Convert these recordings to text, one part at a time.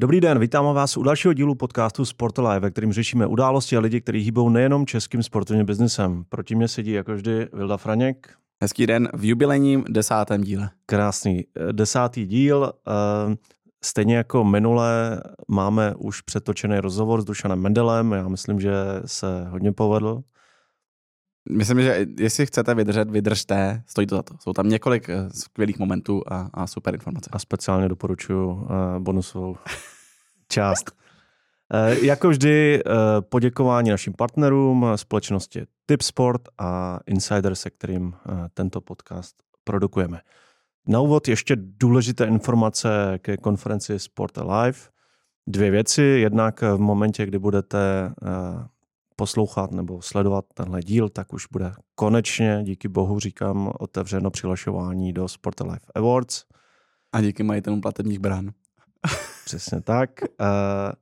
Dobrý den, vítám vás u dalšího dílu podcastu Sport Live, ve kterým řešíme události a lidi, kteří hýbou nejenom českým sportovním biznesem. Proti mě sedí jako vždy Vilda Franěk. Hezký den v jubilejním desátém díle. Krásný eh, desátý díl. Eh, stejně jako minule máme už přetočený rozhovor s Dušanem Mendelem. Já myslím, že se hodně povedl. Myslím, že jestli chcete vydržet, vydržte, stojí to za to. Jsou tam několik eh, skvělých momentů a, a super informace. A speciálně doporučuji uh, bonusovou část. Uh, jako vždy uh, poděkování našim partnerům, společnosti Tipsport a Insider, se kterým uh, tento podcast produkujeme. Na úvod ještě důležité informace ke konferenci Sport Live. Dvě věci. Jednak v momentě, kdy budete poslouchat nebo sledovat tenhle díl, tak už bude konečně, díky bohu říkám, otevřeno přihlašování do Sport Life Awards. A díky majitelům platebních brán. Přesně tak. Eh,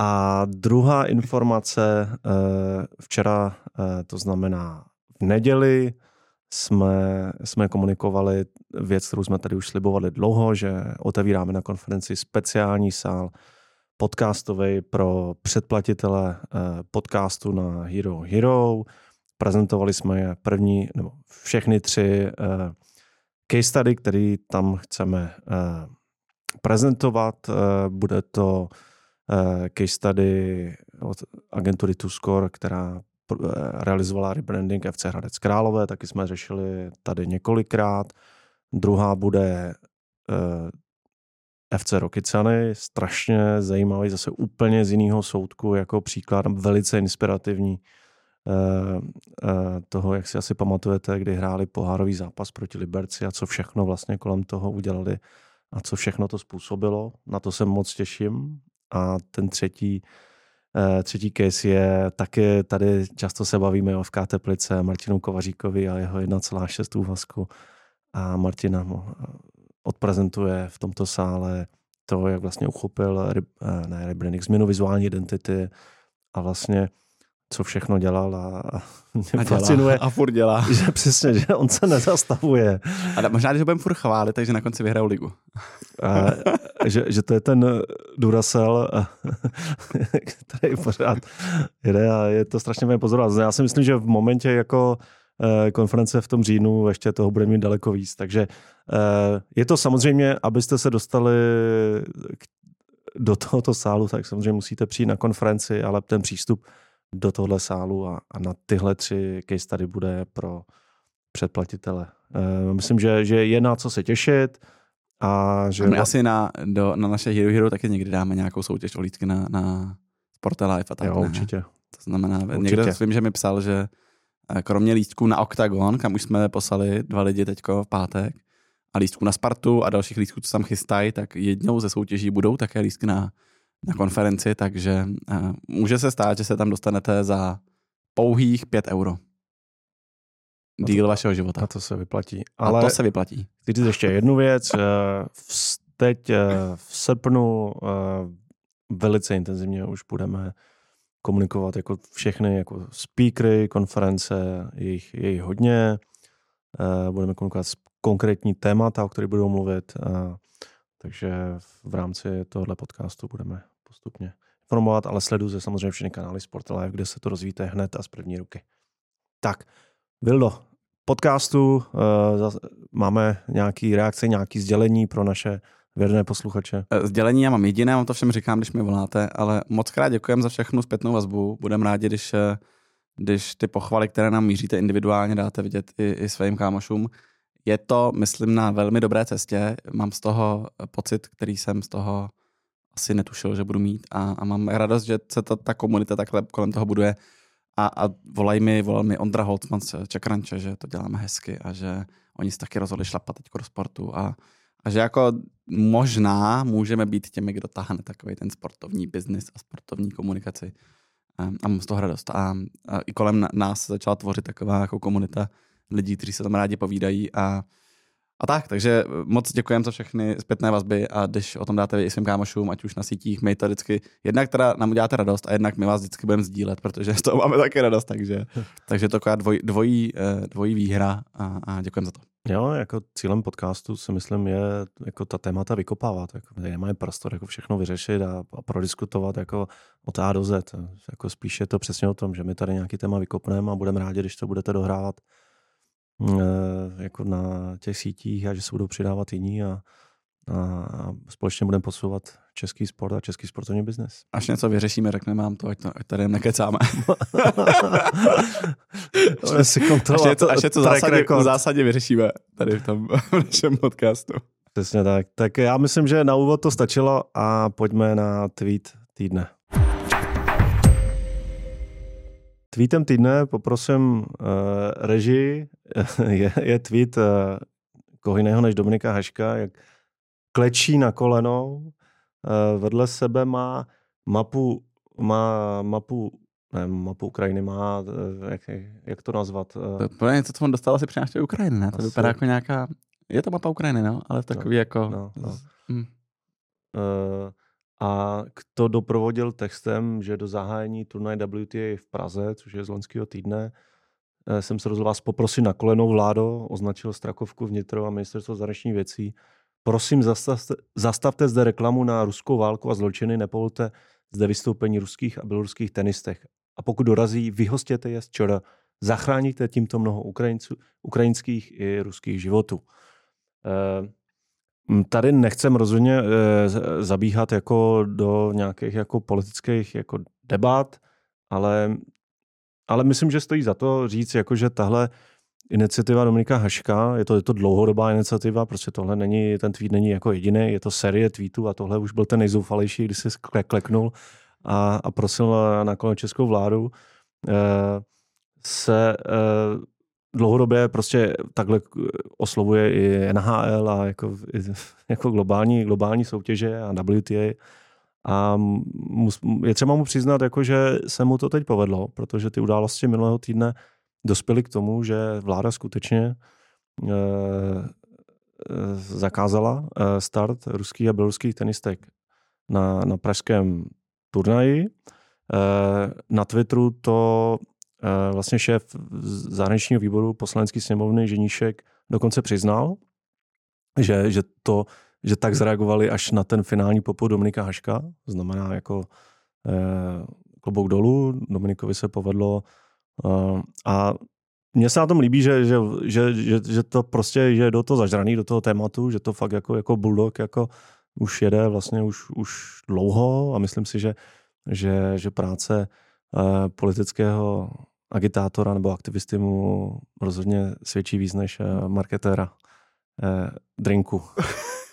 a druhá informace, eh, včera, eh, to znamená v neděli, jsme, jsme komunikovali věc, kterou jsme tady už slibovali dlouho, že otevíráme na konferenci speciální sál podcastový pro předplatitele eh, podcastu na Hero Hero. Prezentovali jsme je první, nebo všechny tři eh, case study, který tam chceme eh, prezentovat. Bude to case study od agentury TuScore, která realizovala rebranding FC Hradec Králové, taky jsme řešili tady několikrát. Druhá bude FC Rokycany, strašně zajímavý, zase úplně z jiného soudku, jako příklad, velice inspirativní uh, uh, toho, jak si asi pamatujete, kdy hráli pohárový zápas proti Liberci a co všechno vlastně kolem toho udělali a co všechno to způsobilo. Na to se moc těším. A ten třetí, uh, třetí case je taky, tady často se bavíme o FK Teplice, Martinu Kovaříkovi a jeho 1,6 úvazku a Martina odprezentuje v tomto sále to, jak vlastně uchopil eh, ne, rebranding, změnu vizuální identity a vlastně co všechno dělal a, a mě a fascinuje. A furt dělá. Že přesně, že on se nezastavuje. A možná, když ho budeme furt chválit, takže na konci vyhrajou ligu. A, že, že to je ten Duracell, který pořád jde a je to strašně mě pozorovat. Já si myslím, že v momentě jako konference v tom říjnu, ještě toho bude mít daleko víc. Takže eh, je to samozřejmě, abyste se dostali do tohoto sálu, tak samozřejmě musíte přijít na konferenci, ale ten přístup do tohle sálu a, a na tyhle tři case tady bude pro předplatitele. Eh, myslím, že, že je na co se těšit. A že... A my asi na, do, na naše Hero Hero taky někdy dáme nějakou soutěž o lístky na, na Sporte Life a tak. Jo, určitě. To znamená, určitě. někdo vím, že mi psal, že Eh, kromě lístků na Octagon, kam už jsme poslali dva lidi teďko v pátek, a lístků na Spartu a dalších lístků, co tam chystají, tak jednou ze soutěží budou také lístky na, na konferenci, takže uh, může se stát, že se tam dostanete za pouhých 5 euro. Díl vašeho života. A to se vyplatí. Ale a to se vyplatí. Chci říct ještě jednu věc. Eh, teď v srpnu velice intenzivně už budeme komunikovat jako všechny jako speakery, konference, jejich, jejich hodně. Eh, budeme komunikovat konkrétní témata, o kterých budou mluvit. Eh, takže v rámci tohohle podcastu budeme postupně informovat, ale sledujte samozřejmě všechny kanály Sport Live, kde se to rozvíjíte hned a z první ruky. Tak, Vildo, podcastu uh, máme nějaký reakce, nějaký sdělení pro naše věrné posluchače? Eh, sdělení já mám jediné, vám to všem říkám, když mi voláte, ale moc krát děkujeme za všechnu zpětnou vazbu. Budeme rádi, když, eh, když ty pochvaly, které nám míříte individuálně, dáte vidět i, i svým kámošům. Je to, myslím, na velmi dobré cestě. Mám z toho pocit, který jsem z toho asi netušil, že budu mít a, a mám radost, že se to, ta komunita takhle kolem toho buduje a, a volaj mi, volal mi Ondra Holtzman z Čekranče, že to děláme hezky a že oni se taky rozhodli šlapat teď do sportu a a že jako možná můžeme být těmi, kdo tahne takový ten sportovní biznis a sportovní komunikaci. A, mám z toho radost. A, a i kolem nás začala tvořit taková jako komunita lidí, kteří se tam rádi povídají a, a tak, takže moc děkujeme za všechny zpětné vazby a když o tom dáte i svým kámošům, ať už na sítích, my to vždycky, jednak teda nám uděláte radost a jednak my vás vždycky budeme sdílet, protože z toho máme taky radost, takže, takže to je dvoj, dvojí, eh, dvojí výhra a, a děkujeme za to. Jo, jako cílem podcastu si myslím je jako ta témata vykopávat. Jako tady nemáme prostor jako všechno vyřešit a, a prodiskutovat jako od A do Z. Jako spíš je to přesně o tom, že my tady nějaký téma vykopneme a budeme rádi, když to budete dohrávat e, jako na těch sítích a že se budou přidávat jiní a, a společně budeme posouvat český sport a český sportovní biznes. Až něco vyřešíme, řekneme vám to, ať, to, ať tady nekecáme. si až něco, až něco zásadě, v zásadě vyřešíme tady v tom v našem podcastu. Přesně tak. Tak já myslím, že na úvod to stačilo a pojďme na tweet týdne. Tweetem týdne poprosím uh, režii, je, je tweet uh, koho jiného než Dominika Haška, jak klečí na kolenou, eh, vedle sebe má mapu, má mapu ne, mapu Ukrajiny má, eh, jak, jak to nazvat? Eh? To je něco, co on dostal asi při návštěvě Ukrajiny, ne? To asi. vypadá jako nějaká, je to mapa Ukrajiny, no, ale takový no, jako... No, no. Hmm. Uh, a kdo doprovodil textem, že do zahájení turnaje WTA v Praze, což je z loňského týdne, jsem se rozhodl vás poprosit na kolenou vládo, označil Strakovku vnitro a ministerstvo zahraničních věcí, Prosím, zastavte, zastavte zde reklamu na ruskou válku a zločiny, nepovolte zde vystoupení ruských a běloruských tenistech. A pokud dorazí, vyhostěte je z čora. Zachráníte tímto mnoho Ukrajinců, ukrajinských i ruských životů. E, tady nechcem rozhodně e, zabíhat jako do nějakých jako politických jako debat, ale, ale myslím, že stojí za to říct, jako, že tahle iniciativa Dominika Haška, je to, je to dlouhodobá iniciativa, prostě tohle není, ten tweet není jako jediný, je to série tweetů a tohle už byl ten nejzoufalejší, když si kleknul a, a prosil nakonec českou vládu, eh, se eh, dlouhodobě prostě takhle oslovuje i NHL a jako, jako globální, globální soutěže a WTA. A je třeba mu přiznat, jako, že se mu to teď povedlo, protože ty události minulého týdne dospěli k tomu, že vláda skutečně eh, eh, zakázala eh, start ruských a běloruských tenistek na, na pražském turnaji. Na Twitteru to vlastně šéf zahraničního výboru poslanecký sněmovny Ženíšek dokonce přiznal, že, že, to, že tak zareagovali až na ten finální poput Dominika Haška. Znamená jako klobouk dolů. Dominikovi se povedlo a mně se na tom líbí, že, že, že, že, že to prostě že do toho zažraný, do toho tématu, že to fakt jako, jako bulldog jako už jede vlastně už, už dlouho a myslím si, že, že, že práce uh, politického agitátora nebo aktivisty mu rozhodně svědčí víc než uh, marketéra uh, drinku.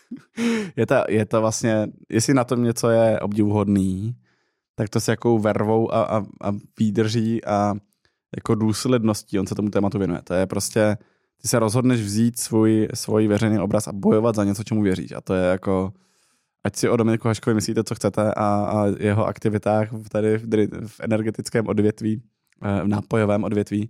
je, to, je to vlastně, jestli na tom něco je obdivuhodný, tak to s jakou vervou a, a, a výdrží a jako důsledností on se tomu tématu věnuje. To je prostě, ty se rozhodneš vzít svůj, svůj veřejný obraz a bojovat za něco, čemu věříš. A to je jako, ať si o Dominiku Haškovi myslíte, co chcete a, a jeho aktivitách tady v, v energetickém odvětví, eh, v nápojovém odvětví,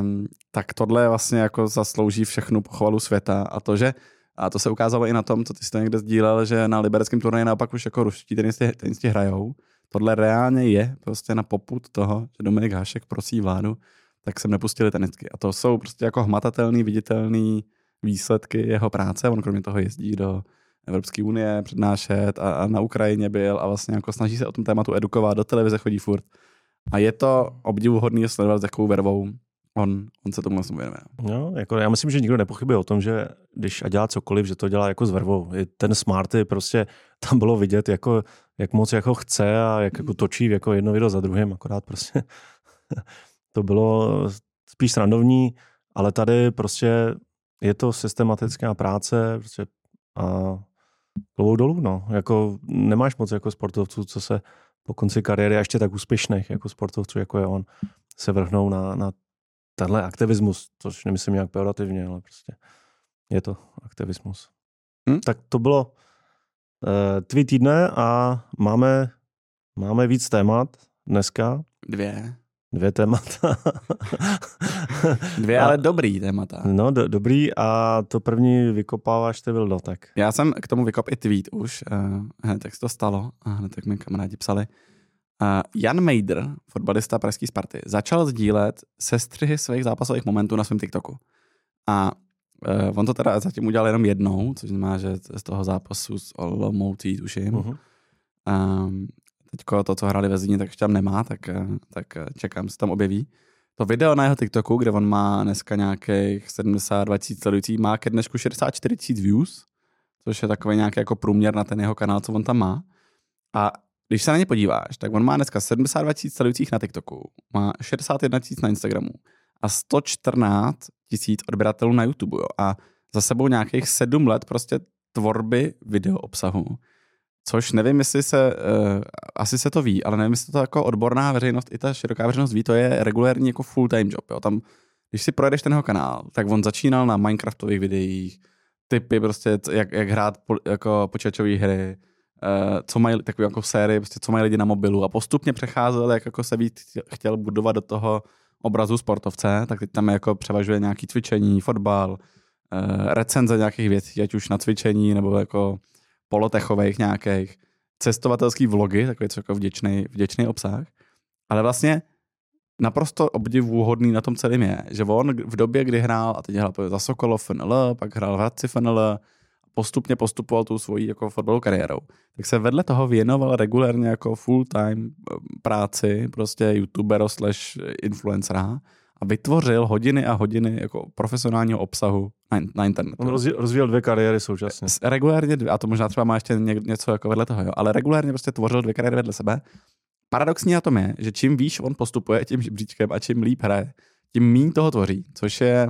um, tak tohle vlastně jako zaslouží všechnu pochvalu světa a to, že a to se ukázalo i na tom, co ty jsi to někde sdílel, že na libereckém turnaji naopak už jako ruští tenisti, tenisti hrajou tohle reálně je prostě na poput toho, že Dominik Hašek prosí vládu, tak jsem nepustili tenistky. A to jsou prostě jako hmatatelný, viditelný výsledky jeho práce. On kromě toho jezdí do Evropské unie přednášet a, a na Ukrajině byl a vlastně jako snaží se o tom tématu edukovat, do televize chodí furt. A je to obdivuhodný sledovat s jakou vervou on, on se tomu vlastně věnuje. No, jako já myslím, že nikdo nepochybuje o tom, že když a dělá cokoliv, že to dělá jako s vervou. I ten Smarty prostě tam bylo vidět, jako, jak moc jako chce a jak jako točí jako jedno video za druhým, akorát prostě to bylo spíš srandovní, ale tady prostě je to systematická práce prostě a klobouk dolů, no. Jako nemáš moc jako sportovců, co se po konci kariéry, a ještě tak úspěšných jako sportovců, jako je on, se vrhnou na, na tenhle aktivismus, což nemyslím nějak pejorativně, ale prostě je to aktivismus. Hmm? Tak to bylo uh, tvý týdne a máme, máme víc témat dneska. Dvě. Dvě témata. Dvě, ale dobrý témata. No, do, dobrý a to první vykopáváš ty byl tak. Já jsem k tomu vykop i tweet už, uh, hned tak se to stalo a hned tak mi kamarádi psali. Jan Mejdr, fotbalista pražský Sparty, začal sdílet sestřihy svých zápasových momentů na svém TikToku. A Uh, on to teda zatím udělal jenom jednou, což znamená, že z toho zápasu s Olomoucí, tuším. Uh-huh. Um, teďko to, co hráli ve Zíně, tak ještě tam nemá, tak, eh, tak čekám, se tam objeví. To video na jeho TikToku, kde on má dneska nějakých 72 tisíc sledujících, má ke dnešku 64 tisíc views, což je takový nějaký jako průměr na ten jeho kanál, co on tam má. A když se na ně podíváš, tak on má dneska 72 tisíc sledujících na TikToku, má 61 tisíc na Instagramu a 114 tisíc odběratelů na YouTube. Jo. A za sebou nějakých sedm let prostě tvorby video obsahu. Což nevím, jestli se, uh, asi se to ví, ale nevím, jestli to jako odborná veřejnost, i ta široká veřejnost ví, to je regulární jako full-time job. Jo. Tam, když si projedeš ten jeho kanál, tak on začínal na Minecraftových videích, typy prostě, jak, jak hrát po, jako počítačové hry, co mají takové jako série, prostě, co mají lidi na mobilu a postupně přecházel, jak jako se víc chtěl budovat do toho obrazu sportovce, tak teď tam jako převažuje nějaký cvičení, fotbal, uh, recenze nějakých věcí, ať už na cvičení nebo jako polotechových nějakých, cestovatelský vlogy, takový jako vděčný, vděčný obsah. Ale vlastně naprosto obdivuhodný na tom celém je, že on v době, kdy hrál, a teď hrál za Sokolov FNL, pak hrál v Hradci FNL, postupně postupoval tu svoji jako fotbalovou kariérou, tak se vedle toho věnoval regulérně jako full-time eh, práci, prostě youtubero slash influencera a vytvořil hodiny a hodiny jako profesionálního obsahu na, na internetu. On rozvíjel dvě kariéry současně. Regulérně dvě, a to možná třeba má ještě něco jako vedle toho, jo, ale regulérně prostě tvořil dvě kariéry vedle sebe. Paradoxní na tom je, že čím výš on postupuje tím žebříčkem a čím líp hraje, tím méně toho tvoří, což je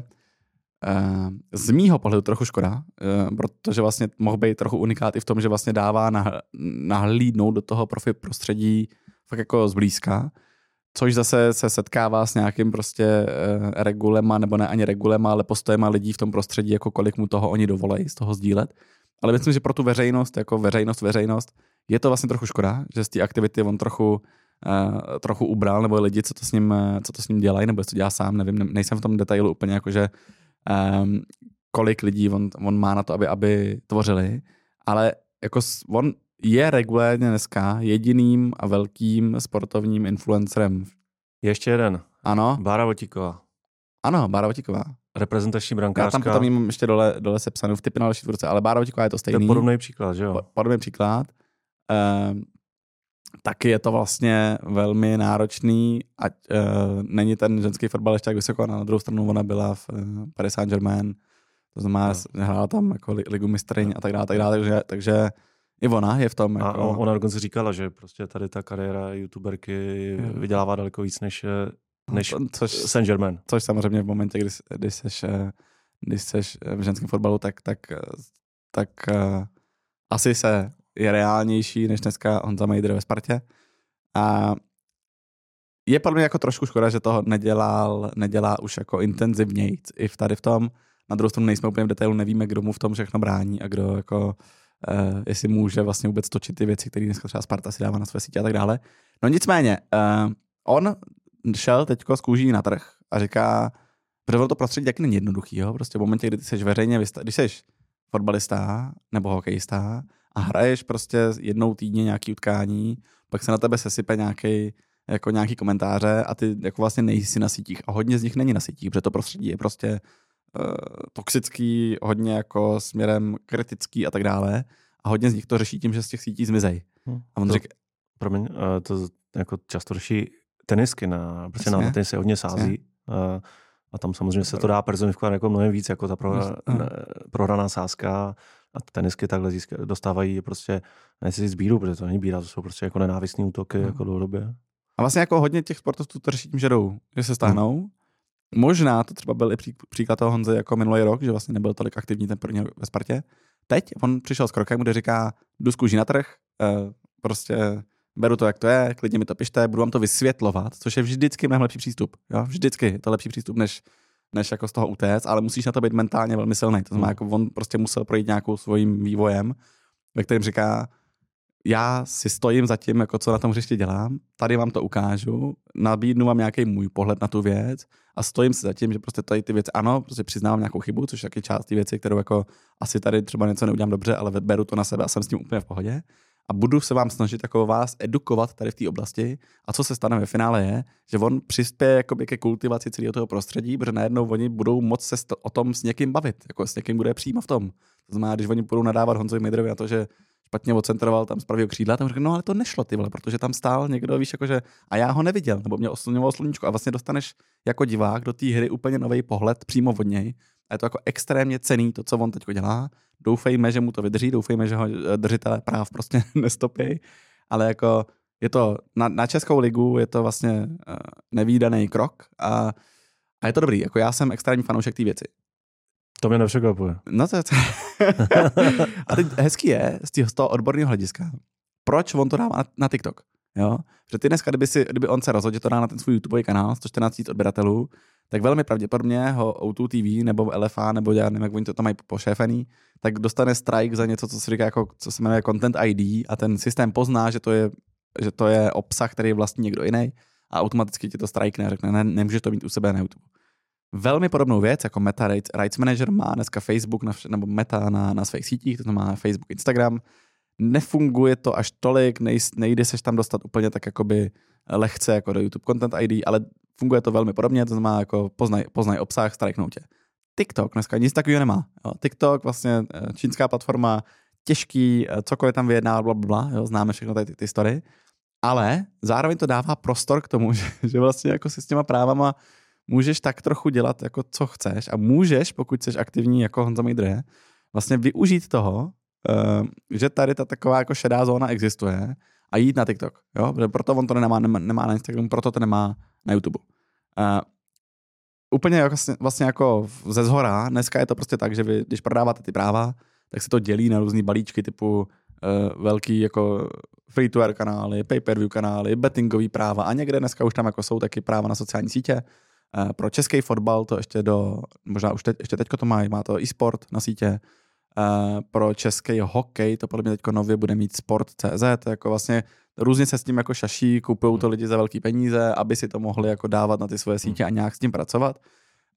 z mýho pohledu trochu škoda, uh, protože vlastně mohl být trochu unikát i v tom, že vlastně dává nahlídnout do toho profi prostředí fakt jako zblízka což zase se setkává s nějakým prostě uh, regulema, nebo ne ani regulema, ale postojema lidí v tom prostředí, jako kolik mu toho oni dovolejí z toho sdílet. Ale myslím, že pro tu veřejnost, jako veřejnost, veřejnost, je to vlastně trochu škoda, že z té aktivity on trochu, trochu ubral, nebo lidi, co to s ním, co to s ním dělají, nebo co dělá sám, nevím, ne, nejsem v tom detailu úplně, jakože um, kolik lidí on, on má na to, aby, aby tvořili, ale jako on je regulérně dneska jediným a velkým sportovním influencerem. Ještě jeden. Ano. Bára Votíková. Ano, Bára Votíková. Reprezentační brankářka. Já tam potom mám ještě dole, dole sepsanou v typy na další tvůrce, ale Bára Votíková je to stejný. To je podobný příklad, že jo? Podobný příklad. Ehm, taky je to vlastně velmi náročný, ať uh, není ten ženský fotbal ještě tak vysoko, na druhou stranu ona byla v uh, Paris Saint-Germain, to znamená, no. hrála tam jako ligu mistryň no. a tak dále, tak dále takže, takže i ona je v tom. Jako... A ona dokonce říkala, že prostě tady ta kariéra youtuberky vydělává daleko víc než, eh, no, než což, Saint Germain. Což samozřejmě v momentě, kdy, kdy seš, když seš v ženském fotbalu, tak, tak, tak asi se je reálnější než dneska Honza Mejdr ve Spartě. A je podle mě jako trošku škoda, že toho nedělal, nedělá už jako intenzivněji i v tady v tom. Na druhou stranu nejsme úplně v detailu, nevíme, kdo mu v tom všechno brání a kdo jako uh, jestli může vlastně vůbec točit ty věci, které dneska třeba Sparta si dává na své sítě a tak dále. No nicméně, uh, on šel teďko z kůží na trh a říká, protože to prostředí taky není jednoduchý, jo? prostě v momentě, kdy ty jsi veřejně, když jsi fotbalista nebo hokejista a hraješ prostě jednou týdně nějaký utkání, pak se na tebe sesype nějaký jako nějaký komentáře a ty jako vlastně nejsi na sítích a hodně z nich není na sítích, protože to prostředí je prostě uh, toxický, hodně jako směrem kritický a tak dále. A hodně z nich to řeší tím, že z těch sítí zmizej. Hmm. A on to, říká... Promiň, uh, to jako často řeší tenisky, na, prostě na tenis se hodně sází. Uh, a tam samozřejmě se to dá personifikovat jako mnohem víc, jako ta prohra, prohraná sázka a tenisky takhle získa, dostávají prostě, nechci říct bíru, protože to není bíra, to jsou prostě jako nenávistné útoky hmm. jako dlouhodobě. A vlastně jako hodně těch sportovců to řeší tím, že jdou, že se stáhnou, hmm. Možná to třeba byl i příklad toho Honze jako minulý rok, že vlastně nebyl tolik aktivní ten první ve Spartě. Teď on přišel s krokem, kde říká, jdu z na trh, uh, prostě beru to, jak to je, klidně mi to pište, budu vám to vysvětlovat, což je vždycky mnohem lepší přístup. Jo? Vždycky je to lepší přístup, než, než jako z toho utéct, ale musíš na to být mentálně velmi silný. To znamená, hmm. jako on prostě musel projít nějakou svým vývojem, ve kterém říká, já si stojím za tím, jako co na tom hřišti dělám, tady vám to ukážu, nabídnu vám nějaký můj pohled na tu věc a stojím si za tím, že prostě tady ty věci, ano, prostě přiznávám nějakou chybu, což je taky část té věci, kterou jako asi tady třeba něco neudělám dobře, ale beru to na sebe a jsem s tím úplně v pohodě. A budu se vám snažit jako vás edukovat tady v té oblasti a co se stane ve finále je, že on přispěje jakoby ke kultivaci celého toho prostředí, protože najednou oni budou moc se o tom s někým bavit, jako s někým bude přímo v tom. To znamená, když oni budou nadávat Honzovi Mejdrovi na to, že špatně odcentroval tam z pravého křídla, tam řekl, no ale to nešlo ty vole, protože tam stál někdo, víš, jakože, a já ho neviděl, nebo mě oslňovalo sluníčko a vlastně dostaneš jako divák do té hry úplně nový pohled přímo od něj a je to jako extrémně cený to, co on teď dělá. Doufejme, že mu to vydrží, doufejme, že ho eh, držitelé práv prostě nestopí, ale jako je to na, na Českou ligu je to vlastně uh, nevýdaný krok a, a je to dobrý. Jako já jsem extrémní fanoušek té věci. To mě nepřekvapuje. No to je to. A teď hezký je z toho odborného hlediska, proč on to dává na, na TikTok. Jo? Že ty dneska, kdyby, si, kdyby on se rozhodl, že to dá na ten svůj YouTube kanál, 114 000 odběratelů, tak velmi pravděpodobně ho O2 TV nebo LFA, nebo já nevím, jak oni to tam mají pošéfený, tak dostane strike za něco, co se říká jako, co se jmenuje Content ID a ten systém pozná, že to je, že to je obsah, který je vlastně někdo jiný a automaticky ti to strike a řekne, ne, nemůže to mít u sebe na YouTube. Velmi podobnou věc, jako Meta Rights Manager má dneska Facebook na, nebo Meta na, na svých sítích, to znamená Facebook, Instagram. Nefunguje to až tolik, nej, nejde seš tam dostat úplně tak jakoby lehce jako do YouTube Content ID, ale funguje to velmi podobně, to znamená jako poznaj, poznaj obsah, strajknou tě. TikTok dneska nic takového nemá. Jo. TikTok, vlastně eh, čínská platforma, těžký, eh, cokoliv tam vyjedná, bla, bla, bla, jo, známe všechno tady ty, ty story, ale zároveň to dává prostor k tomu, že, že vlastně jako si s těma právama můžeš tak trochu dělat, jako co chceš a můžeš, pokud jsi aktivní jako Honza Mejdre, vlastně využít toho, uh, že tady ta taková jako šedá zóna existuje a jít na TikTok. Jo? Proto on to nemá, nemá, nemá na Instagramu, proto to nemá na YouTube. Uh, úplně jako, vlastně jako ze zhora, dneska je to prostě tak, že vy, když prodáváte ty práva, tak se to dělí na různé balíčky typu uh, velký jako free-to-air kanály, pay-per-view kanály, bettingový práva a někde dneska už tam jako jsou taky práva na sociální sítě. Uh, pro český fotbal to ještě do, možná už teď, ještě teďko to má, má to e-sport na sítě, Uh, pro český hokej to podle mě teď nově bude mít Sport.cz, jako vlastně různě se s tím jako šaší, kupují to hmm. lidi za velký peníze, aby si to mohli jako dávat na ty svoje sítě a nějak s tím pracovat.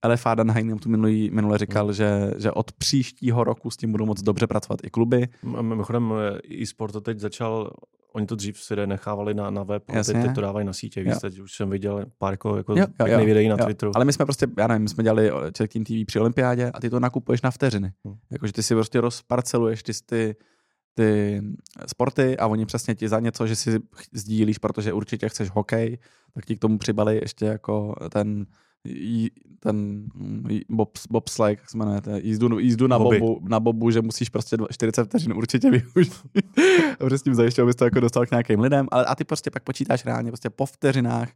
Ale Fadenheim tu minulý, minule říkal, hmm. že, že od příštího roku s tím budou moc dobře pracovat i kluby. Mimochodem e-sport to teď začal oni to dřív si nechávali na, na web, a teď, teď to dávají na sítě. Víc, teď už jsem viděl pár jako, jako jo, jo, jo, videí na jo. Twitteru. Ale my jsme prostě, já nevím, my jsme dělali Czech Team TV při olympiádě a ty to nakupuješ na vteřiny. Hmm. Jakože ty si prostě rozparceluješ ty, ty, ty sporty a oni přesně ti za něco, že si sdílíš, protože určitě chceš hokej, tak ti k tomu přibalí ještě jako ten ten bob, bobsleigh, jak se jmenuje, jízdu, jízdu na, bobu, na bobu, že musíš prostě 40 vteřin určitě využít. a s tím zajišťoval, abys to jako dostal k nějakým lidem, ale a ty prostě pak počítáš reálně prostě po vteřinách,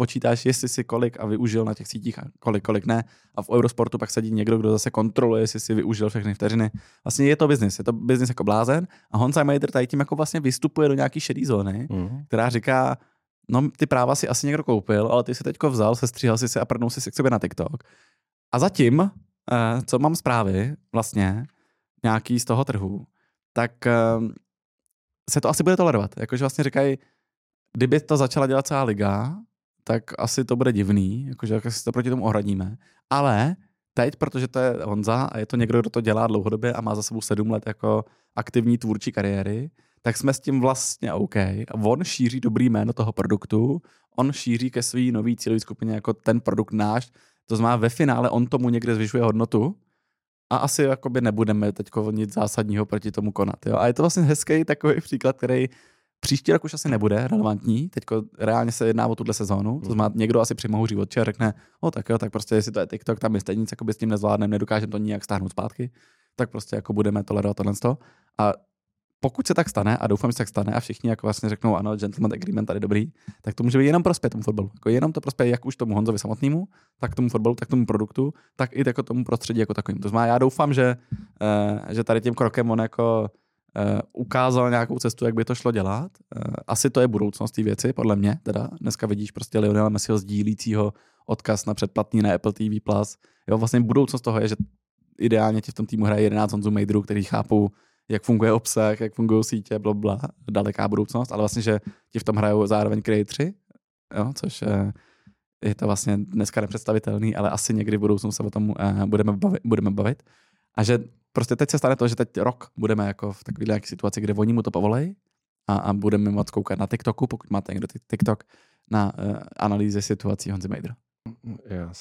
počítáš, jestli si kolik a využil na těch sítích a kolik, kolik ne. A v Eurosportu pak sedí někdo, kdo zase kontroluje, jestli si využil všechny vteřiny. Vlastně je to biznis, je to biznis jako blázen a Honza Majder tady tím jako vlastně vystupuje do nějaký šedý zóny, mm. která říká, no ty práva si asi někdo koupil, ale ty si teďko vzal, sestříhal si si a prdnul si k sobě na TikTok. A zatím, eh, co mám zprávy vlastně, nějaký z toho trhu, tak eh, se to asi bude tolerovat. Jakože vlastně říkají, kdyby to začala dělat celá liga, tak asi to bude divný, jakože jak si to proti tomu ohradíme. Ale teď, protože to je Honza a je to někdo, kdo to dělá dlouhodobě a má za sebou sedm let jako aktivní tvůrčí kariéry, tak jsme s tím vlastně OK. On šíří dobrý jméno toho produktu, on šíří ke své nový cílové skupině jako ten produkt náš, to znamená ve finále on tomu někde zvyšuje hodnotu a asi jakoby nebudeme teď nic zásadního proti tomu konat. Jo? A je to vlastně hezký takový příklad, který příští rok už asi nebude relevantní, teď reálně se jedná o tuhle sezónu, to znamená někdo asi přimohouří oči a řekne, o tak jo, tak prostě jestli to je TikTok, tam je stejně nic s tím nezvládneme, nedokážeme to nijak stáhnout zpátky, tak prostě jako budeme tolerovat tohle. A pokud se tak stane, a doufám, že se tak stane, a všichni jako vlastně řeknou, ano, gentleman agreement tady dobrý, tak to může být jenom prospěch tomu fotbalu. Jako jenom to prospěje jak už tomu Honzovi samotnému, tak tomu fotbalu, tak tomu produktu, tak i jako tomu prostředí jako takovým. To znamená, já doufám, že, uh, že tady tím krokem on jako ukázal nějakou cestu, jak by to šlo dělat. Uh, asi to je budoucnost té věci, podle mě. Teda dneska vidíš prostě Lionela Messiho sdílícího odkaz na předplatný na Apple TV+. Jo, vlastně budoucnost toho je, že ideálně ti v tom týmu hraje 11 Honzu Majdrů, který chápou jak funguje obsah, jak fungují sítě, bla, bla, daleká budoucnost, ale vlastně, že ti v tom hrajou zároveň creatory, jo, což eh, je to vlastně dneska nepředstavitelný, ale asi někdy v budoucnu se o tom budeme, bavit, budeme bavit. A že prostě teď se stane to, že teď rok budeme jako v takové situaci, kde oni mu to povolej a, a budeme moct koukat na TikToku, pokud máte někdo TikTok, na uh, analýze situací Honzy Mejdra. Já,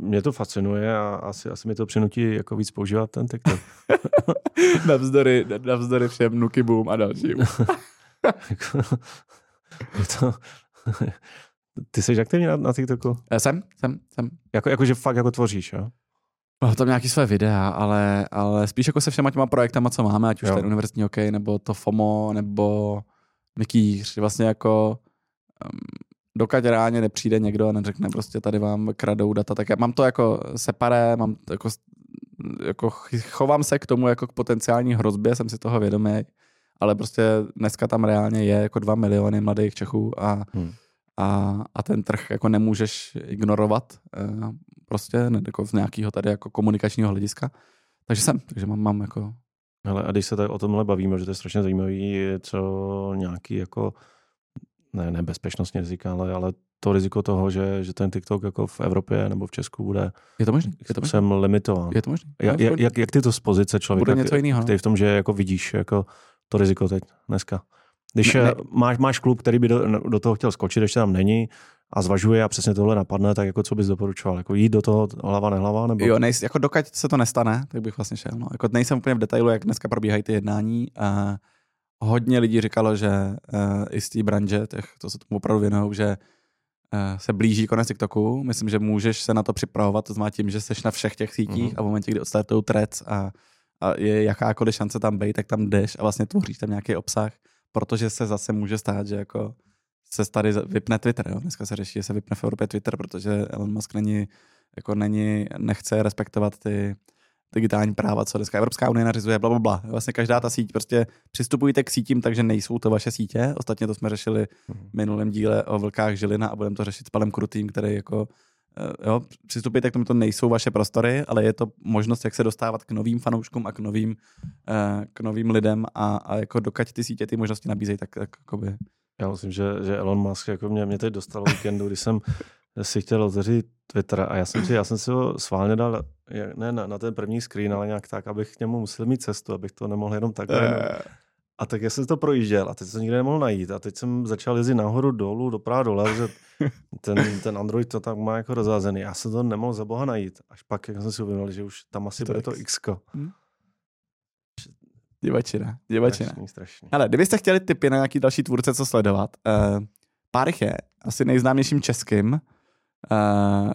mě to fascinuje a asi, asi mi to přinutí jako víc používat ten TikTok. navzdory, navzdory všem Nuky Boom a dalším. je to, ty jsi aktivní na, na TikToku? Já jsem, jsem, jsem. Jako, jako, že fakt jako tvoříš, jo? Mám tam nějaký své videa, ale, ale spíš jako se všema těma projektama, co máme, ať už jo. ten univerzitní hokej, nebo to FOMO, nebo Mikýř, vlastně jako um, dokud reálně nepřijde někdo a neřekne prostě tady vám kradou data, tak já mám to jako separé, mám to jako, jako chovám se k tomu jako k potenciální hrozbě, jsem si toho vědomý, ale prostě dneska tam reálně je jako dva miliony mladých Čechů a, hmm. A, a ten trh jako nemůžeš ignorovat eh, prostě jako z nějakého tady jako komunikačního hlediska. Takže jsem, takže mám, mám jako... Ale a když se tak o tomhle bavíme, že to je strašně zajímavý, co nějaký jako ne, ne bezpečnostní rizika, ale, ale to riziko toho, že, že ten TikTok jako v Evropě nebo v Česku bude je to možný? Je to možný? jsem limitován. Je to možný? Jak, jak, jak, jak ty to z pozice člověka, bude něco jiného. No. Ty v tom, že jako vidíš jako to riziko teď dneska. Když ne, ne. Máš, máš klub, který by do, do toho chtěl skočit, ještě tam není, a zvažuje a přesně tohle napadne, tak jako co bys doporučoval? Jako jít do toho hlava, nehlava? Nebo... Jo, nejs, jako dokud se to nestane, tak bych vlastně šel. No. Jako nejsem úplně v detailu, jak dneska probíhají ty jednání. A hodně lidí říkalo, že uh, i z té branže, těch, to se tomu opravdu věnují, že uh, se blíží konec TikToku. Myslím, že můžeš se na to připravovat, to znamená tím, že jsi na všech těch sítích mm-hmm. a v momentě, kdy odstartují trec a, a je jakákoliv šance tam být, tak tam jdeš a vlastně tvoříš tam nějaký obsah, protože se zase může stát, že jako se tady vypne Twitter. Jo? Dneska se řeší, že se vypne v Evropě Twitter, protože Elon Musk není, jako není, nechce respektovat ty digitální práva, co dneska Evropská unie nařizuje, bla, bla, bla. Vlastně každá ta síť, prostě přistupujte k sítím, takže nejsou to vaše sítě. Ostatně to jsme řešili v minulém díle o vlkách Žilina a budeme to řešit s Palem Krutým, který jako jo, přistupujte k tomu, to nejsou vaše prostory, ale je to možnost, jak se dostávat k novým fanouškům a k novým, eh, k novým lidem a, a jako dokud ty sítě ty možnosti nabízejí, tak, tak jakoby já myslím, že, že Elon Musk jako mě, mě teď dostal víkendu, kdy jsem si chtěl otevřít Twitter a já jsem si, já jsem si ho sválně dal ne na, na ten první screen, ale nějak tak, abych k němu musel mít cestu, abych to nemohl jenom tak. A tak já jsem to projížděl a teď jsem nikde nemohl najít. A teď jsem začal jezdit nahoru, dolů, doprava, dole, že ten, ten Android to tak má jako rozházený. Já jsem to nemohl za boha najít. Až pak jak jsem si uvědomil, že už tam asi to bude to X. Hmm? Divačina, divačina. Strašný, strašný. Ale kdybyste chtěli tipy na nějaký další tvůrce, co sledovat, uh, pár je asi nejznámějším českým, uh,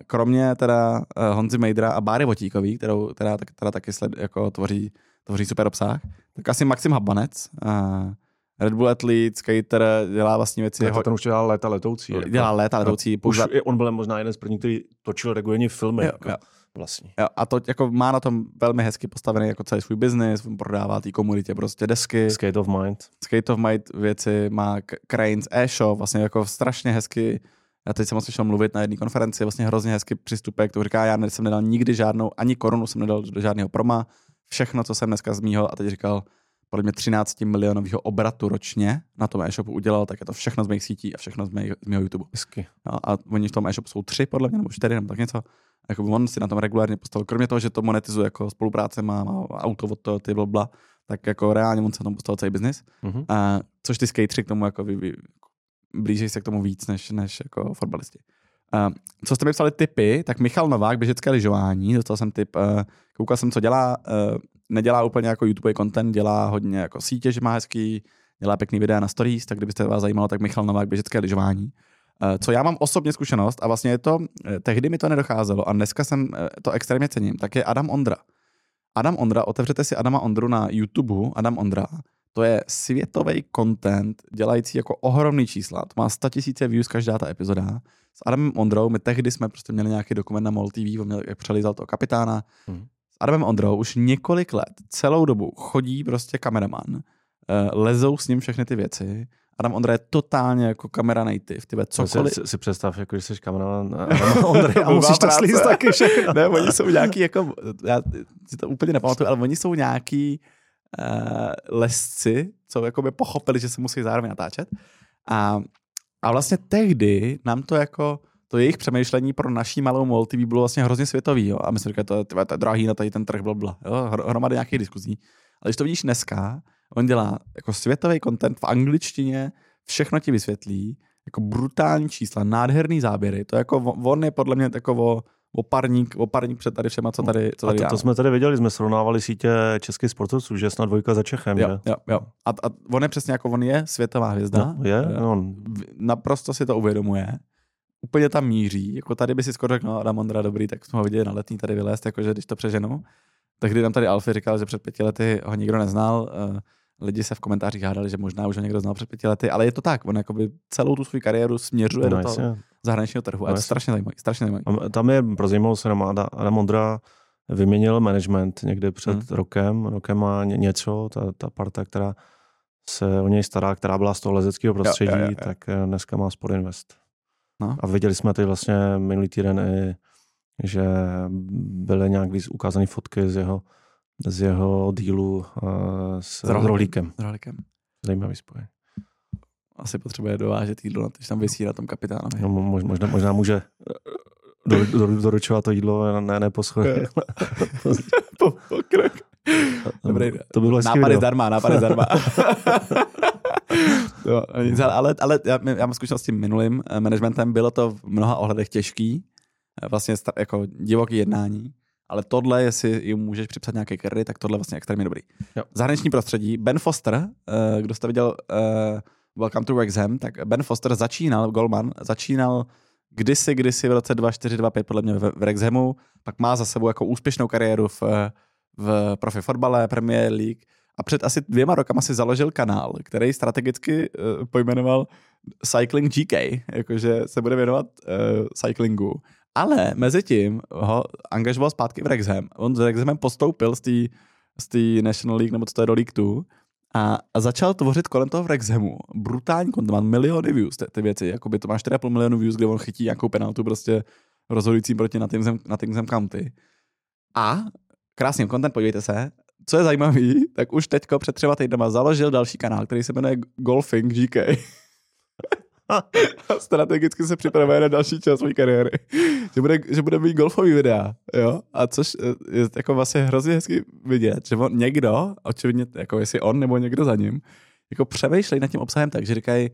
kromě teda uh, Honzy Mejdra a Báry Votíkový, kterou teda, teda taky sled, jako tvoří, tvoří super obsah, tak asi Maxim Habanec, uh, Red Bull Athlete, skater, dělá vlastní věci. Ne, to ten už dělá léta letoucí. Dělá jako. léta letoucí. Už, používat... on byl možná jeden z prvních, který točil regulární filmy. Jo, jako. jo vlastně. Jo, a to jako má na tom velmi hezky postavený jako celý svůj biznis, prodává té komunitě prostě desky. Skate of Mind. Skate of Mind věci, má Cranes e-shop, vlastně jako strašně hezky já teď jsem ho slyšel mluvit na jedné konferenci, vlastně hrozně hezky přistupek, to říká, já jsem nedal nikdy žádnou, ani korunu jsem nedal do žádného proma, všechno, co jsem dneska z mýho, a teď říkal, podle mě 13 milionového obratu ročně na tom e-shopu udělal, tak je to všechno z mých sítí a všechno z, mých, z mého YouTube. Hezky. No, a oni v tom e-shopu jsou tři, podle mě, nebo čtyři, nebo tak něco jako on si na tom regulárně postavil, kromě toho, že to monetizuje jako spolupráce, má, má auto od toho, ty bla, tak jako reálně on se na tom postavil celý biznis. Mm-hmm. A, což ty skateři k tomu jako vy, vy, blíží se k tomu víc než, než jako fotbalisti. Uh, co jste mi psali tipy, tak Michal Novák, běžecké lyžování, dostal jsem tip, uh, koukal jsem, co dělá, uh, nedělá úplně jako YouTube content, dělá hodně jako sítě, že má hezký, dělá pěkný videa na stories, tak kdybyste vás zajímalo, tak Michal Novák, běžecké lyžování. Eh, co já mám osobně zkušenost, a vlastně je to, eh, tehdy mi to nedocházelo a dneska jsem to extrémně cením, tak je Adam Ondra. Adam Ondra, otevřete si Adama Ondru na YouTube, Adam Ondra, to je světový content, dělající jako ohromný čísla. To má 100 000 views každá ta epizoda. S Adamem Ondrou, my tehdy jsme prostě měli nějaký dokument na MOL TV, on měl, jak přelízal toho kapitána. Hmm. S Adamem Ondrou už několik let, celou dobu chodí prostě kameraman, lezou s ním všechny ty věci Adam Ondra je totálně jako kamera native, ty cokoliv. Si, si, představ, jako, že jsi kameraman Adam Ondry a musíš to slíst taky všechno. ne, oni jsou nějaký, jako, já si to úplně nepamatuju, ale oni jsou nějaký uh, lesci, co jako by pochopili, že se musí zároveň natáčet. A, a vlastně tehdy nám to jako, to jejich přemýšlení pro naší malou MOL TV bylo vlastně hrozně světový. Jo? A my jsme říkali, to, to, to je drahý na tady ten trh, blabla. Jo? Hromady nějakých diskuzí. Ale když to vidíš dneska, On dělá jako světový content v angličtině, všechno ti vysvětlí, jako brutální čísla, nádherný záběry. To jako, on je podle mě takový oparník, oparník před tady všema, co tady, co tady a to, to jsme tady viděli, jsme srovnávali sítě českých sportovců, že snad dvojka za Čechem, jo, že? Jo, jo. A, a on je přesně jako on je světová hvězda. No, je, no, on... Naprosto si to uvědomuje. Úplně tam míří. Jako tady by si skoro řekl, no Adam Ondra, dobrý, tak jsme ho viděli na letní tady vylézt, jakože když to přeženu. Tak kdy nám tady Alfie říkal, že před pěti lety ho nikdo neznal, uh, lidi se v komentářích hádali, že možná už ho někdo znal před pěti lety, ale je to tak, on jakoby celou tu svou kariéru směřuje no, do toho zahraničního trhu. No, a je to strašně zajímavý, strašně zajímavý. A tam je pro zajímavost, Adam Mondra vyměnil management někdy před hmm. rokem, rokem má něco, ta, ta parta, která se o něj stará, která byla z toho lezeckého prostředí, jo, jo, jo, jo. tak eh, dneska má Sport Invest. No. A viděli jsme tady vlastně minulý týden i, že byly nějak víc ukázané fotky z jeho z jeho dílu uh, s, s Rohlíkem. S Rohlíkem. Zajímavý spoj. Asi potřebuje dovážet jídlo, když tam vysí na tom kapitánovi. No, možná, možná může do, do, doručovat to jídlo, ne, ne po schodech. po, po krok. Dobrý, to bylo nápady zdarma, nápady zdarma. no, ale, ale já, já mám zkušenost s tím minulým eh, managementem, bylo to v mnoha ohledech těžký, eh, vlastně jako divoký jednání ale tohle, jestli jim můžeš připsat nějaké carry, tak tohle vlastně extrémně dobrý. Jo. Zahraniční prostředí, Ben Foster, uh, kdo jste viděl Welcome to Wrexham, tak Ben Foster začínal, Goldman, začínal kdysi, kdysi v roce 2425 podle mě v, v Wrexhamu, pak má za sebou jako úspěšnou kariéru v, v profi fotbale, Premier League. A před asi dvěma rokama si založil kanál, který strategicky uh, pojmenoval Cycling GK, jakože se bude věnovat uh, cyclingu ale mezi tím ho angažoval zpátky v Rexham. On s Rexhamem postoupil z té National League, nebo co to je do League 2, a, a začal tvořit kolem toho v Rexhamu. Brutální content, má miliony views, ty, ty věci, jakoby to má 4,5 milionu views, kde on chytí nějakou penaltu prostě rozhodujícím proti Nottingham, Nottingham County. A krásný content, podívejte se, co je zajímavý, tak už teďko před třeba týdnama založil další kanál, který se jmenuje Golfing GK. a strategicky se připravuje na další část své kariéry. Že bude, že bude mít golfový videa, jo? A což eh, je jako vlastně hrozně hezky vidět, že on někdo, očividně, jako jestli on nebo někdo za ním, jako přemýšlej nad tím obsahem tak, že říkají,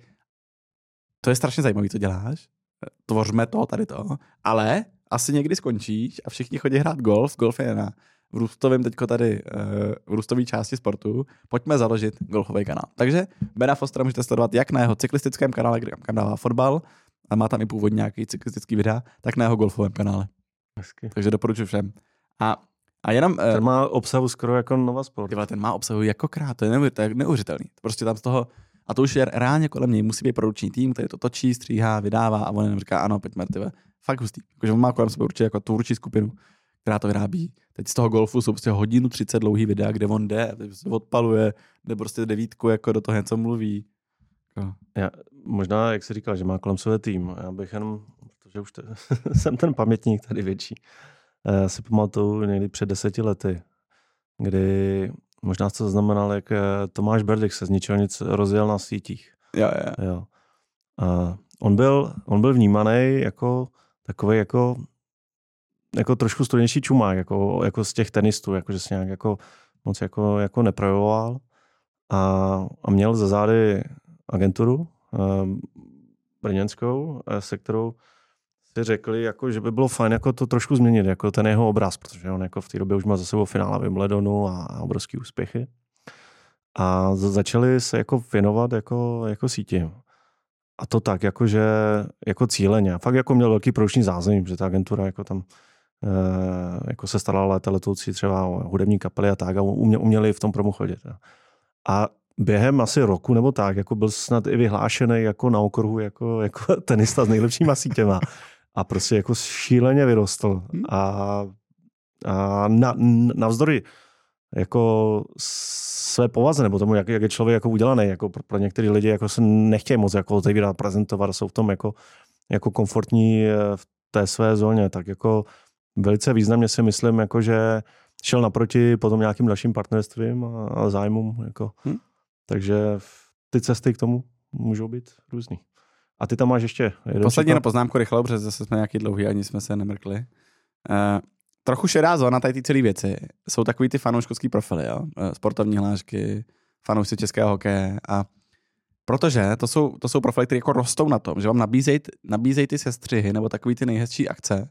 to je strašně zajímavý, co děláš, tvořme to, tady to, ale asi někdy skončíš a všichni chodí hrát golf, golf je na v růstovém teďko tady, eh, v růstové části sportu, pojďme založit golfový kanál. Takže Bena Fostera můžete sledovat jak na jeho cyklistickém kanále, kde kam dává fotbal, a má tam i původně nějaký cyklistický videa, tak na jeho golfovém kanále. Hezky. Takže doporučuji všem. A, a jenom... Eh, ten má obsahu skoro jako Nova Sport. Tyhle, ten má obsahu jako krát, to je, neuvěřitelný. Prostě tam z toho, a to už je reálně kolem něj, musí být produční tým, který to točí, stříhá, vydává a on jenom říká, ano, pojďme, tyve. Fakt hustý. Jakože on má kolem sebe určitě jako tvůrčí skupinu, která to vyrábí. Teď z toho golfu jsou prostě hodinu 30 dlouhý videa, kde on jde, prostě odpaluje, jde prostě devítku, jako do toho něco mluví. Jako. Já, možná, jak jsi říkal, že má kolem sebe tým. Já bych jenom, protože už te, jsem ten pamětník tady větší, já si pamatuju někdy před deseti lety, kdy možná to znamenal, jak eh, Tomáš Berdik se z ničeho nic rozjel na sítích. Jo, jo. jo. A on byl, on byl vnímaný jako takový jako jako trošku studenější čumák, jako, jako z těch tenistů, jako že se nějak jako moc jako, jako neprojevoval a, a měl za zády agenturu brněnskou, eh, se kterou si řekli, jako, že by bylo fajn jako to trošku změnit, jako ten jeho obraz, protože on jako v té době už má za sebou finále Wimbledonu a, a obrovský úspěchy. A začali se jako věnovat jako, jako síti. A to tak, jakože jako cíleně. Fakt jako měl velký produční zázemí, že ta agentura jako tam jako se starala léta letoucí třeba o hudební kapely a tak a uměli v tom promu chodit. A během asi roku nebo tak, jako byl snad i vyhlášený jako na okruhu jako, jako tenista s nejlepšíma sítěma. A prostě jako šíleně vyrostl. Hmm. A, a na, navzdory jako své povaze, nebo tomu, jak, jak je člověk jako udělaný, jako pro, pro některé lidi jako se nechtějí moc jako otevírat, prezentovat, jsou v tom jako, jako komfortní eh, v té své zóně, tak jako velice významně si myslím, jako že šel naproti potom nějakým dalším partnerstvím a, a zájmům. Jako. Hmm. Takže ty cesty k tomu můžou být různý. A ty tam máš ještě jeden Poslední na poznámku rychle, protože zase jsme nějaký dlouhý, ani jsme se nemrkli. Uh, trochu šedá zóna tady ty celé věci. Jsou takový ty fanouškovský profily, jo? Uh, sportovní hlášky, fanoušci českého hokeje a protože to jsou, to jsou profily, které jako rostou na tom, že vám nabízejí nabízej ty sestřihy nebo takový ty nejhezčí akce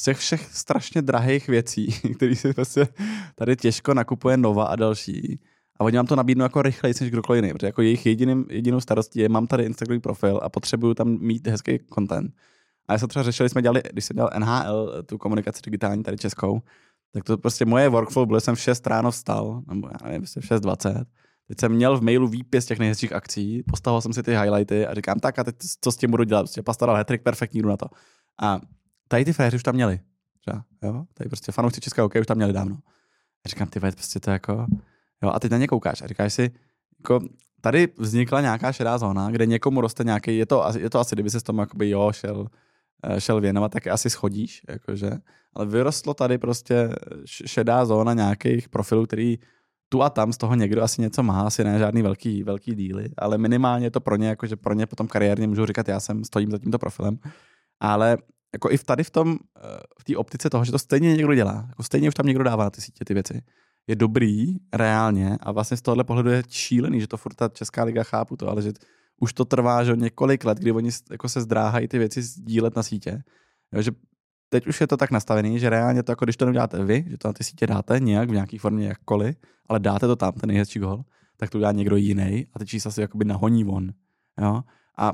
z těch všech strašně drahých věcí, které si prostě tady těžko nakupuje Nova a další. A oni vám to nabídnou jako rychleji než kdokoliv jiný, protože jako jejich jediným, jedinou starostí je, mám tady Instagramový profil a potřebuju tam mít hezký content. A já se třeba řešili, jsme dělali, když jsem dělal NHL, tu komunikaci digitální tady českou, tak to prostě moje workflow, byl jsem v 6 ráno vstal, nebo já nevím, prostě v 6.20. Teď jsem měl v mailu výpis těch nejhezčích akcí, postavil jsem si ty highlighty a říkám, tak a teď co s tím budu dělat? Prostě pastoral hetrik, perfektní, jdu na to. A tady ty fréři už tam měli. Třeba, jo? Tady prostě fanoušci českého hokeje už tam měli dávno. A říkám, ty prostě to jako, jo, a teď na ně koukáš a říkáš si, jako, tady vznikla nějaká šedá zóna, kde někomu roste nějaký, je to, je to asi, kdyby se s tomu jakoby, jo, šel, eh, šel věnovat, tak asi schodíš, jakože. Ale vyrostlo tady prostě šedá zóna nějakých profilů, který tu a tam z toho někdo asi něco má, asi ne žádný velký, velký díly, ale minimálně to pro ně, jakože pro ně potom kariérně můžu říkat, já jsem stojím za tímto profilem. Ale jako i v tady v tom, eh, v té optice toho, že to stejně někdo dělá, jako stejně už tam někdo dává na ty sítě ty věci, je dobrý reálně a vlastně z tohohle pohledu je šílený, že to furt ta Česká liga chápu to, ale že už to trvá že několik let, kdy oni jako se zdráhají ty věci sdílet na sítě. Jo, že teď už je to tak nastavený, že reálně to jako když to neuděláte vy, že to na ty sítě dáte nějak v nějaké formě jakkoliv, ale dáte to tam, ten nejhezčí gol, tak to udělá někdo jiný a ty čísla si jakoby nahoní von. Jo? A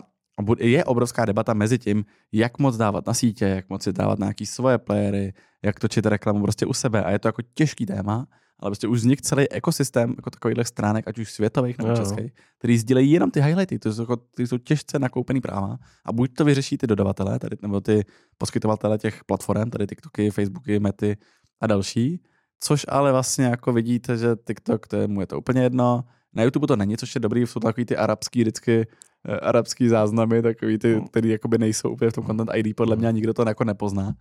je obrovská debata mezi tím, jak moc dávat na sítě, jak moc si dávat na nějaký svoje playery, jak točit reklamu prostě u sebe. A je to jako těžký téma, ale prostě už vznikl celý ekosystém jako takovýchhle stránek, ať už světových nebo českých, který sdílejí jenom ty highlighty, to jsou, jako, ty jsou těžce nakoupený práva. A buď to vyřeší ty dodavatelé, tady, nebo ty poskytovatele těch platform, tady TikToky, Facebooky, Mety a další, což ale vlastně jako vidíte, že TikTok, to je, mu je to úplně jedno, na YouTube to není, což je dobrý, jsou takový ty arabský vždycky arabský záznamy, takový ty, no. který jakoby nejsou úplně v tom content ID, podle mě nikdo to jako nepozná.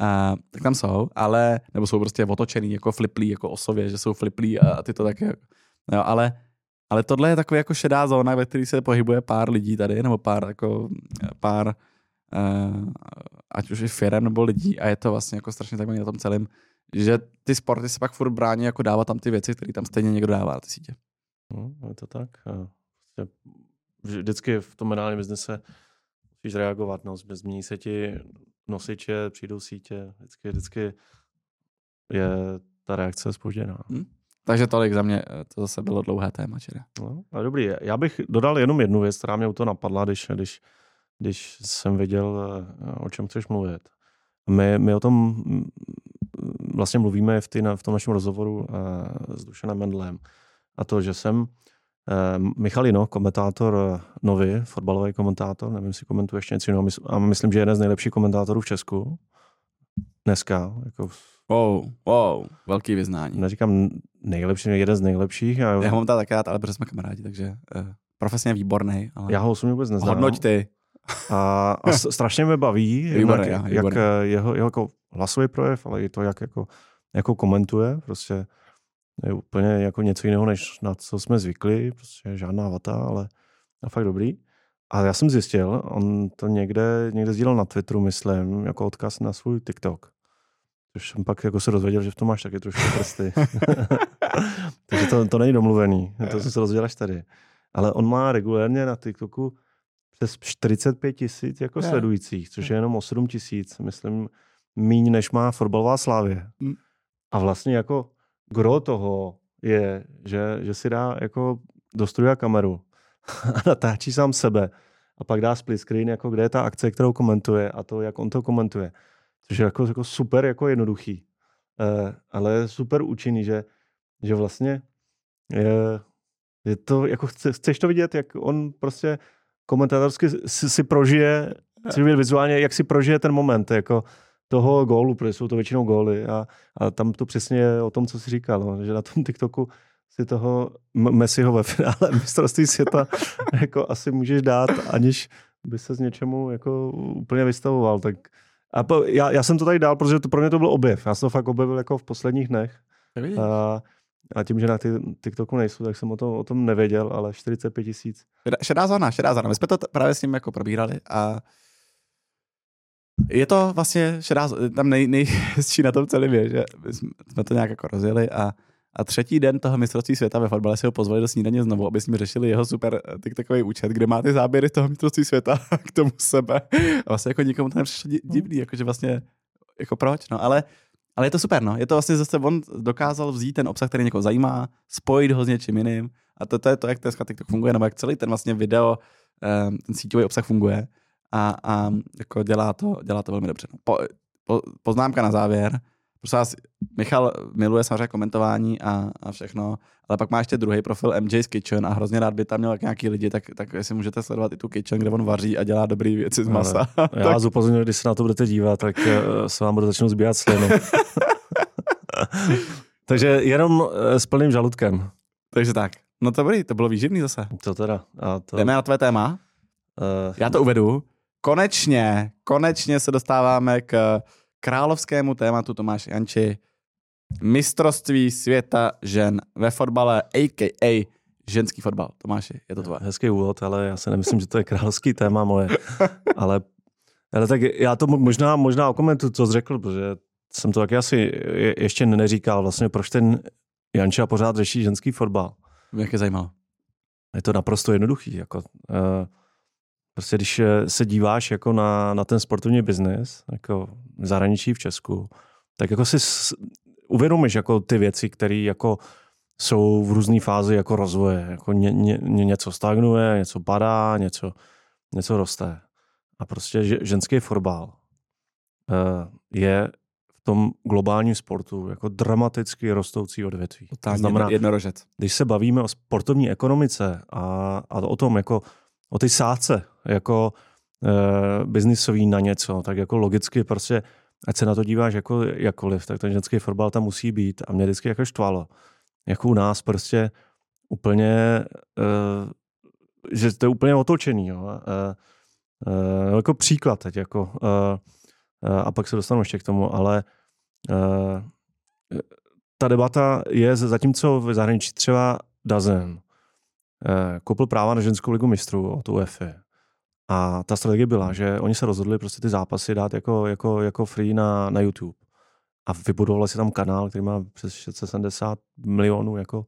A, tak tam jsou, ale, nebo jsou prostě otočený jako fliplí, jako osově, že jsou fliplí a ty to taky, no, ale, ale tohle je takový jako šedá zóna, ve které se pohybuje pár lidí tady, nebo pár, jako, pár, uh, ať už je firem nebo lidí a je to vlastně jako strašně zajímavé na tom celém, že ty sporty se pak furt brání jako dávat tam ty věci, které tam stejně někdo dává na ty sítě. No, je to tak. Vždycky v tom mediálním biznise musíš reagovat, no, změní se ti nosiče, přijdou sítě, vždycky, vždycky je ta reakce spožděná. Hmm. Takže tolik za mě, eh, to zase bylo dlouhé téma, čili. No, ale dobrý, já bych dodal jenom jednu věc, která mě u toho napadla, když, když, když jsem viděl, eh, o čem chceš mluvit. My, my o tom mm, vlastně mluvíme v, ty, v tom našem rozhovoru uh, s Dušanem Mendlem. A to, že jsem Eh, Michal Jino, komentátor eh, nový, fotbalový komentátor, nevím, jestli komentuje ještě něco jiného, a myslím, že je jeden z nejlepších komentátorů v Česku. Dneska. Jako... Wow, wow, velký vyznání. Neříkám nejlepší, jeden z nejlepších. A... Já ho mám taky rád, ale protože jsme kamarádi, takže uh, profesně výborný. Ale... Já ho osobně vůbec neznám. Hodnoť ty. A, a strašně mě baví, výborný, jak, jak jeho, jeho jako hlasový projev, ale i to, jak jako, jako komentuje. Prostě je úplně jako něco jiného, než na co jsme zvykli, prostě žádná vata, ale a fakt dobrý. A já jsem zjistil, on to někde, někde sdílel na Twitteru, myslím, jako odkaz na svůj TikTok. Což jsem pak jako se dozvěděl, že v tom máš taky trošku prsty. Takže to, to není domluvený, to jsem se dozvěděl až tady. Ale on má regulérně na TikToku přes 45 tisíc jako sledujících, což je jenom o 7 tisíc, myslím, míň než má fotbalová slávě. Mm. A vlastně jako gro toho je, že, že si dá jako do studia kameru a natáčí sám sebe a pak dá split screen, jako kde je ta akce, kterou komentuje a to, jak on to komentuje. Což je jako, jako super jako jednoduchý, uh, ale super účinný, že, že vlastně je, je to, jako chce, chceš to vidět, jak on prostě komentátorsky si, si prožije, si vidět vizuálně, jak si prožije ten moment, jako toho gólu, protože jsou to většinou góly a, a tam to přesně je o tom, co jsi říkal, no, že na tom TikToku si toho Messiho ve finále mistrovství světa jako asi můžeš dát, aniž by se z něčemu jako úplně vystavoval. Tak a po, já, já, jsem to tady dal, protože to pro mě to byl objev. Já jsem to fakt objevil jako v posledních dnech. A, a tím, že na ty TikToku nejsou, tak jsem o tom, o tom nevěděl, ale 45 tisíc. Šedá zóna, šedá zóna. My jsme to právě s ním jako probírali a je to vlastně šedá, tam nej, nejhezčí na tom celém je, že jsme to nějak jako rozjeli a a třetí den toho mistrovství světa ve fotbale si ho pozvali do snídaně znovu, aby ním řešili jeho super eh, TikTokový účet, kde má ty záběry toho mistrovství světa k tomu sebe. A vlastně jako nikomu to nepřišlo di- divný, jakože vlastně, jako proč, no, ale ale je to super, no. Je to vlastně zase, on dokázal vzít ten obsah, který někoho zajímá, spojit ho s něčím jiným. A to, to je to, jak dneska TikTok funguje, nebo jak celý ten vlastně video, eh, ten síťový obsah funguje. A, a jako dělá to, dělá to velmi dobře. No. Po, po, poznámka na závěr. Prosím vás, Michal miluje samozřejmě komentování a, a všechno, ale pak má ještě druhý profil MJ's Kitchen a hrozně rád by tam měl nějaký lidi, tak, tak jestli můžete sledovat i tu Kitchen, kde on vaří a dělá dobré věci z masa. Ale já vás upozorňuji, když se na to budete dívat, tak eh, se vám bude začnout zbíhat sliny. Takže jenom eh, s plným žaludkem. Takže tak. No to dobrý, to bylo výživný zase. To teda. A to, Jdeme na tvé téma. uh, Já to uvedu. Konečně, konečně se dostáváme k královskému tématu Tomáš Janči. Mistrovství světa žen ve fotbale, a.k.a. ženský fotbal. Tomáši, je to tvoje. hezký úvod, ale já si nemyslím, že to je královský téma moje. ale, ale tak já to možná, možná okomentuju, co jsi řekl, protože jsem to taky asi je- ještě neříkal, vlastně proč ten Janča pořád řeší ženský fotbal. Jak je zajímalo. Je to naprosto jednoduchý. Jako, uh, prostě když eh, se díváš jako na, na ten sportovní biznis, jako v zahraničí v Česku, tak jako si uvědomíš jako ty věci, které jako jsou v různé fázi jako rozvoje. Jako ně, ně, ně, něco stagnuje, něco padá, něco, něco roste. A prostě že- ženský fotbal uh, je v tom globálním sportu jako dramaticky rostoucí odvětví. To znamená, jednorožec. když se bavíme o sportovní ekonomice a, a o tom, jako o ty sáce, jako e, biznisový na něco, tak jako logicky prostě, ať se na to díváš jako jakkoliv, tak ten ženský fotbal tam musí být a mě vždycky jako štvalo. Jako u nás prostě úplně, e, že to je úplně otočený. Jo. E, e, jako příklad teď, jako, e, a pak se dostanu ještě k tomu, ale e, ta debata je, zatímco v zahraničí třeba Dazen koupil práva na ženskou ligu mistrů od UEFA. A ta strategie byla, že oni se rozhodli prostě ty zápasy dát jako, jako, jako free na, na YouTube. A vybudovali si tam kanál, který má přes 670 milionů jako,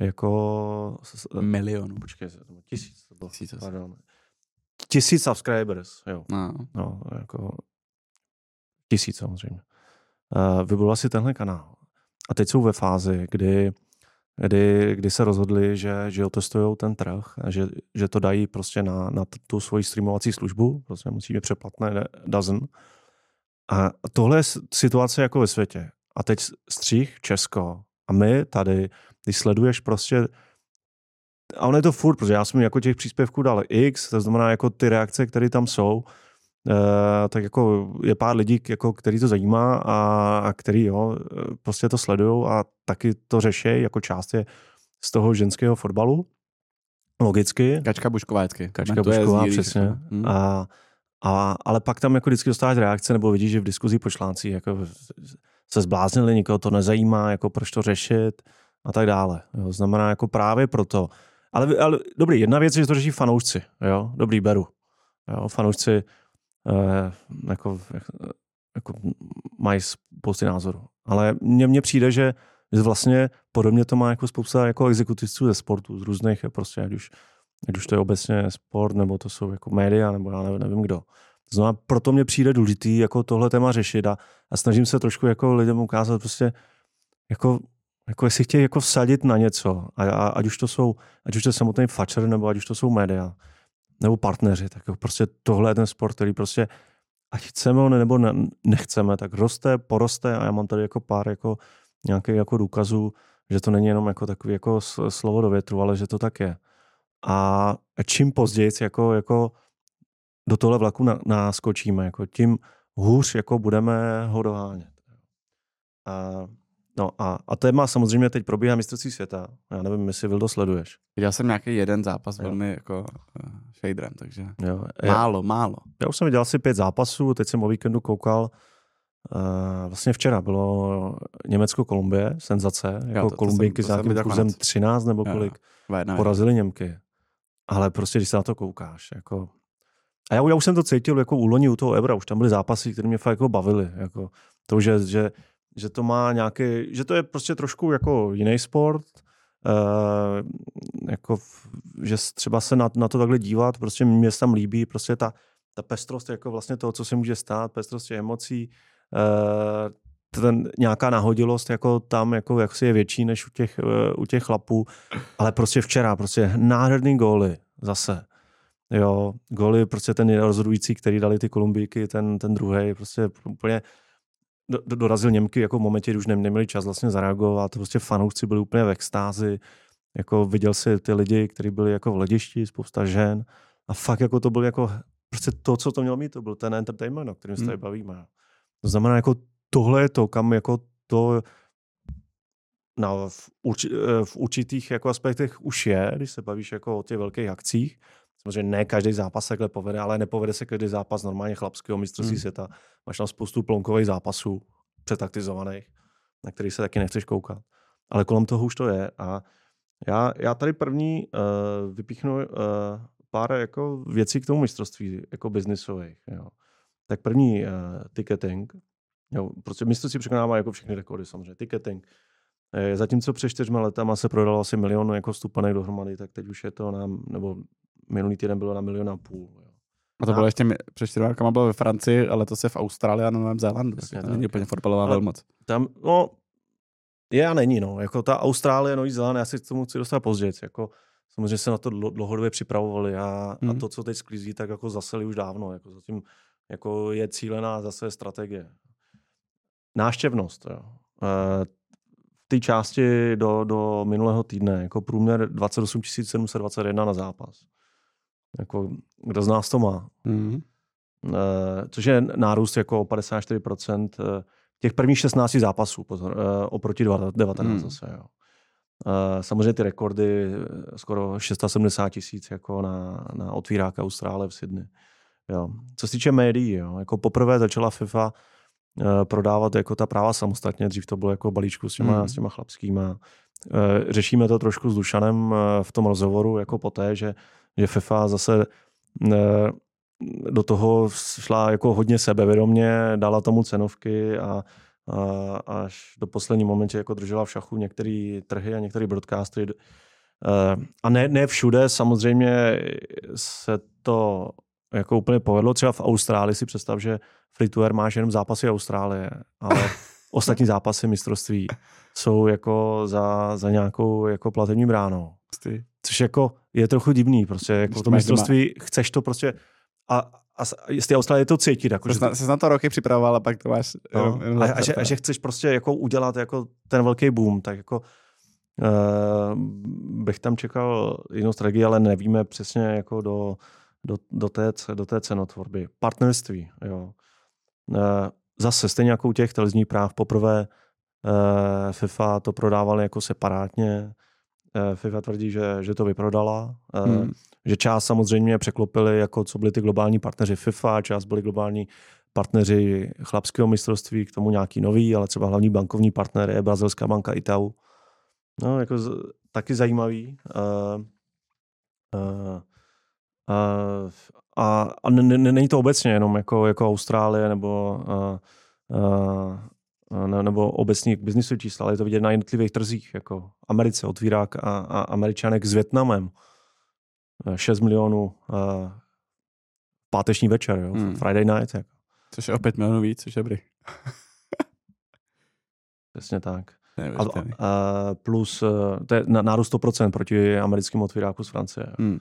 jako Milionů. počkej, tisíc. To bylo, Tisíc pardon. Tisíc subscribers, jo. No. No, jako tisíc samozřejmě. Uh, vybudoval si tenhle kanál. A teď jsou ve fázi, kdy, kdy, kdy se rozhodli, že, že otestují ten trh a že, že to dají prostě na, na tu svoji streamovací službu, prostě musí být přeplatné dozen. A tohle je situace jako ve světě. A teď střih Česko a my tady, když sleduješ prostě a ono je to furt, protože já jsem jako těch příspěvků dal x, to znamená jako ty reakce, které tam jsou, tak jako je pár lidí, jako, který to zajímá a, a který jo, eh, prostě to sledují a taky to řeší jako část je z toho ženského fotbalu. Logicky. Kačka Bušková vždycky. Kačka to Bušková, přesně. všechno. Hm. A, a, ale pak tam jako vždycky dostáváš reakce nebo vidíš, že v diskuzích po článcích jako se zbláznili, nikoho to nezajímá, jako proč to řešit a tak dále. Jo. Znamená jako právě proto. Ale, ale dobrý, jedna věc je, že to řeší fanoušci. Jo. Dobrý, beru. Jo. Fanoušci eh, jako, jako mají spousty názorů. Ale mně, mně přijde, že vlastně podobně to má jako spousta jako exekutivců ze sportu, z různých, prostě, ať už, ať už to je obecně sport, nebo to jsou jako média, nebo já nevím, nevím kdo. Znamená, proto mě přijde důležitý jako tohle téma řešit a, a snažím se trošku jako lidem ukázat prostě, jako, jako jestli chtějí jako vsadit na něco, a, a, ať už to jsou, ať už to je samotný fačer, nebo ať už to jsou média, nebo partneři, tak jako prostě tohle je ten sport, který prostě ať chceme nebo ne, nechceme, tak roste, poroste a já mám tady jako pár jako nějakých jako důkazů, že to není jenom jako takový jako slovo do větru, ale že to tak je. A čím později jako, jako do tohle vlaku na, naskočíme, jako tím hůř jako budeme ho dohánět. A, no a, a téma samozřejmě teď probíhá mistrovství světa. Já nevím, jestli Vildo sleduješ. Viděl jsem nějaký jeden zápas Jo. velmi jako uh, shaderem, takže Jo, já, málo, málo. já už jsem viděl asi pět zápasů, teď jsem o víkendu koukal, Uh, vlastně včera bylo Německo-Kolumbie, senzace, jako to- to jsem- Kolumbijky to s nějakým kurzem konec. 13 nebo Jo, kolik. Dva jedna, porazili Němky. Ale prostě, když se na to koukáš, jako... A já, já už jsem to cítil jako u loni u toho Eura, už tam byly zápasy, které mě fakt jako bavily. Jako to, že, že že to má nějaký, že to je prostě trošku jako jiný sport, uh, jako, že třeba se na, na to takhle dívat, prostě mě se tam líbí, prostě ta, ta pestrost jako vlastně toho, co se může stát, pestrost emocí, uh, ten, nějaká nahodilost jako tam jako, jak si je větší než u těch, uh, u těch chlapů, ale prostě včera, prostě nádherný góly zase. Jo, góly, prostě ten rozhodující, který dali ty Kolumbíky, ten, ten druhý, prostě úplně do, do, dorazil Němky jako v momentě, kdy už neměli čas vlastně zareagovat. Prostě fanoušci byli úplně v extázi. Jako viděl si ty lidi, kteří byli jako v ledišti, spousta žen. A fakt jako to byl jako prostě to, co to mělo mít, to byl ten entertainment, o kterém se tady hmm. bavíme. To znamená, jako tohle je to, kam jako to na, v, urči, v určitých jako aspektech už je, když se bavíš jako o těch velkých akcích. Samozřejmě ne každý zápas takhle povede, ale nepovede se každý zápas normálně chlapského mistrovství hmm. světa. Máš tam spoustu plonkových zápasů, přetaktizovaných, na který se taky nechceš koukat. Ale kolem toho už to je. A já, já tady první uh, vypíchnu uh, pár jako věcí k tomu mistrovství, jako biznisových. Jo. Tak první uh, ticketing. Jo, prostě mistrovství překonává jako všechny rekordy samozřejmě. Ticketing. Zatímco před čtyřma letama se prodalo asi milion jako stupanek dohromady, tak teď už je to na, nebo minulý týden bylo na milion a půl. Jo. A to bylo ještě před čtyřma rokama bylo ve Francii, ale to se v Austrálii a Novém Zélandu. Jasně, to není úplně fotbalová velmoc. Tam, no, je a není, no. Jako ta Austrálie, Nový Zéland, já si k tomu chci dostat později. Jako, samozřejmě se na to dlouhodobě připravovali a, hmm. a to, co teď sklízí, tak jako zaseli už dávno. Jako zatím jako je cílená zase strategie. Náštěvnost. Jo. E, v té části do, do minulého týdne jako průměr 28 721 na zápas. Jako, kdo z nás to má? Mm. Což je nárůst jako o 54% eh, těch prvních 16 zápasů pozor, e, oproti 19 mm. zase. Jo. Samozřejmě ty rekordy skoro 670 tisíc jako na, na otvíráka Austrálie v Sydney. Jo. Co se týče médií, jo, jako poprvé začala FIFA prodávat jako ta práva samostatně, dřív to bylo jako balíčku s těma, mm. s těma chlapskýma. Řešíme to trošku s Dušanem v tom rozhovoru, jako poté, že že FIFA zase do toho šla jako hodně sebevědomě, dala tomu cenovky a, a až do poslední momentě jako držela v šachu některé trhy a některé broadcastery. A ne, ne všude samozřejmě se to jako úplně povedlo. Třeba v Austrálii si představ, že free to air máš jenom zápasy Austrálie, ale ostatní zápasy mistrovství jsou jako za, za nějakou jako platební bránou. Což jako je trochu divný, prostě jako to mistrovství, chceš to prostě a, a z té Austrálie to cítit. Jako, že to... na to roky připravoval a pak to máš... No, jenom, jenom a, a, že, a, že, chceš prostě jako udělat jako ten velký boom, tak jako uh, bych tam čekal jinou strategii, ale nevíme přesně jako do, do, do, té, do té cenotvorby. Partnerství, jo. Uh, zase stejně jako u těch televizních práv poprvé uh, FIFA to prodávali jako separátně, Eh, FIFA tvrdí, že, že to vyprodala, eh, hmm. že část samozřejmě překlopili, jako co byli ty globální partneři FIFA, část byli globální partneři chlapského mistrovství, k tomu nějaký nový, ale třeba hlavní bankovní partner je brazilská banka Itau. No, jako z, taky zajímavý. Uh, uh, uh, a, a není to obecně jenom jako, jako Austrálie nebo uh, uh, ne, nebo obecní biznisu čísla, ale je to vidět na jednotlivých trzích, jako Americe, otvírák a, a Američanek s Větnamem. 6 eh, milionů uh, páteční večer, jo, hmm. Friday night. Jako. Což je o 5 milionů víc, což je dobrý. Přesně tak. A, a plus, uh, to je nárůst 100% proti americkým otvíráku z Francie. Hmm. Uh,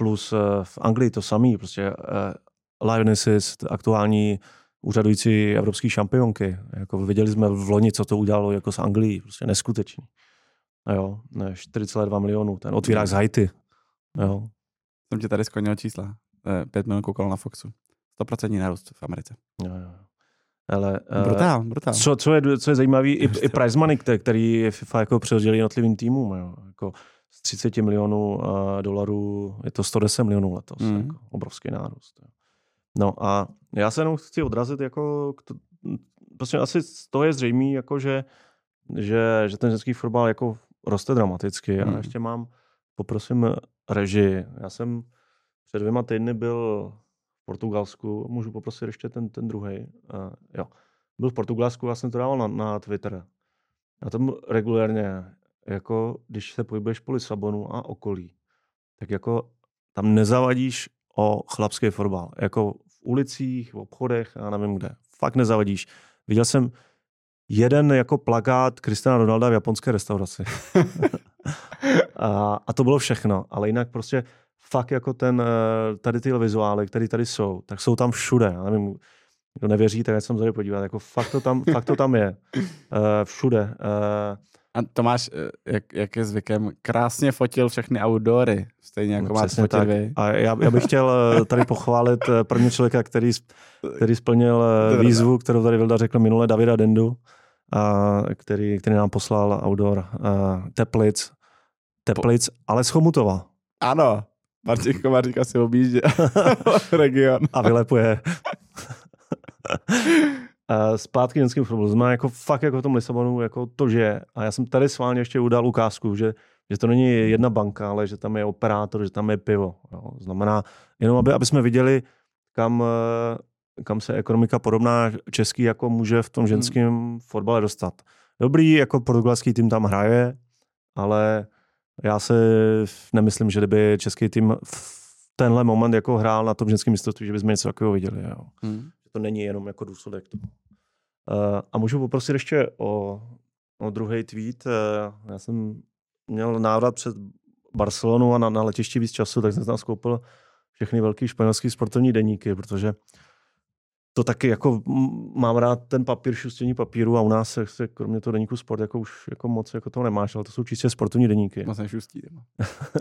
plus uh, v Anglii to samý, prostě uh, Lionesses, aktuální úřadující evropský šampionky. Jako viděli jsme v loni, co to udělalo jako s Anglií. Prostě neskutečný. A jo, ne, 4,2 milionů. Ten otvírák z Haiti. Jo. Jsem tě tady skonil čísla. 5 milionů koukal na Foxu. 100% nárůst v Americe. Jo, jo. Ale, brutál, brutál. Co, co, je, co je zajímavé, i, i prize money, který FIFA jako přehodili jednotlivým týmům. Jo. Jako z 30 milionů uh, dolarů je to 110 milionů letos. Mm. Jako obrovský nárůst. No a já se jenom chci odrazit jako, k to, prostě asi to je zřejmé, jako že, že, že ten ženský fotbal jako roste dramaticky. Hmm. A ještě mám, poprosím režii. Já jsem před dvěma týdny byl v Portugalsku, můžu poprosit ještě ten, ten druhý. Uh, jo. byl v Portugalsku, já jsem to dával na, na Twitter. Já tam regulérně, jako když se pohybuješ po Lisabonu a okolí, tak jako tam nezavadíš o chlapský fotbal. Jako v ulicích, v obchodech, já nevím kde. Fakt nezavadíš. Viděl jsem jeden jako plakát Kristiana Ronalda v japonské restauraci. a, a to bylo všechno. Ale jinak prostě fakt jako ten, eh, tady ty vizuály, které tady jsou, tak jsou tam všude. Já nevím, kdo nevěří, tak jsem tady podívat. Jako fakt to tam, fakt to tam je. Uh, všude. Uh, a Tomáš, jak, jak je zvykem, krásně fotil všechny outdoory, stejně jako no, máte fotit tak. vy. A já, já bych chtěl tady pochválit první člověka, který, který splnil výzvu, kterou tady Vilda řekl minule, Davida Dendu, a, který, který nám poslal outdoor uh, Teplic, Teplic, po... ale z Chomutova. Ano, Martin Komařík asi objíždí region. A vylepuje. Zpátky ženským fotbalu. Znamená jako fakt jako v tom Lisabonu jako to, že a já jsem tady sválně ještě udal ukázku, že, že to není jedna banka, ale že tam je operátor, že tam je pivo. Jo. Znamená, jenom aby, aby jsme viděli, kam, eh, kam se ekonomika podobná český jako může v tom ženském hmm. fotbale dostat. Dobrý, jako portugalský tým tam hraje, ale já se nemyslím, že kdyby český tým v tenhle moment jako hrál na tom ženském mistrovství, že bychom něco takového viděli. Jo. Hmm. To není jenom jako důsledek toho. Uh, a můžu poprosit ještě o, o druhý tweet. Uh, já jsem měl návrat před Barcelonu a na, na letišti víc času, tak jsem tam skoupil všechny velký španělský sportovní deníky, protože to taky jako mám rád ten papír, šustění papíru a u nás se, se kromě toho deníku sport jako už jako moc jako to nemáš, ale to jsou čistě sportovní deníky. Moc nešustí.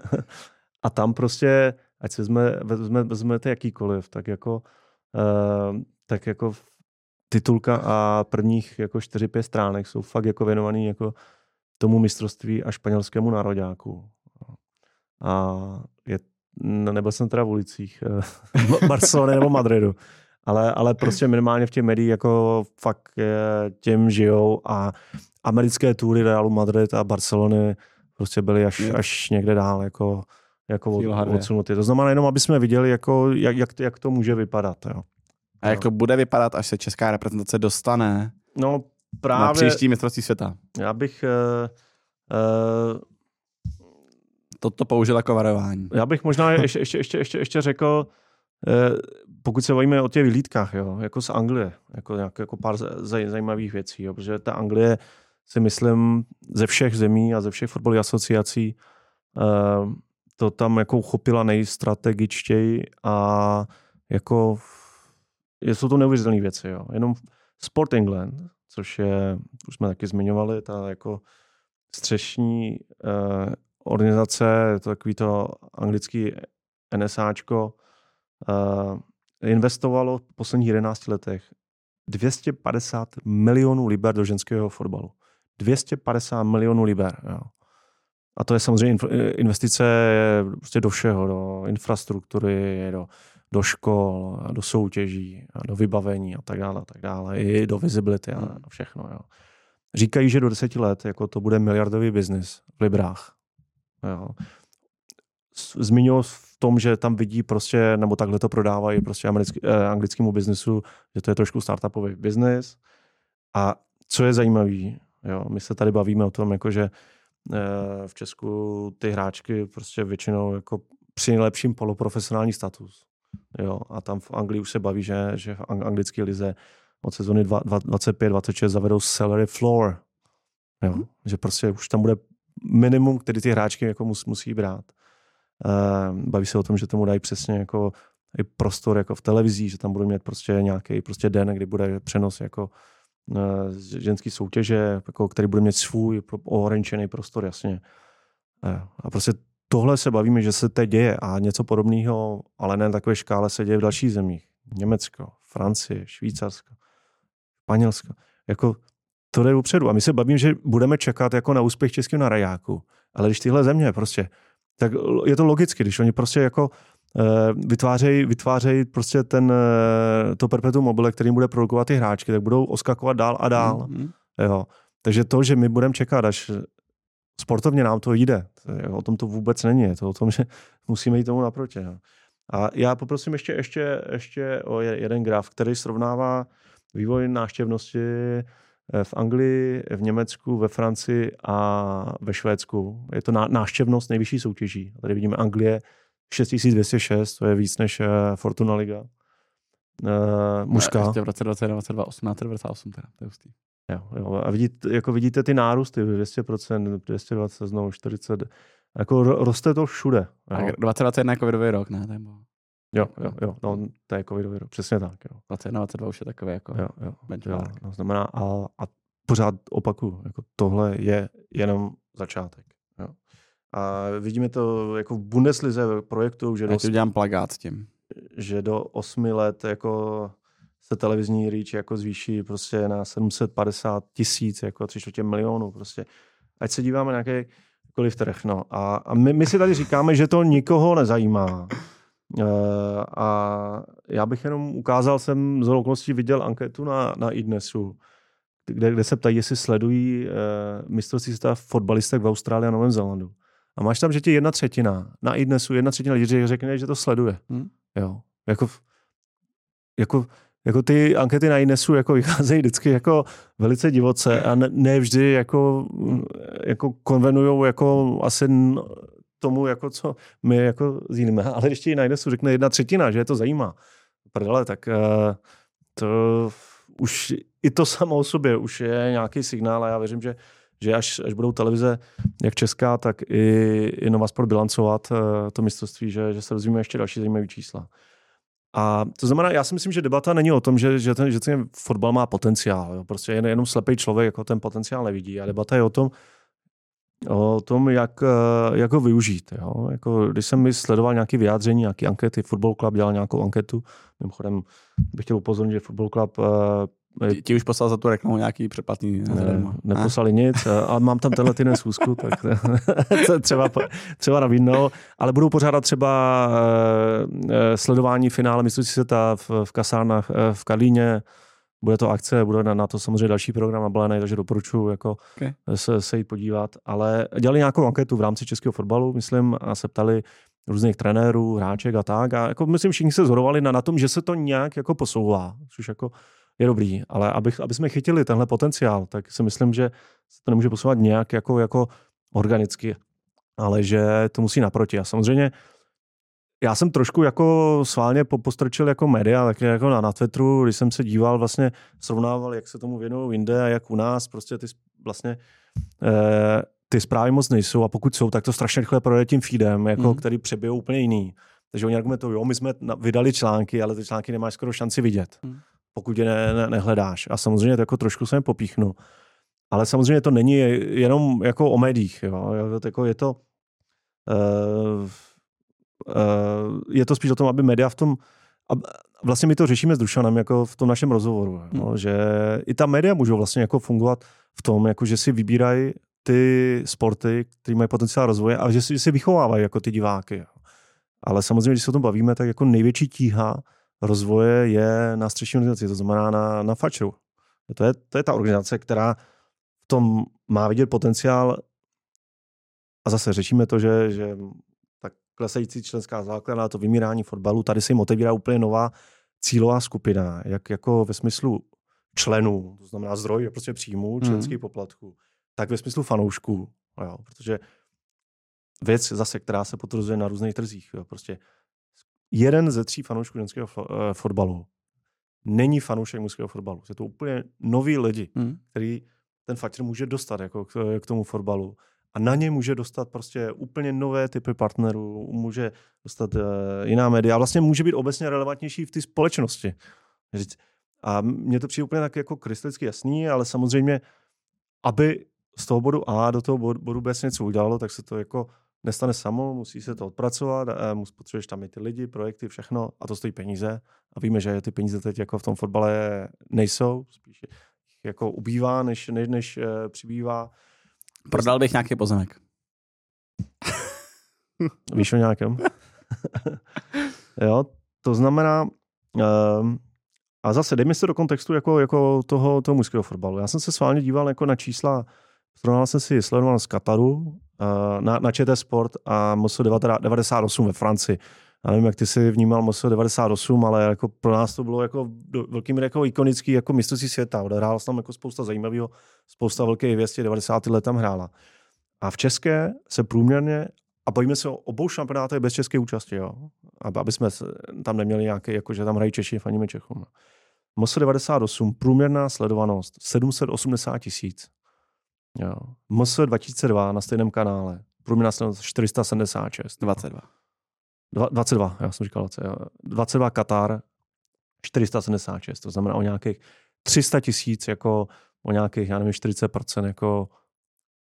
a tam prostě, ať se vezme, vezme, vezmete jakýkoliv, tak jako, uh, tak jako titulka a prvních jako 4-5 stránek jsou fakt jako věnovaný jako tomu mistrovství a španělskému nároďáku. A je, nebyl jsem teda v ulicích eh, Barcelony nebo Madridu, ale, ale prostě minimálně v těch médiích jako fakt těm žijou a americké tury Realu Madrid a Barcelony prostě byly až, až někde dál jako, jako odsunuty. To znamená jenom, aby jsme viděli, jako, jak, jak, jak to může vypadat. Jo. A jak to bude vypadat, až se česká reprezentace dostane no, právě, na příští mistrovství světa? Já bych uh, uh, toto použil jako varování. Já bych možná ještě, ještě, ještě, ještě, ještě řekl, uh, pokud se bavíme o těch vyhlídkách, jo, jako z Anglie, jako, nějak, jako pár zaj, zajímavých věcí, jo, protože ta Anglie si myslím ze všech zemí a ze všech fotbalových asociací uh, to tam jako uchopila nejstrategičtěji a jako jsou to neuvěřitelné věci. Jo. Jenom Sport England, což je, už jsme taky zmiňovali, ta jako střešní uh, organizace, to takový to anglický NSAčko, uh, investovalo v posledních 11 letech 250 milionů liber do ženského fotbalu. 250 milionů liber. Jo. A to je samozřejmě investice prostě do všeho, do infrastruktury, do do škol, do soutěží, do vybavení a tak dále, a tak dále, i do visibility a hmm. všechno. Jo. Říkají, že do deseti let jako to bude miliardový biznis v Librách. Jo. Zmiňuji v tom, že tam vidí prostě, nebo takhle to prodávají prostě americký, eh, anglickému biznesu, že to je trošku startupový biznis. A co je zajímavé, jo, my se tady bavíme o tom, jako že eh, v Česku ty hráčky prostě většinou jako při nejlepším poloprofesionální status. Jo, a tam v Anglii už se baví, že, že v anglické lize od sezóny 25-26 zavedou salary floor. Jo, hmm. Že prostě už tam bude minimum, který ty hráčky jako mus, musí brát. Uh, baví se o tom, že tomu dají přesně jako i prostor jako v televizi, že tam budou mít prostě nějaký prostě den, kdy bude přenos jako uh, ženský soutěže, jako, který bude mít svůj ohraničený prostor, jasně. Uh, a prostě tohle se bavíme, že se teď děje a něco podobného, ale ne na takové škále se děje v dalších zemích. Německo, Francie, Švýcarsko, Španělsko. Jako to jde upředu. A my se bavíme, že budeme čekat jako na úspěch českého na rajáku. Ale když tyhle země prostě, tak je to logicky, když oni prostě jako eh, vytvářejí, vytvářejí prostě ten, eh, to perpetuum mobile, kterým bude produkovat ty hráčky, tak budou oskakovat dál a dál. Mm-hmm. Jo. Takže to, že my budeme čekat, až sportovně nám to jde. O tom to vůbec není. Je to o tom, že musíme jít tomu naproti. A já poprosím ještě, ještě, ještě o jeden graf, který srovnává vývoj náštěvnosti eh, v Anglii, v Německu, ve Francii a ve Švédsku. Je to náštěvnost nejvyšší soutěží. Tady vidíme Anglie 6206, to je víc než Fortuna Liga. Uh, mužská. Ještě v roce 2022 18, 98 teda, to je hustý. Jo, jo. A vidíte, jako vidíte ty nárůsty, 200%, 220, znovu 40, jako roste to všude. Jo. A 2021 je covidový rok, ne? Nebo... Jo, jo, jo, no, to je covidový rok, přesně tak. Jo. 21, 22 už je takový jako jo, jo, benchmark. Jo, no, znamená, a, a pořád opakuju, jako tohle je jenom začátek. Jo. A vidíme to jako v Bundeslize projektu, že... Já ti udělám plagát s tím. Že do 8 let jako se televizní reach jako zvýší prostě na 750 tisíc, jako tři čtvrtě milionů prostě. Ať se díváme na jakýkoliv trh, no. A, a my, my si tady říkáme, že to nikoho nezajímá. Uh, a já bych jenom ukázal, jsem z okolností viděl anketu na, na iDnesu, kde, kde se ptají, jestli sledují uh, mistrovství světa fotbalistek v Austrálii a Novém Zélandu. A máš tam, že ti jedna třetina, na iDnesu jedna třetina lidí řekne, že to sleduje. Hmm. Jo. Jako, jako jako ty ankety na Inesu jako vycházejí vždycky jako velice divoce a ne, ne vždy jako, jako konvenují jako asi tomu, jako co my jako zjíme. Ale když ti na Inesu řekne jedna třetina, že je to zajímá, prdele, tak uh, to už i to samo o sobě už je nějaký signál a já věřím, že že až, až budou televize jak česká, tak i, i Nova Sport bilancovat uh, to mistrovství, že, že se dozvíme ještě další zajímavé čísla. A to znamená, já si myslím, že debata není o tom, že, že, ten, že ten fotbal má potenciál. Jo. Prostě jen, jenom slepý člověk jako ten potenciál nevidí. A debata je o tom, o tom, jak, eh, jak ho využít. Jo. Jako, když jsem mi sledoval nějaké vyjádření, nějaké ankety, Football Club dělal nějakou anketu, mimochodem bych chtěl upozornit, že Football Club uh, Ti, ti už poslal za tu reklamu nějaký předplatný? Ne, neposlali nic, ale mám tam tenhle týden schůzku, tak třeba, třeba nabídnou, ale budou pořádat třeba uh, sledování finále mistrovství světa v, v kasárnách uh, v Kalíně, bude to akce, bude na, na to samozřejmě další program nabalený, takže doporučuji jako okay. se, se jít podívat. Ale dělali nějakou anketu v rámci českého fotbalu, myslím, a se ptali různých trenérů, hráček a tak. A jako myslím, všichni se zhorovali na, na tom, že se to nějak jako posouvá, což jako je dobrý, ale abych, aby jsme chytili tenhle potenciál, tak si myslím, že se to nemůže posouvat nějak jako, jako organicky, ale že to musí naproti. A samozřejmě já jsem trošku jako sválně postrčil jako média, tak jako na, na Twitteru, když jsem se díval, vlastně srovnával, jak se tomu věnují jinde a jak u nás, prostě ty vlastně eh, ty zprávy moc nejsou a pokud jsou, tak to strašně rychle projde tím feedem, jako, mm. který přebijou úplně jiný. Takže oni argumentují, jo, my jsme vydali články, ale ty články nemáš skoro šanci vidět. Mm pokud je ne, ne, nehledáš. A samozřejmě to jako trošku jsem popíchnu. Ale samozřejmě to není jenom jako o médiích. Jo. Jako je to uh, uh, je to spíš o tom, aby média v tom a vlastně my to řešíme s Dušanem jako v tom našem rozhovoru, hmm. že i ta média můžou vlastně jako fungovat v tom, jako že si vybírají ty sporty, které mají potenciál rozvoje a že si, že si vychovávají jako ty diváky. Jo. Ale samozřejmě, když se o tom bavíme, tak jako největší tíha rozvoje je na střešní organizaci, to znamená na, na FAČRu. To je, to je ta organizace, která v tom má vidět potenciál a zase řešíme to, že, že tak klesající členská základna, to vymírání fotbalu, tady se jim otevírá úplně nová cílová skupina, jak jako ve smyslu členů, to znamená zdroj prostě příjmů, hmm. členských mm. poplatků, tak ve smyslu fanoušků, jo, protože věc zase, která se potvrzuje na různých trzích, jo, prostě jeden ze tří fanoušků ženského eh, fotbalu není fanoušek mužského fotbalu. Je to úplně noví lidi, hmm. který ten faktor může dostat jako k, k tomu fotbalu. A na ně může dostat prostě úplně nové typy partnerů, může dostat uh, jiná média. A vlastně může být obecně relevantnější v té společnosti. A mně to přijde úplně tak jako krystalicky jasný, ale samozřejmě, aby z toho bodu A do toho bodu B se něco udělalo, tak se to jako nestane samo, musí se to odpracovat, a potřebuješ tam i ty lidi, projekty, všechno a to stojí peníze. A víme, že ty peníze teď jako v tom fotbale nejsou, spíš jako ubývá, než, než, než uh, přibývá. Prodal bych nějaký pozemek. Víš o nějakém? jo, to znamená, uh, a zase dejme se do kontextu jako, jako toho, toho mužského fotbalu. Já jsem se sválně díval jako na čísla, srovnal jsem si sledoval z Kataru, Eh, na, na ČT Sport a MSO 98 ve Francii. já nevím, jak ty si vnímal Mosul 98, ale jako pro nás to bylo jako velkým jako ikonický jako mistrovství světa. Odehrál tam jako spousta zajímavého, spousta velkých věstí, 90. let tam hrála. A v České se průměrně, a bojíme se o obou šampionátech bez české účasti, jo? aby jsme tam neměli nějaké, jako že tam hrají Češi, faníme Čechům. MS 98, průměrná sledovanost 780 tisíc. Jo. MS 2002 na stejném kanále, průměrná sledovanost 476. 22. Dva, 22, já jsem říkal 20. 22 Katar, 476, to znamená o nějakých 300 tisíc, jako o nějakých, já nevím, 40% jako,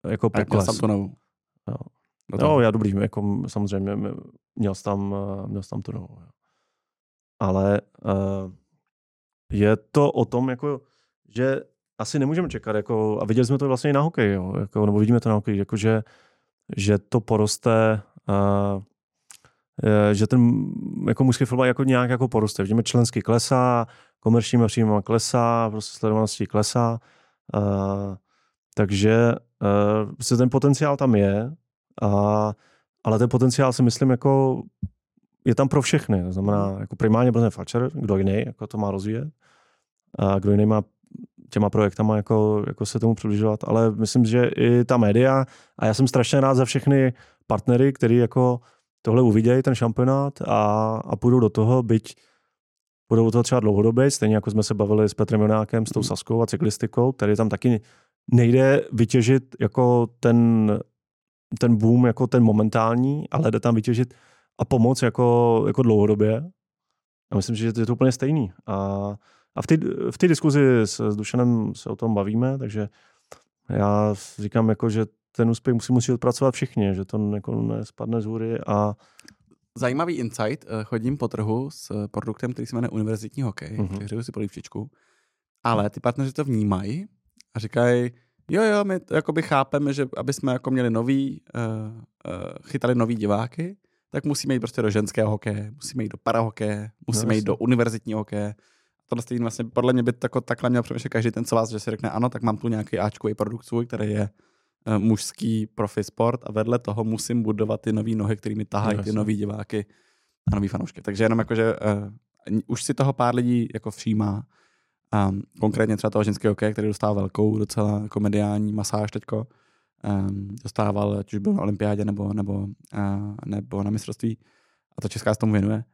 jako pokles. A to Jo. No, já dobrý, jako samozřejmě měl jsem tam, měl jsem tam to novou. Ale uh, je to o tom, jako, že asi nemůžeme čekat, jako, a viděli jsme to vlastně i na hokej, jo, jako, nebo vidíme to na hokej, jako, že, že to poroste, uh, že ten jako mužský fotbal jako nějak jako poroste. Vidíme členský klesá, komerčníma příjmama klesá, prostě sledovaností klesá. Uh, takže uh, prostě ten potenciál tam je, a, ale ten potenciál si myslím jako je tam pro všechny. To znamená, jako primárně Brne Fatcher, kdo jiný jako to má rozvíjet a kdo jiný má těma projektama jako, jako se tomu přibližovat, ale myslím, že i ta média a já jsem strašně rád za všechny partnery, kteří jako tohle uvidějí, ten šampionát a, a půjdou do toho, byť budou do toho třeba dlouhodobě, stejně jako jsme se bavili s Petrem Jonákem, s tou Saskou a cyklistikou, který tam taky nejde vytěžit jako ten, ten boom, jako ten momentální, ale jde tam vytěžit a pomoc jako, jako dlouhodobě. A myslím, že je to úplně stejný. A, a v té v diskuzi s, s Dušanem se o tom bavíme, takže já říkám, jako, že ten úspěch musí, musí odpracovat všichni, že to jako nespadne z hůry a Zajímavý insight. Eh, chodím po trhu s produktem, který se jmenuje Univerzitní hokej. Uh-huh. Přihřeju si polívčičku. Ale ty partneři to vnímají a říkají, jo, jo, my jakoby chápeme, že aby jsme jako měli nový, uh, uh, chytali nový diváky, tak musíme jít prostě do ženského hokeje, musíme jít do parahokeje, musíme no, jít do univerzitního hokeje. Tohle stejný vlastně podle mě by tako, takhle měl přemýšlet každý ten, co vás, že si řekne, ano, tak mám tu nějaký Ačkový produkt svůj, který je uh, mužský profi sport a vedle toho musím budovat ty nové nohy, které mi tahají no, ty nový diváky a nový fanoušky. Takže jenom jakože uh, už si toho pár lidí jako všímá. Um, konkrétně třeba toho ženského hokeje, který dostává velkou docela jako mediální masáž teďko um, dostával, ať už byl na olympiádě nebo, nebo, uh, nebo na mistrovství. A to Česká se tomu věnuje.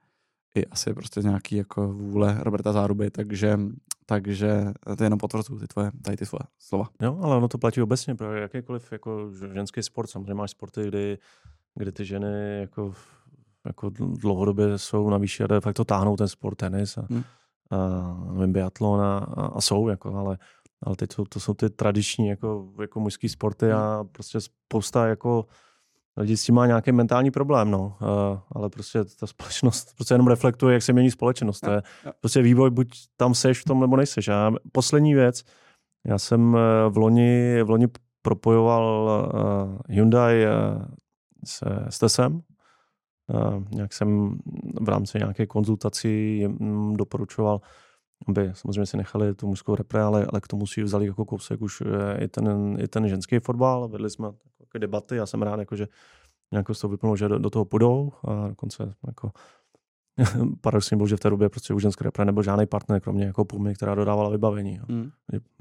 I asi prostě nějaký jako vůle Roberta Záruby, takže, takže to jenom potvrzuju ty tvoje, tady ty svoje slova. Jo, ale ono to platí obecně pro jakýkoliv jako ženský sport. Samozřejmě máš sporty, kdy, kdy ty ženy jako, jako dlouhodobě jsou na výši a de facto táhnou ten sport, tenis a, hmm. a nevím, biatlon a, a, a jsou, jako, ale ale teď jsou, to jsou ty tradiční jako, jako mužský sporty a hmm. prostě spousta jako lidí s tím má nějaký mentální problém, no. Uh, ale prostě ta společnost prostě jenom reflektuje, jak se mění společnost. To je prostě vývoj, buď tam seš v tom, nebo nejseš. A poslední věc, já jsem eh, v loni, v loni propojoval uh, Hyundai uh, s, s Tesem. Uh, nějak jsem v rámci nějaké konzultací doporučoval aby samozřejmě si nechali tu mužskou repre, ale, ale k tomu si vzali jako kousek už eh, i ten, i ten ženský fotbal. Vedli jsme debaty, já jsem rád, jako, že nějak z toho vyplnul, že do, do toho půjdou a dokonce jako paradoxně bylo, že v té době prostě už ženské repre nebyl žádný partner, kromě jako Pumy, která dodávala vybavení. Mm.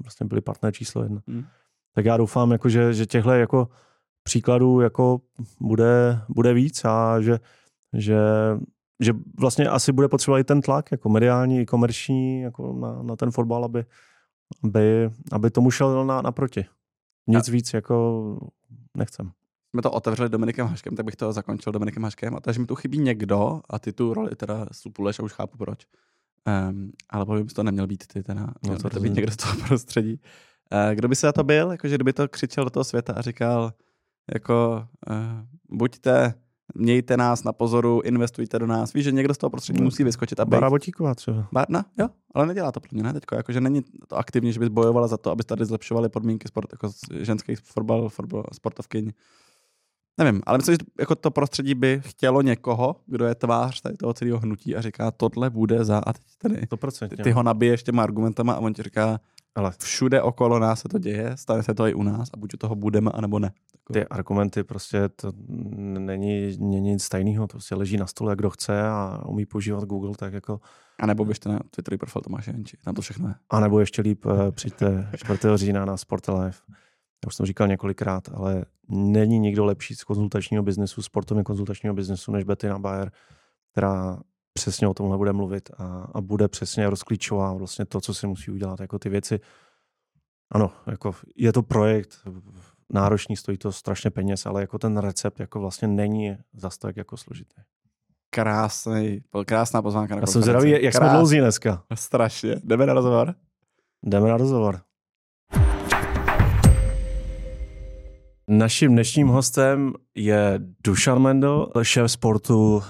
Vlastně byli partner číslo jedna. Mm. Tak já doufám, jako, že, že těchto jako příkladů jako bude, bude víc a že, že že vlastně asi bude potřebovat i ten tlak, jako mediální, i komerční, jako na, na ten fotbal, aby, aby, aby tomu šel na, naproti. Nic a... víc jako nechcem. Jsme to otevřeli Dominikem Haškem, tak bych to zakončil Dominikem Haškem. A takže mi tu chybí někdo a ty tu roli teda supuleš a už chápu proč. Um, ale povím, to neměl být ty, teda, měl no, to být někdo z toho prostředí. Uh, kdo by se za to byl? Jakože kdyby to křičel do toho světa a říkal, jako uh, buďte mějte nás na pozoru, investujte do nás. Víš, že někdo z toho prostředí musí vyskočit. Aby... Bára Botíková třeba. Barna, jo, ale nedělá to pro mě, ne, teďko. Jakože není to aktivně, že bys bojovala za to, aby tady zlepšovali podmínky sport, jako ženských fotbal, fotbal, sportovkyň. Nevím, ale myslím, že jako to prostředí by chtělo někoho, kdo je tvář tady toho celého hnutí a říká, tohle bude za a teď tady 100%, ty, ty ho nabiješ těma argumentama a on ti říká, Ale všude okolo nás se to děje, stane se to i u nás a buď u toho budeme, anebo ne. Ty argumenty prostě to není, není nic tajného, to prostě leží na stole, kdo chce a umí používat Google, tak jako... A nebo běžte na Twitterový profil Tomáše Jenči, tam to všechno je. A nebo ještě líp eh, přijďte 4. října na Sport Live. Já už jsem říkal několikrát, ale není nikdo lepší z konzultačního biznesu, sportovně konzultačního biznesu, než Bettina Bayer, která přesně o tomhle bude mluvit a, a bude přesně rozklíčová vlastně to, co si musí udělat, jako ty věci. Ano, jako je to projekt náročný, stojí to strašně peněz, ale jako ten recept jako vlastně není zas tak jako složitý. Krásný, krásná pozvánka na Já jsem zvědavý, jak Krás... jsme dlouzí dneska. Strašně. Jdeme na rozhovor? Jdeme na rozhovor. Naším dnešním hostem je Dušan Mendel, šéf sportu uh,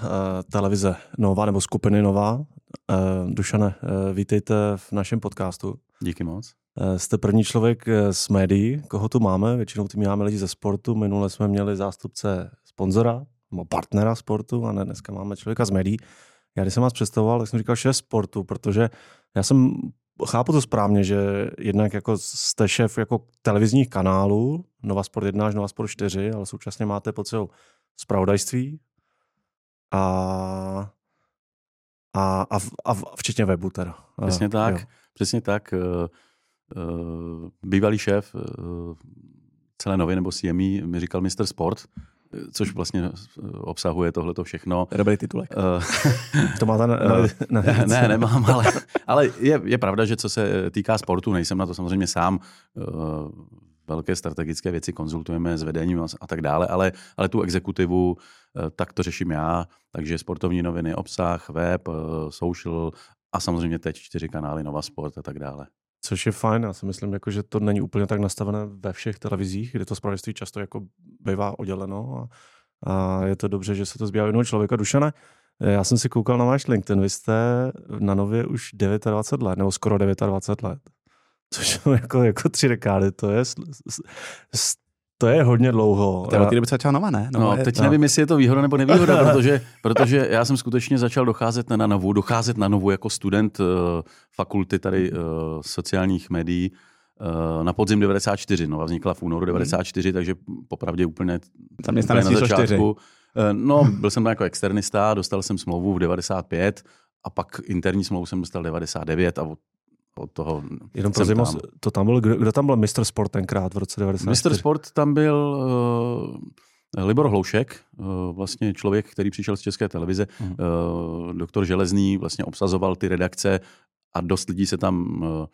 televize Nova nebo skupiny Nova. Uh, Dušane, uh, vítejte v našem podcastu. Díky moc. Jste první člověk z médií, koho tu máme, většinou tu máme lidi ze sportu. Minule jsme měli zástupce sponzora, nebo partnera sportu a ne, dneska máme člověka z médií. Já když jsem vás představoval, tak jsem říkal šéf sportu, protože já jsem chápu to správně, že jednak jako jste šéf jako televizních kanálů, Nova Sport 1 až Nova Sport 4, ale současně máte pod sebou zpravodajství a, a, a, a včetně webu teda. Přesně tak, jo. přesně tak. Uh, bývalý šéf uh, celé nově nebo CME mi říkal Mr. Sport, což vlastně obsahuje tohleto všechno. Dobrý titulek. to máte na, na, na, Ne, nemám, ale, ale je, je pravda, že co se týká sportu, nejsem na to samozřejmě sám, velké strategické věci konzultujeme s vedením a tak dále, ale, ale tu exekutivu tak to řeším já, takže sportovní noviny, obsah, web, social a samozřejmě teď čtyři kanály Nova Sport a tak dále. Což je fajn, já si myslím, jako, že to není úplně tak nastavené ve všech televizích, kde to zpravodajství často jako bývá odděleno a, a je to dobře, že se to zbývá jednoho člověka. Dušane, já jsem si koukal na váš LinkedIn, vy jste na Nově už 29 let, nebo skoro 29 let. Což jako, jako tři dekády, to je to je hodně dlouho. To je od té doby začala nová, ne? No, no teď no. nevím, jestli je to výhoda nebo nevýhoda, protože, protože já jsem skutečně začal docházet na novu, docházet na novu jako student uh, fakulty tady uh, sociálních médií uh, na podzim 94. No, vznikla v únoru 94, hmm. takže popravdě úplně, Tam úplně na začátku. Uh, no, byl jsem tam jako externista, dostal jsem smlouvu v 95 a pak interní smlouvu jsem dostal 99 a od od toho Jenom pro zimu, to tam byl, kdo, kdo tam byl Mr. Sport tenkrát v roce 94? Mr. Sport tam byl uh, Libor Hloušek, uh, vlastně člověk, který přišel z České televize. Uh-huh. Uh, doktor Železný vlastně obsazoval ty redakce a dost lidí se tam uh,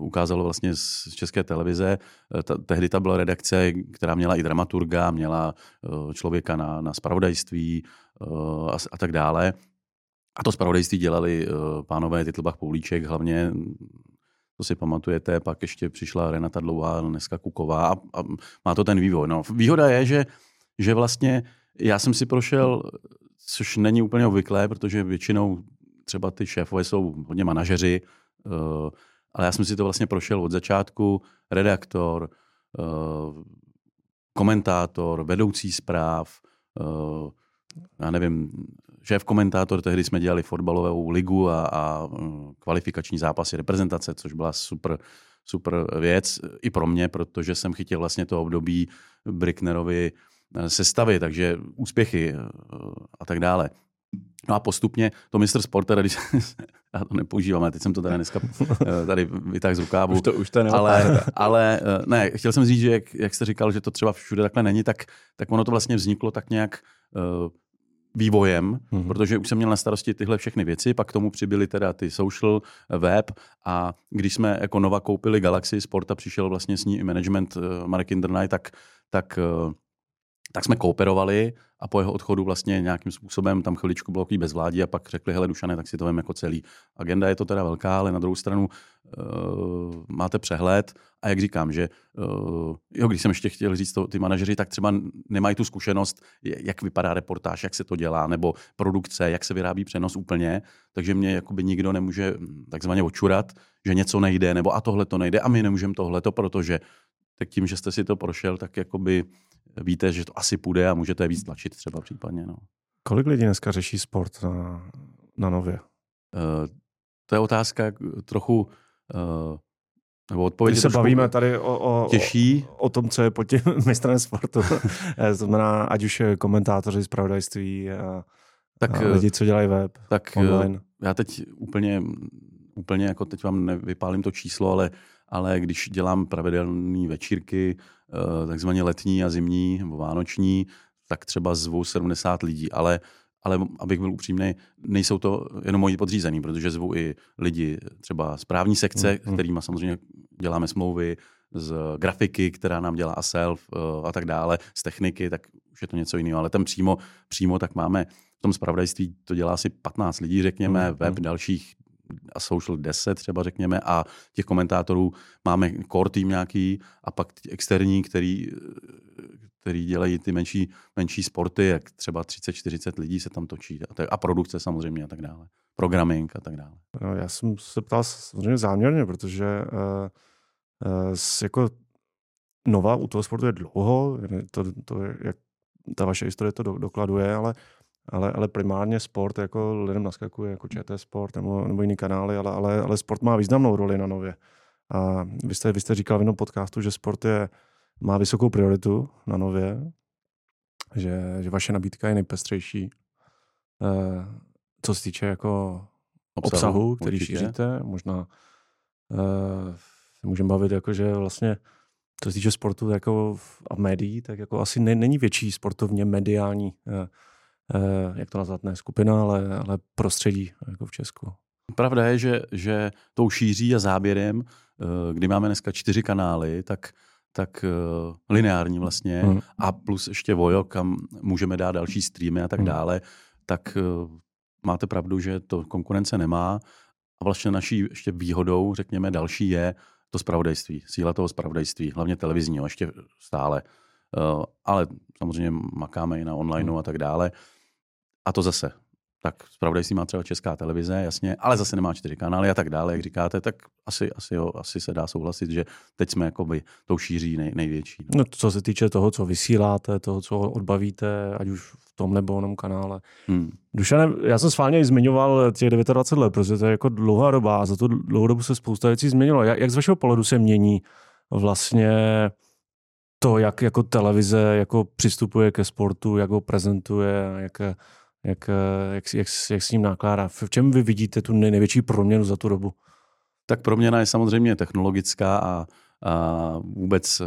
ukázalo vlastně z České televize. Ta, tehdy ta byla redakce, která měla i dramaturga, měla uh, člověka na, na spravodajství uh, a, a tak dále. A to spravodajství dělali uh, pánové Titlbach Poulíček, hlavně to si pamatujete, pak ještě přišla Renata Dlouhá, dneska Kuková a, a má to ten vývoj. No, výhoda je, že, že vlastně já jsem si prošel, což není úplně obvyklé, protože většinou třeba ty šéfové jsou hodně manažeři, uh, ale já jsem si to vlastně prošel od začátku, redaktor, uh, komentátor, vedoucí zpráv, uh, já nevím, šéf komentátor, tehdy jsme dělali fotbalovou ligu a, a mm, kvalifikační zápasy reprezentace, což byla super, super věc i pro mě, protože jsem chytil vlastně to období Bricknerovi eh, sestavy, takže úspěchy eh, a tak dále. No a postupně to mistr sport, teda, když já to nepoužívám, ale teď jsem to tady dneska eh, tady vytáhl z rukávu. Už to, už to ale, ale ne, chtěl jsem říct, že jak, jak jste říkal, že to třeba všude takhle není, tak, tak ono to vlastně vzniklo tak nějak vývojem, mm-hmm. protože už jsem měl na starosti tyhle všechny věci, pak k tomu přibyly teda ty social, web a když jsme jako Nova koupili Galaxy Sport a přišel vlastně s ní i management uh, Marek Indernaj, tak, tak uh, tak jsme kooperovali a po jeho odchodu vlastně nějakým způsobem tam chviličku bylo bezvládí a pak řekli, hele Dušane, tak si to vím jako celý. Agenda je to teda velká, ale na druhou stranu uh, máte přehled a jak říkám, že uh, jo, když jsem ještě chtěl říct to, ty manažeři, tak třeba nemají tu zkušenost, jak vypadá reportáž, jak se to dělá, nebo produkce, jak se vyrábí přenos úplně, takže mě jakoby nikdo nemůže takzvaně očurat, že něco nejde, nebo a tohle to nejde a my nemůžeme tohleto, protože tak tím, že jste si to prošel, tak jakoby víte, že to asi půjde a můžete víc tlačit třeba případně. No. Kolik lidí dneska řeší sport na, na nově? Uh, to je otázka trochu uh, nebo odpověď Když se bavíme tady o, o, těžší. o, o tom, co je pod tím mistrem sportu. to znamená, ať už komentátoři z pravodajství a, tak, a lidi, co dělají web tak online. Já teď úplně, úplně jako teď vám nevypálím to číslo, ale, ale když dělám pravidelné večírky, eh, takzvaně letní a zimní nebo vánoční, tak třeba zvu 70 lidí, ale ale abych byl upřímný, nejsou to jenom moji podřízení, protože zvu i lidi třeba z právní sekce, mm, mm. kterými samozřejmě děláme smlouvy, z grafiky, která nám dělá ASELF uh, a tak dále, z techniky, tak už je to něco jiného. Ale tam přímo, přímo tak máme v tom spravodajství to dělá asi 15 lidí, řekněme, mm, web mm. dalších a social 10 třeba řekněme a těch komentátorů máme core tým nějaký a pak externí, který, který dělají ty menší, menší sporty, jak třeba 30-40 lidí se tam točí a, tak, a produkce samozřejmě a tak dále. Programming a tak dále. No, já jsem se ptal samozřejmě záměrně, protože uh, uh, jako nová u toho sportu je dlouho, to, to je, jak ta vaše historie to do, dokladuje, ale ale, ale primárně sport jako lidem naskakuje, jako ČT Sport nebo, nebo jiný kanály, ale, ale, ale sport má významnou roli na nově. A vy jste, vy jste říkal v jednom podcastu, že sport je, má vysokou prioritu na nově, že, že vaše nabídka je nejpestřejší. Eh, co se týče jako obsahu, obsahu který určitě. šíříte, možná eh, se můžeme bavit, jako, že vlastně co se týče sportu jako v, a médií, tak jako asi ne, není větší sportovně mediální Eh, jak to nazvat, ne skupina, ale, ale prostředí jako v Česku. Pravda je, že, že tou šíří a záběrem, eh, kdy máme dneska čtyři kanály, tak tak uh, lineární vlastně hmm. a plus ještě Vojo, kam můžeme dát další streamy a tak hmm. dále, tak uh, máte pravdu, že to konkurence nemá a vlastně naší ještě výhodou, řekněme, další je to spravodajství, síla toho spravodajství, hlavně televizního ještě stále. Uh, ale samozřejmě makáme i na online hmm. a tak dále. A to zase, tak zpravodajství má třeba česká televize, jasně, ale zase nemá čtyři kanály a tak dále, jak říkáte, tak asi, asi, jo, asi se dá souhlasit, že teď jsme jakoby tou šíří nej, největší. No. no co se týče toho, co vysíláte, toho, co odbavíte, ať už v tom nebo onom kanále. Hmm. Dušane, já jsem schválně zmiňoval těch 29 let, protože to je jako dlouhá doba a za tu dlouhou dobu se spousta věcí změnilo. Jak, jak z vašeho pohledu se mění vlastně to, jak jako televize jako přistupuje ke sportu, jak ho prezentuje, jak jak, eh, jak, jak, jak s ním nakládá. V čem vy vidíte tu největší proměnu za tu dobu? Tak proměna je samozřejmě technologická a, a vůbec eh,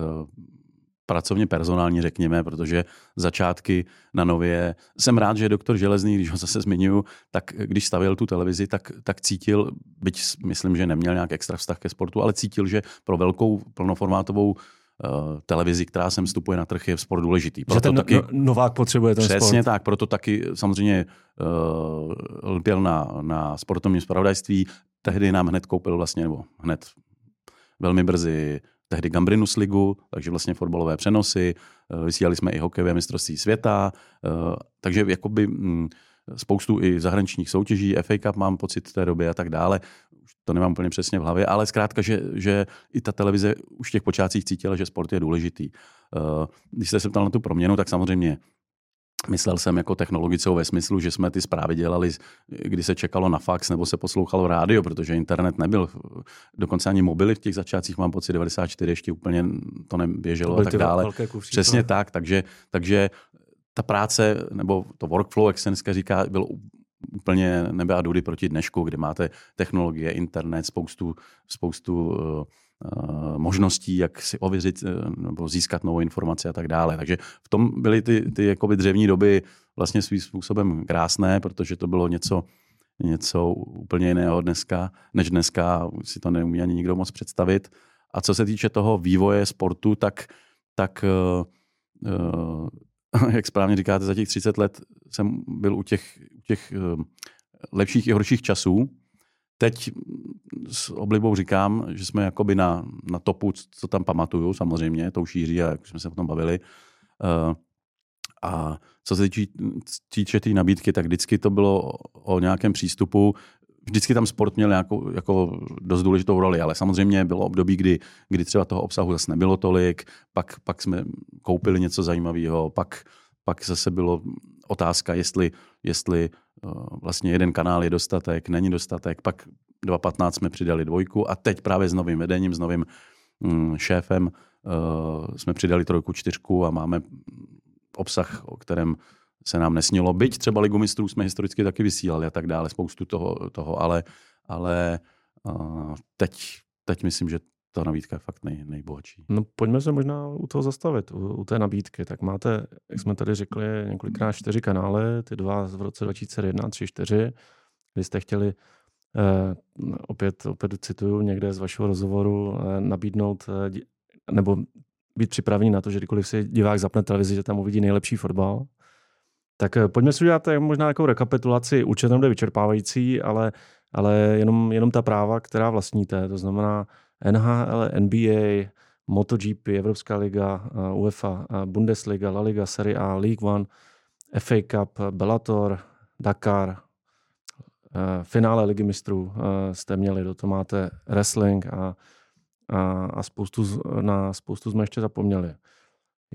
pracovně personální, řekněme, protože začátky na nově. Jsem rád, že doktor Železný, když ho zase zmiňuju, tak když stavěl tu televizi, tak, tak cítil, byť myslím, že neměl nějak extra vztah ke sportu, ale cítil, že pro velkou plnoformátovou televizi, která sem vstupuje na trh, je sport důležitý. Proto že ten taky, no, Novák potřebuje ten Přesně sport. tak, proto taky samozřejmě uh, lpěl na, na sportovním spravodajství. Tehdy nám hned koupil vlastně, nebo hned velmi brzy tehdy Gambrinus ligu, takže vlastně fotbalové přenosy, uh, vysílali jsme i hokejové mistrovství světa, uh, takže jakoby mm, spoustu i zahraničních soutěží, FA Cup mám pocit v té době a tak dále už to nemám úplně přesně v hlavě, ale zkrátka, že, že i ta televize už v těch počátcích cítila, že sport je důležitý. Eh, když jste se ptal na tu proměnu, tak samozřejmě Myslel jsem jako technologickou ve smyslu, že jsme ty zprávy dělali, kdy se čekalo na fax nebo se poslouchalo rádio, protože internet nebyl. Dokonce ani mobily v těch začátcích, mám pocit, 94 ještě úplně to neběželo to a tak dále. Přesně tak, takže, takže ta práce, nebo to workflow, jak se dneska říká, byl úplně nebe a dudy proti dnešku, kde máte technologie, internet, spoustu, spoustu uh, možností, jak si ověřit nebo získat novou informaci a tak dále. Takže v tom byly ty, ty jakoby dřevní doby vlastně svým způsobem krásné, protože to bylo něco, něco úplně jiného dneska, než dneska, si to neumí ani nikdo moc představit. A co se týče toho vývoje sportu, tak, tak uh, jak správně říkáte, za těch 30 let jsem byl u těch, u těch eh, lepších i horších časů. Teď s oblibou říkám, že jsme jakoby na, na topu, co tam pamatuju, samozřejmě, tou šíří, a jak jsme se o tom bavili. Uh, a co se týče té nabídky, tak vždycky to bylo o nějakém přístupu, vždycky tam sport měl nějakou, jako dost důležitou roli, ale samozřejmě bylo období, kdy, kdy třeba toho obsahu zase nebylo tolik, pak, pak jsme koupili něco zajímavého, pak, pak zase bylo otázka, jestli, jestli uh, vlastně jeden kanál je dostatek, není dostatek, pak 2015 jsme přidali dvojku a teď právě s novým vedením, s novým mm, šéfem uh, jsme přidali trojku, čtyřku a máme obsah, o kterém se nám nesnilo. Byť třeba Ligu mistrů jsme historicky taky vysílali a tak dále, spoustu toho, toho ale, ale uh, teď, teď myslím, že ta nabídka je fakt nej, nejbohatší. No pojďme se možná u toho zastavit, u, u té nabídky. Tak máte, jak jsme tady řekli, několikrát čtyři kanály, ty dva v roce 2001, tři, čtyři, kdy jste chtěli eh, opět, opět cituju někde z vašeho rozhovoru, eh, nabídnout eh, nebo být připravený na to, že kdykoliv si divák zapne televizi, že tam uvidí nejlepší fotbal. Tak eh, pojďme si udělat možná jako rekapitulaci, určitě jde vyčerpávající, ale, ale jenom, jenom ta práva, která vlastníte, to znamená NHL, NBA, MotoGP, Evropská liga, eh, UEFA, eh, Bundesliga, La Liga, Serie A, League One, FA Cup, Bellator, Dakar, finále ligy mistrů jste měli, do toho máte wrestling a, a, a spoustu, na spoustu jsme ještě zapomněli.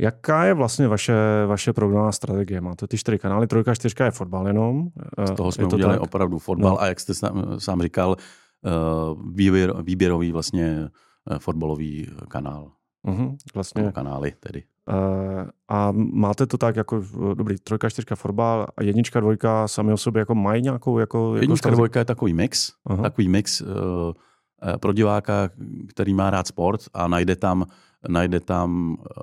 Jaká je vlastně vaše, vaše programová strategie? Máte ty čtyři kanály, trojka, čtyřka je fotbal jenom. Z toho jsme to udělali tak? opravdu fotbal no. a jak jste sám, sám říkal, eh, výběr, výběrový vlastně eh, fotbalový kanál. Uh-huh, vlastně. Nebo kanály tedy. Uh, a máte to tak jako, dobrý, trojka, čtyřka fotbal a jednička, dvojka sami o sobě jako mají nějakou jako... Jednička, jako dvojka je takový mix, uh-huh. takový mix uh, pro diváka, který má rád sport a najde tam, najde tam Eh,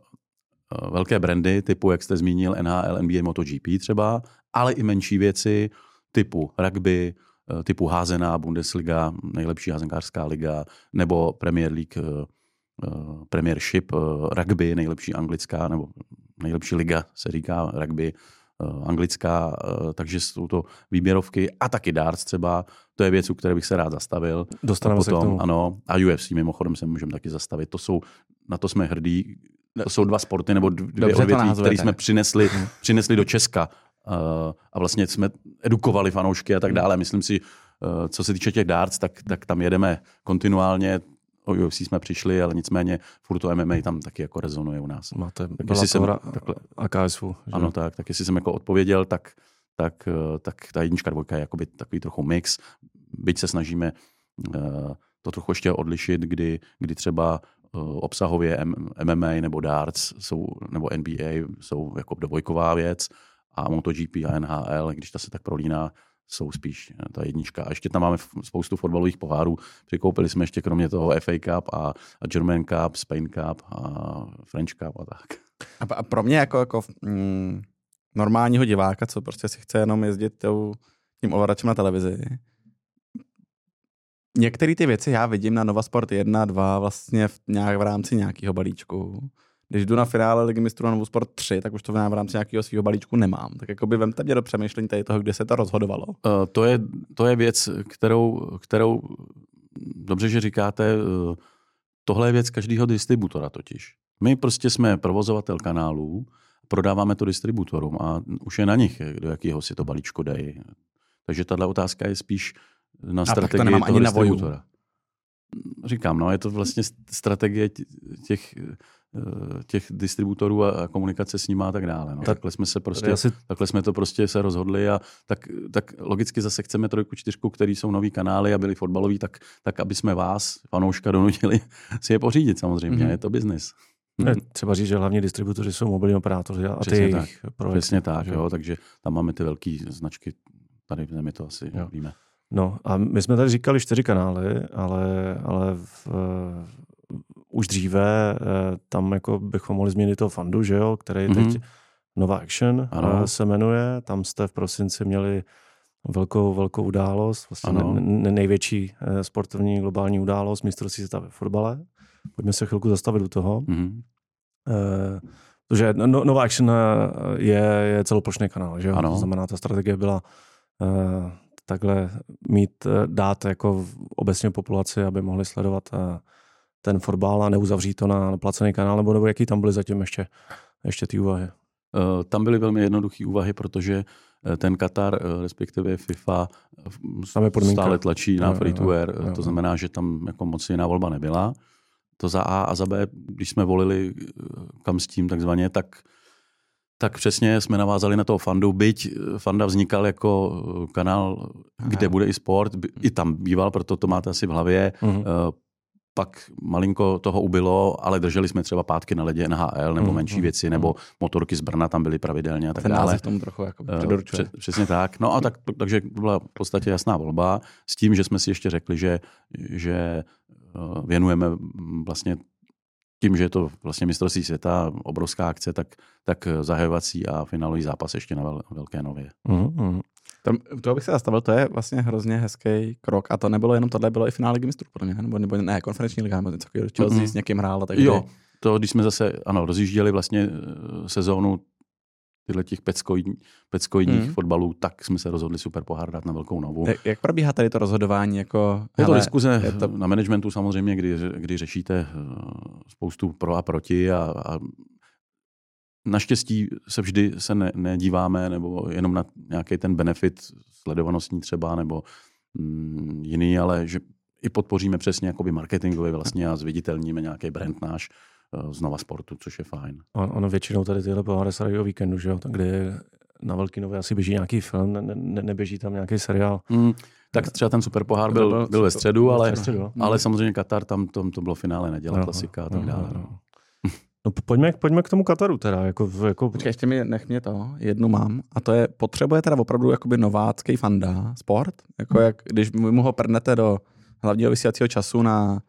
velké brandy typu, jak jste zmínil, NHL, NBA, MotoGP třeba, ale i menší věci typu rugby, eh, typu házená Bundesliga, nejlepší házenkářská liga, nebo Premier League, eh, Premiership, rugby, nejlepší anglická, nebo nejlepší liga se říká rugby, anglická, takže jsou to výběrovky a taky darts třeba. To je věc, u které bych se rád zastavil. Dostaneme potom, se k tomu. Ano, a UFC mimochodem se můžeme taky zastavit. To jsou, na to jsme hrdí, to jsou dva sporty nebo dvě odvětví, které jsme přinesli, mhm. přinesli do Česka. Uh, a vlastně jsme edukovali fanoušky a tak mhm. dále. Myslím si, uh, co se týče těch darts, tak, tak tam jedeme kontinuálně. O UFC jsme přišli, ale nicméně furt to MMA tam taky jako rezonuje u nás. Máte tak jestli jsem, takhle, a KSU. Že? Ano, tak, tak jestli jsem jako odpověděl, tak, tak, uh, tak ta jednička, dvojka je jakoby takový trochu mix. Byť se snažíme uh, to trochu ještě odlišit, kdy, kdy třeba Eh, obsahově MMA nebo darts jsou, nebo NBA jsou jako dvojková věc a MotoGP a NHL, když ta se tak prolíná, jsou spíš eh, ta jednička. A ještě tam máme spoustu fotbalových pohárů. Přikoupili jsme ještě kromě toho FA Cup a, German Cup, Spain Cup a French Cup a tak. A, a pro mě jako, jako mm, normálního diváka, co prostě si chce jenom jezdit tím ovladačem na televizi, některé ty věci já vidím na Nova Sport 1, 2 vlastně v, nějak v rámci nějakého balíčku. Když jdu na finále Ligy mistrů na Novu Sport 3, tak už to v rámci nějakého svého balíčku nemám. Tak jako by vemte mě do přemýšlení tady toho, kde se to rozhodovalo. Uh, to, je, to je věc, kterou, kterou dobře, že říkáte, uh, tohle je věc každého distributora totiž. My prostě jsme provozovatel kanálů, prodáváme to distributorům a už je na nich, do jakého si to balíčko dají. Takže tahle otázka je spíš na a strategii tak to nemám ani na voju. Říkám, no, je to vlastně strategie těch, eh, těch distributorů a komunikace s nimi a tak dále. No. Tak, takhle jsme se prostě, asi... takhle jsme to prostě se rozhodli a tak, tak logicky zase chceme trojku, čtyřku, který jsou nový kanály a byli fotbaloví, tak, tak aby jsme vás, fanouška, donutili si je pořídit samozřejmě. Mm-hmm. Je to biznis. Ne, třeba říct, že hlavní distributoři jsou mobilní operátoři a Přesně ty tak. Přesně tak, jo, takže tam máme ty velké značky, tady v zemi to asi jo. víme. No a my jsme tady říkali čtyři kanály, ale, ale v, uh, už dříve uh, tam jako bychom mohli změnit toho fandu, že jo, který mm-hmm. teď Nova Action uh, se jmenuje. Tam jste v prosinci měli velkou, velkou událost, vlastně ne, ne, největší uh, sportovní globální událost, mistrovství světa ve fotbale. Pojďme se chvilku zastavit u toho. Mm-hmm. Uh, Protože no, Nova Action je, je celoplošný kanál, že jo? Ano. To znamená, ta strategie byla takhle mít, eh, dát jako obecně populaci, aby mohli sledovat eh, ten fotbal a neuzavřít to na placený kanál, nebo, nebo jaký tam byly zatím ještě, ještě ty úvahy? Eh, tam byly velmi jednoduché úvahy, protože ten Katar, respektive FIFA, tam je stále tlačí na free to air, to znamená, že tam jako moc jiná volba nebyla. To za A a za B, když jsme volili kam s tím takzvaně, tak Tak přesně jsme navázali na toho fandu, byť eh, fanda vznikal jako eh, kanál, kde bude i sport, i tam býval, proto to máte asi v hlavě. Uh-huh pak malinko toho ubylo, ale drželi jsme třeba pátky na ledě NHL nebo mm, menší mm, věci, mm. nebo motorky z Brna tam byly pravidelně a tak Ten dále. v tom trochu jako eh, předurčuje. Přesně tak. No a tak, takže byla v podstatě jasná volba s tím, že jsme si ještě řekli, že, že eh, věnujeme vlastně tím, že je to vlastně mistrovství světa, obrovská akce, tak, tak zahajovací a finálový zápas ještě na vel, Velké Nově. Mm-hmm. To, to bych se zastavil, to je vlastně hrozně hezký krok. A to nebylo jenom tohle, bylo i finále ligy mistrů pro ně, nebo, nebo ne, konferenční liga, nebo něco takového, Chelsea mm-hmm. s někým hrál. Takže... Jo, to když jsme zase, ano, rozjížděli vlastně eh, sezónu tyhle těch peckojních, peckojních mm. fotbalů, tak jsme se rozhodli super pohár dát na velkou novu. Jak, jak probíhá tady to rozhodování? Jako, je to hele, diskuze je to... na managementu samozřejmě, kdy, kdy řešíte eh, spoustu pro a proti a, a Naštěstí se vždy se ne, nedíváme nebo jenom na nějaký ten benefit sledovanostní třeba nebo mm, jiný, ale že i podpoříme přesně jakoby marketingově vlastně a zviditelníme nějaký brand náš znova sportu, což je fajn. Ono většinou tady tyhle poháry se o víkendu, že jo? Tak kdy na Velký Nově asi běží nějaký film, ne, ne, neběží tam nějaký seriál. Mm, tak třeba ten super pohár byl, byl ve středu, ale, ve středu, ale samozřejmě Katar, tam, tam to bylo finále neděle, klasika a tak dále. No. No pojďme, pojďme k tomu Kataru teda. Jako, jako... Počkej, ještě mi, nech mě to, jednu mám. A to je, potřebuje teda opravdu jakoby novácký fanda sport? Jako jak, když mu ho prdnete do hlavního vysílacího času na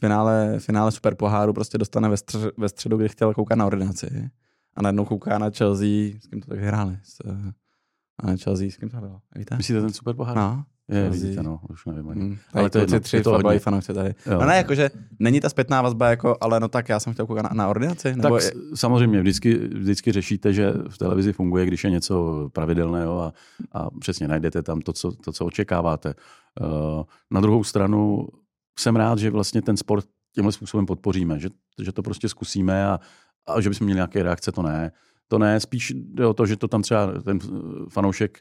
finále, finále super poháru, prostě dostane ve, stř, ve středu, kdy chtěl koukat na ordinaci. A najednou kouká na Chelsea, s kým to tak hráli? S, a na Chelsea, s kým to bylo? Víte? Myslíte ten super pohár? No. Je, vidíte, no, už nevím ani. Hmm. Ale to je tři fotbaloví fanoušci tady. Jo. No ne, jakože není ta zpětná vazba jako, ale no tak já jsem chtěl koukat na, na ordinaci. Nebo tak je... samozřejmě, vždycky, vždycky řešíte, že v televizi funguje, když je něco pravidelného a, a přesně najdete tam to, co, to, co očekáváte. Uh, na druhou stranu jsem rád, že vlastně ten sport tímhle způsobem podpoříme, že, že to prostě zkusíme a, a že bychom měli nějaké reakce, to ne. To ne, spíš jde o to, že to tam třeba ten fanoušek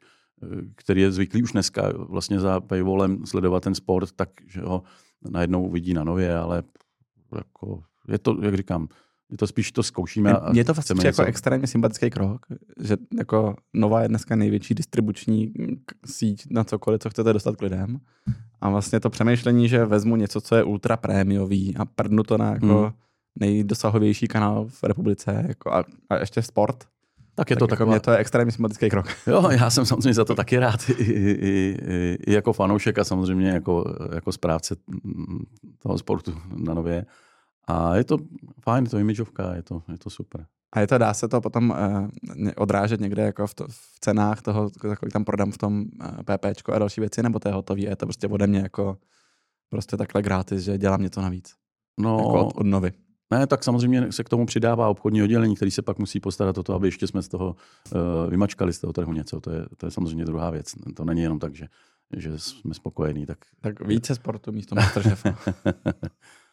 který je zvyklý už dneska vlastně za paywallem sledovat ten sport, tak že ho najednou vidí na nově, ale jako je to, jak říkám, je to spíš to zkoušíme. Mně to vlastně jako extrémně sympatický krok, že jako Nova je dneska největší distribuční síť na cokoliv, co chcete dostat k lidem. A vlastně to přemýšlení, že vezmu něco, co je ultra prémiový a prdnu to na jako hmm. nejdosahovější kanál v republice jako a, a ještě sport, tak je tak to taková... mě to je extrémně sympatický krok. Jo, já jsem samozřejmě za to taky rád, i, i, i, i jako fanoušek a samozřejmě jako, jako správce toho sportu na nově. A je to fajn, je to imidžovka, je to, je to super. A je to, dá se to potom uh, odrážet někde jako v, to, v cenách toho, kolik tam prodám v tom uh, eh, PPčko a další věci, nebo to je hotový je to prostě ode mě jako prostě takhle gratis, že dělám něco navíc. No, jako od, od novy. Ne, tak samozřejmě se k tomu přidává obchodní oddělení, který se pak musí postarat o to, aby ještě jsme z toho uh, vymačkali z toho trhu něco. To je, to je samozřejmě druhá věc. To není jenom tak, že, že jsme spokojení. Tak, tak více sportu místo Masterchefa.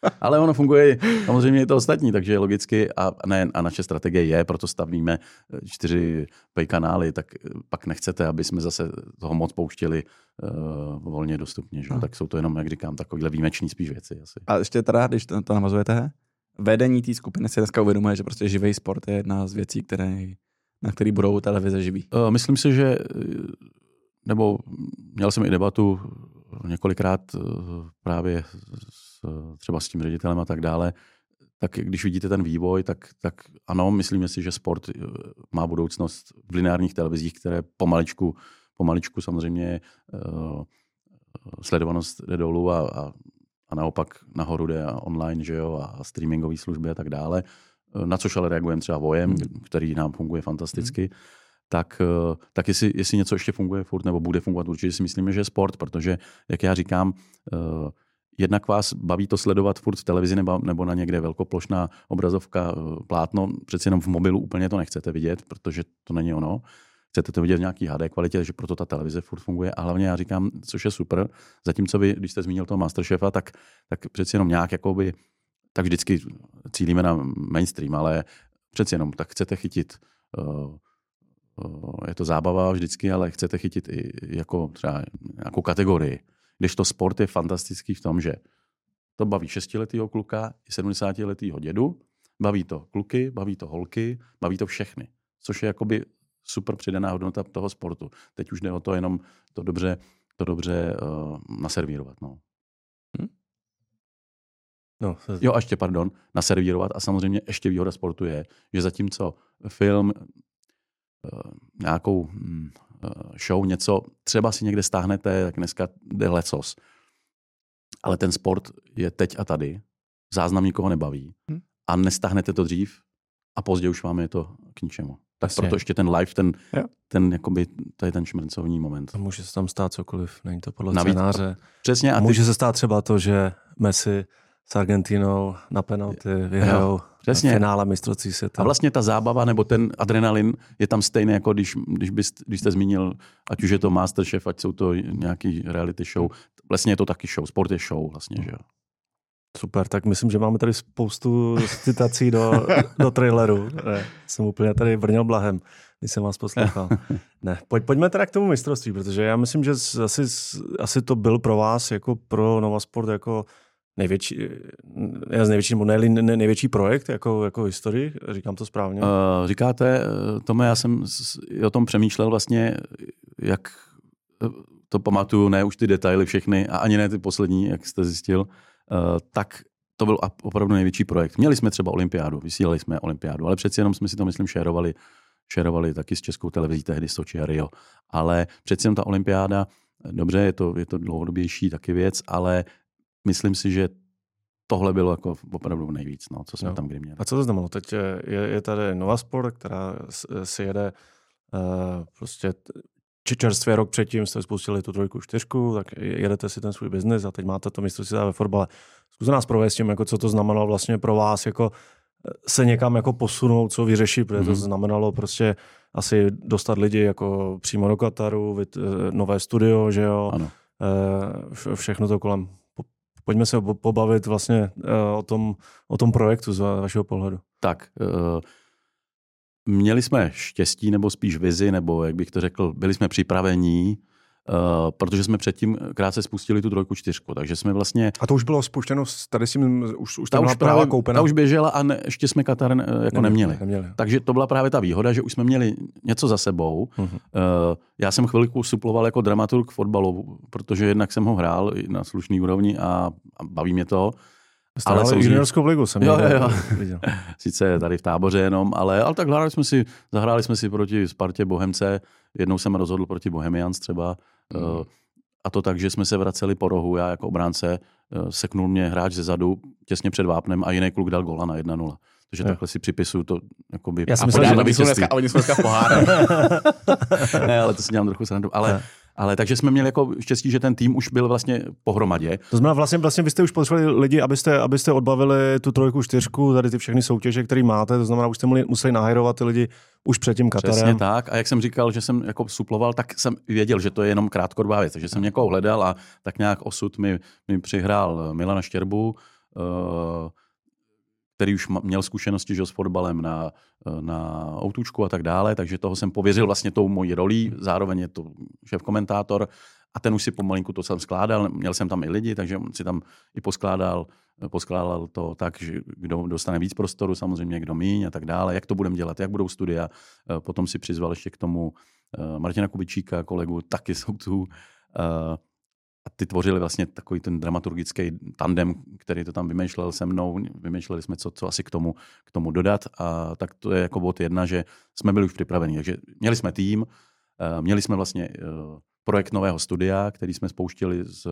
Ale ono funguje samozřejmě i to ostatní, takže logicky a, ne, a naše strategie je, proto stavíme eh, čtyři pay kanály, tak eh, pak nechcete, aby jsme zase toho moc pouštěli uh, volně dostupně. Že? Tak jsou to jenom, jak říkám, takovýhle výjimeční spíš věci. Asi. A ještě teda, když to, to navazujete, vedení té skupiny si dneska uvědomuje, že prostě živý sport je jedna z věcí, které, na který budou televize živí. Uh, myslím si, že nebo měl jsem i debatu několikrát uh, právě s, třeba s tím ředitelem a tak dále, tak když vidíte ten vývoj, tak, tak ano, myslíme si, že sport má budoucnost v lineárních televizích, které pomaličku, pomaličku samozřejmě uh, sledovanost jde dolů a, a a naopak nahoru jde online, že jo, a streamingové služby a tak dále, na což ale reagujeme třeba vojem, hmm. který nám funguje fantasticky, hmm. Tak, tak jestli, jestli něco ještě funguje furt nebo bude fungovat, určitě si myslíme, že je sport, protože, jak já říkám, uh, jednak vás baví to sledovat furt v televizi nebo, nebo na někde velkoplošná obrazovka, uh, plátno, přeci jenom v mobilu úplně to nechcete vidět, protože to není ono chcete to vidět v nějaký HD kvalitě, že proto ta televize furt funguje. A hlavně já říkám, což je super, zatímco vy, když jste zmínil toho Masterchefa, tak, tak přeci jenom nějak jakoby, tak vždycky cílíme na mainstream, ale přeci jenom tak chcete chytit uh, je to zábava vždycky, ale chcete chytit i jako třeba nějakou kategorii. Když to sport je fantastický v tom, že to baví šestiletýho kluka i sedmdesátletýho dědu, baví to kluky, baví to holky, baví to všechny. což je jakoby super přidaná hodnota toho sportu. Teď už jde o to jenom to dobře, to dobře uh, naservírovat. No. Hm? No, se... Jo, a ještě, pardon, naservírovat. A samozřejmě ještě výhoda sportu je, že zatímco film, nějakou uh, show, něco, třeba si někde stáhnete, tak dneska jde lecos. Ale ten sport je teď a tady. Záznam nikoho nebaví. Hm? A nestáhnete to dřív a později už vám je to k ničemu. Tak Jasně. proto ještě ten live, ten, ten jakoby, to je ten šmrncovní moment. A může se tam stát cokoliv, není to podle Navíc, scénáře. Přesně. A ty... Může se stát třeba to, že Messi s Argentinou na penalty vyhrajou Přesně. finále mistrovství světa. A vlastně ta zábava nebo ten adrenalin je tam stejný, jako když, když, bys, když jste zmínil, ať už je to Masterchef, ať jsou to nějaký reality show. Vlastně je to taky show, sport je show vlastně, že jo. Super, tak myslím, že máme tady spoustu citací do, do traileru. Ne, jsem úplně tady vrněl blahem, když jsem vás poslouchal. Ne, pojď, pojďme teda k tomu mistrovství, protože já myslím, že asi, asi to byl pro vás, jako pro Nova Sport, jako největší, já z největší, nebo ne, ne, největší projekt jako, jako historii, říkám to správně? Uh, říkáte, eh, Tome, já jsem o tom přemýšlel vlastně, jak eh, to pamatuju, ne už ty detaily všechny, a ani ne ty poslední, jak jste zjistil, uh, tak to byl opravdu největší projekt. Měli jsme třeba olympiádu, vysílali jsme olympiádu, ale přeci jenom jsme si to, myslím, šerovali, šerovali taky s českou televizí tehdy Soči a Rio. Ale přeci jenom ta olympiáda, dobře, je to, je to dlouhodobější taky věc, ale myslím si, že tohle bylo jako opravdu nejvíc, no, co jsme jo. tam kdy měli. A co to znamenalo? Teď je, je tady Nova Sport, která si jede uh, prostě či čerstvě rok předtím jste spustili tu trojku, čtyřku, tak jedete si ten svůj biznis a teď máte to místo si ve fotbale. Zkuste nás provést tím, jako co to znamenalo vlastně pro vás, jako eh, se někam jako posunout, co vyřešit, protože to mhm. znamenalo prostě asi dostat lidi jako přímo do Kataru, eh, nové studio, že jo, ano. všechno to kolem pojďme se pobavit vlastně uh, o tom, o tom projektu z vašeho pohledu. Tak, uh, měli jsme štěstí, nebo spíš vizi, nebo jak bych to řekl, byli jsme připravení Uh, protože jsme předtím krátce spustili tu trojku čtyřku, takže jsme vlastně... A to už bylo spuštěno tady s tím, už, už ta už právě, koupena? Ta už běžela a ne, ještě jsme Katar uh, jako neměli. neměli. neměli. Takže to byla právě ta výhoda, že už jsme měli něco za sebou. Uh-huh. Uh, já jsem chvilku suploval jako dramaturg fotbalu, protože jednak jsem ho hrál na slušný úrovni a, a baví mě to. Jste ale jsem juniorskou ligu jsem jo, jo, jo. viděl. Sice tady v táboře jenom, ale, ale tak hráli jsme si, zahráli jsme si proti Spartě Bohemce, jednou jsem rozhodl proti Bohemians třeba, Mm. A to tak, že jsme se vraceli po rohu, já jako obránce, eh, seknul mě hráč ze zadu těsně před vápnem a jiný kluk dal gola na 1-0. Takže takhle si připisuju to jakoby... Já jsem myslel, že na vítězství. A oni jsou dneska v ne, ale to si dělám trochu srandu. Ale, ale takže jsme měli jako štěstí, že ten tým už byl vlastně pohromadě. To znamená, vlastně, vlastně vy jste už potřebovali lidi, abyste, abyste odbavili tu trojku, čtyřku, tady ty všechny soutěže, které máte, to znamená, už jste museli nahajrovat ty lidi už před tím Katarem. Přesně tak. A jak jsem říkal, že jsem jako suploval, tak jsem věděl, že to je jenom krátkodobá věc. Takže jsem někoho hledal a tak nějak osud mi, mi přihrál Milana Štěrbu, uh, který už měl zkušenosti že, s fotbalem na, na outučku a tak dále, takže toho jsem pověřil vlastně tou mojí rolí, zároveň je to šéf komentátor a ten už si pomalinku to jsem skládal, měl jsem tam i lidi, takže si tam i poskládal, poskládal to tak, že kdo dostane víc prostoru, samozřejmě kdo míň a tak dále, jak to budeme dělat, jak budou studia. Potom si přizval ještě k tomu eh, Martina Kubičíka, kolegu, taky eh, a ty tvořili vlastně takový ten dramaturgický tandem, který to tam vymýšlel se mnou. Vymýšleli jsme, co, co asi k tomu, k tomu dodat. A tak to je jako bod jedna, že jsme byli už připraveni. Takže měli jsme tým, eh, měli jsme vlastně eh, projekt nového studia, který jsme spouštili s,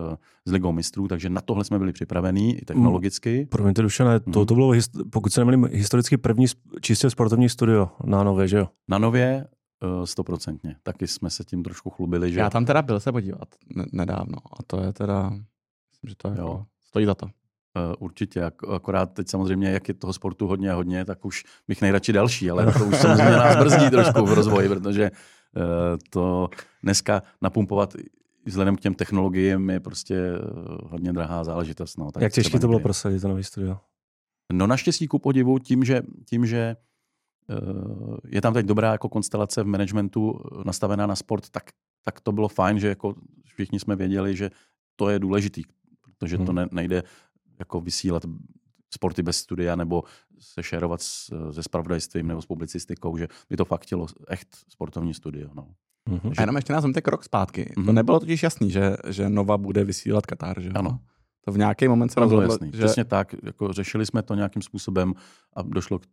s Ligou mistrů, takže na tohle jsme byli připravení i technologicky. Mm, promiňte, Dušené, to, mhm. to bylo, pokud se nemýlím, historicky první čistě sportovní studio na Nově, že jo? Na Nově stoprocentně. Taky jsme se tím trošku chlubili. Že... Já tam teda byl se podívat nedávno a to je teda, myslím, že to jako jo. stojí za to. Uh, určitě, akorát teď samozřejmě, jak je toho sportu hodně a hodně, tak už bych nejradši další, ale to už samozřejmě nás brzdí trošku v rozvoji, protože uh, to dneska napumpovat vzhledem k těm technologiím je prostě hodně drahá záležitost. No, tak jak těžké to bylo prosadit to nový studio? No naštěstí ku podivu tím, že, tím, že Eh, je tam teď dobrá jako konstelace v managementu eh, nastavená na sport, tak, tak to bylo fajn, že jako všichni jsme věděli, že to je důležitý, protože to hmm. ne, nejde jako vysílat sporty bez studia nebo se šerovat se spravodajstvím nebo s publicistikou, že by to fakt chtělo echt sportovní studio. No. Mm-hmm. A jenom ještě nás vemte krok zpátky. Mm-hmm. To nebylo totiž jasný, že, že Nova bude vysílat Katar, že Ano. To v nějaký moment se rozhodlo, jasný. Že... Přesně tak, jako řešili jsme to nějakým způsobem a došlo k,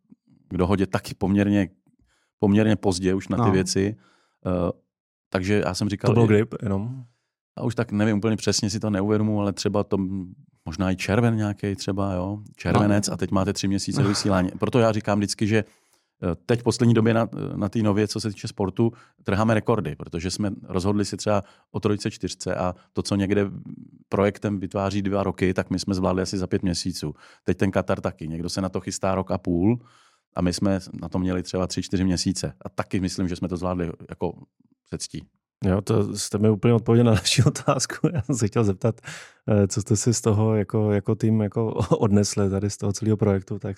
k dohodě taky poměrně, poměrně pozdě už na ty no. věci. Uh, takže já jsem říkal... To byl grip jenom? A už tak nevím úplně přesně, si to neuvědomu, ale třeba to možná i červen nějaký třeba, jo, červenec no. a teď máte tři měsíce do vysílání. Proto já říkám vždycky, že eh, teď v poslední době na, na té nově, co se týče sportu, trháme rekordy, protože jsme rozhodli si třeba o trojce, čtyřce a to, co někde projektem vytváří dva roky, tak my jsme zvládli asi za pět měsíců. Teď ten Katar taky. Někdo se na to chystá rok a půl a my jsme na to měli třeba tři, čtyři měsíce. A taky myslím, že jsme to zvládli jako se ctí. Jo, to jste mi úplně odpověděl na naši otázku. Já jsem se chtěl zeptat, eh, co jste si z toho jako, jako tým jako odnesli tady z toho celého projektu, tak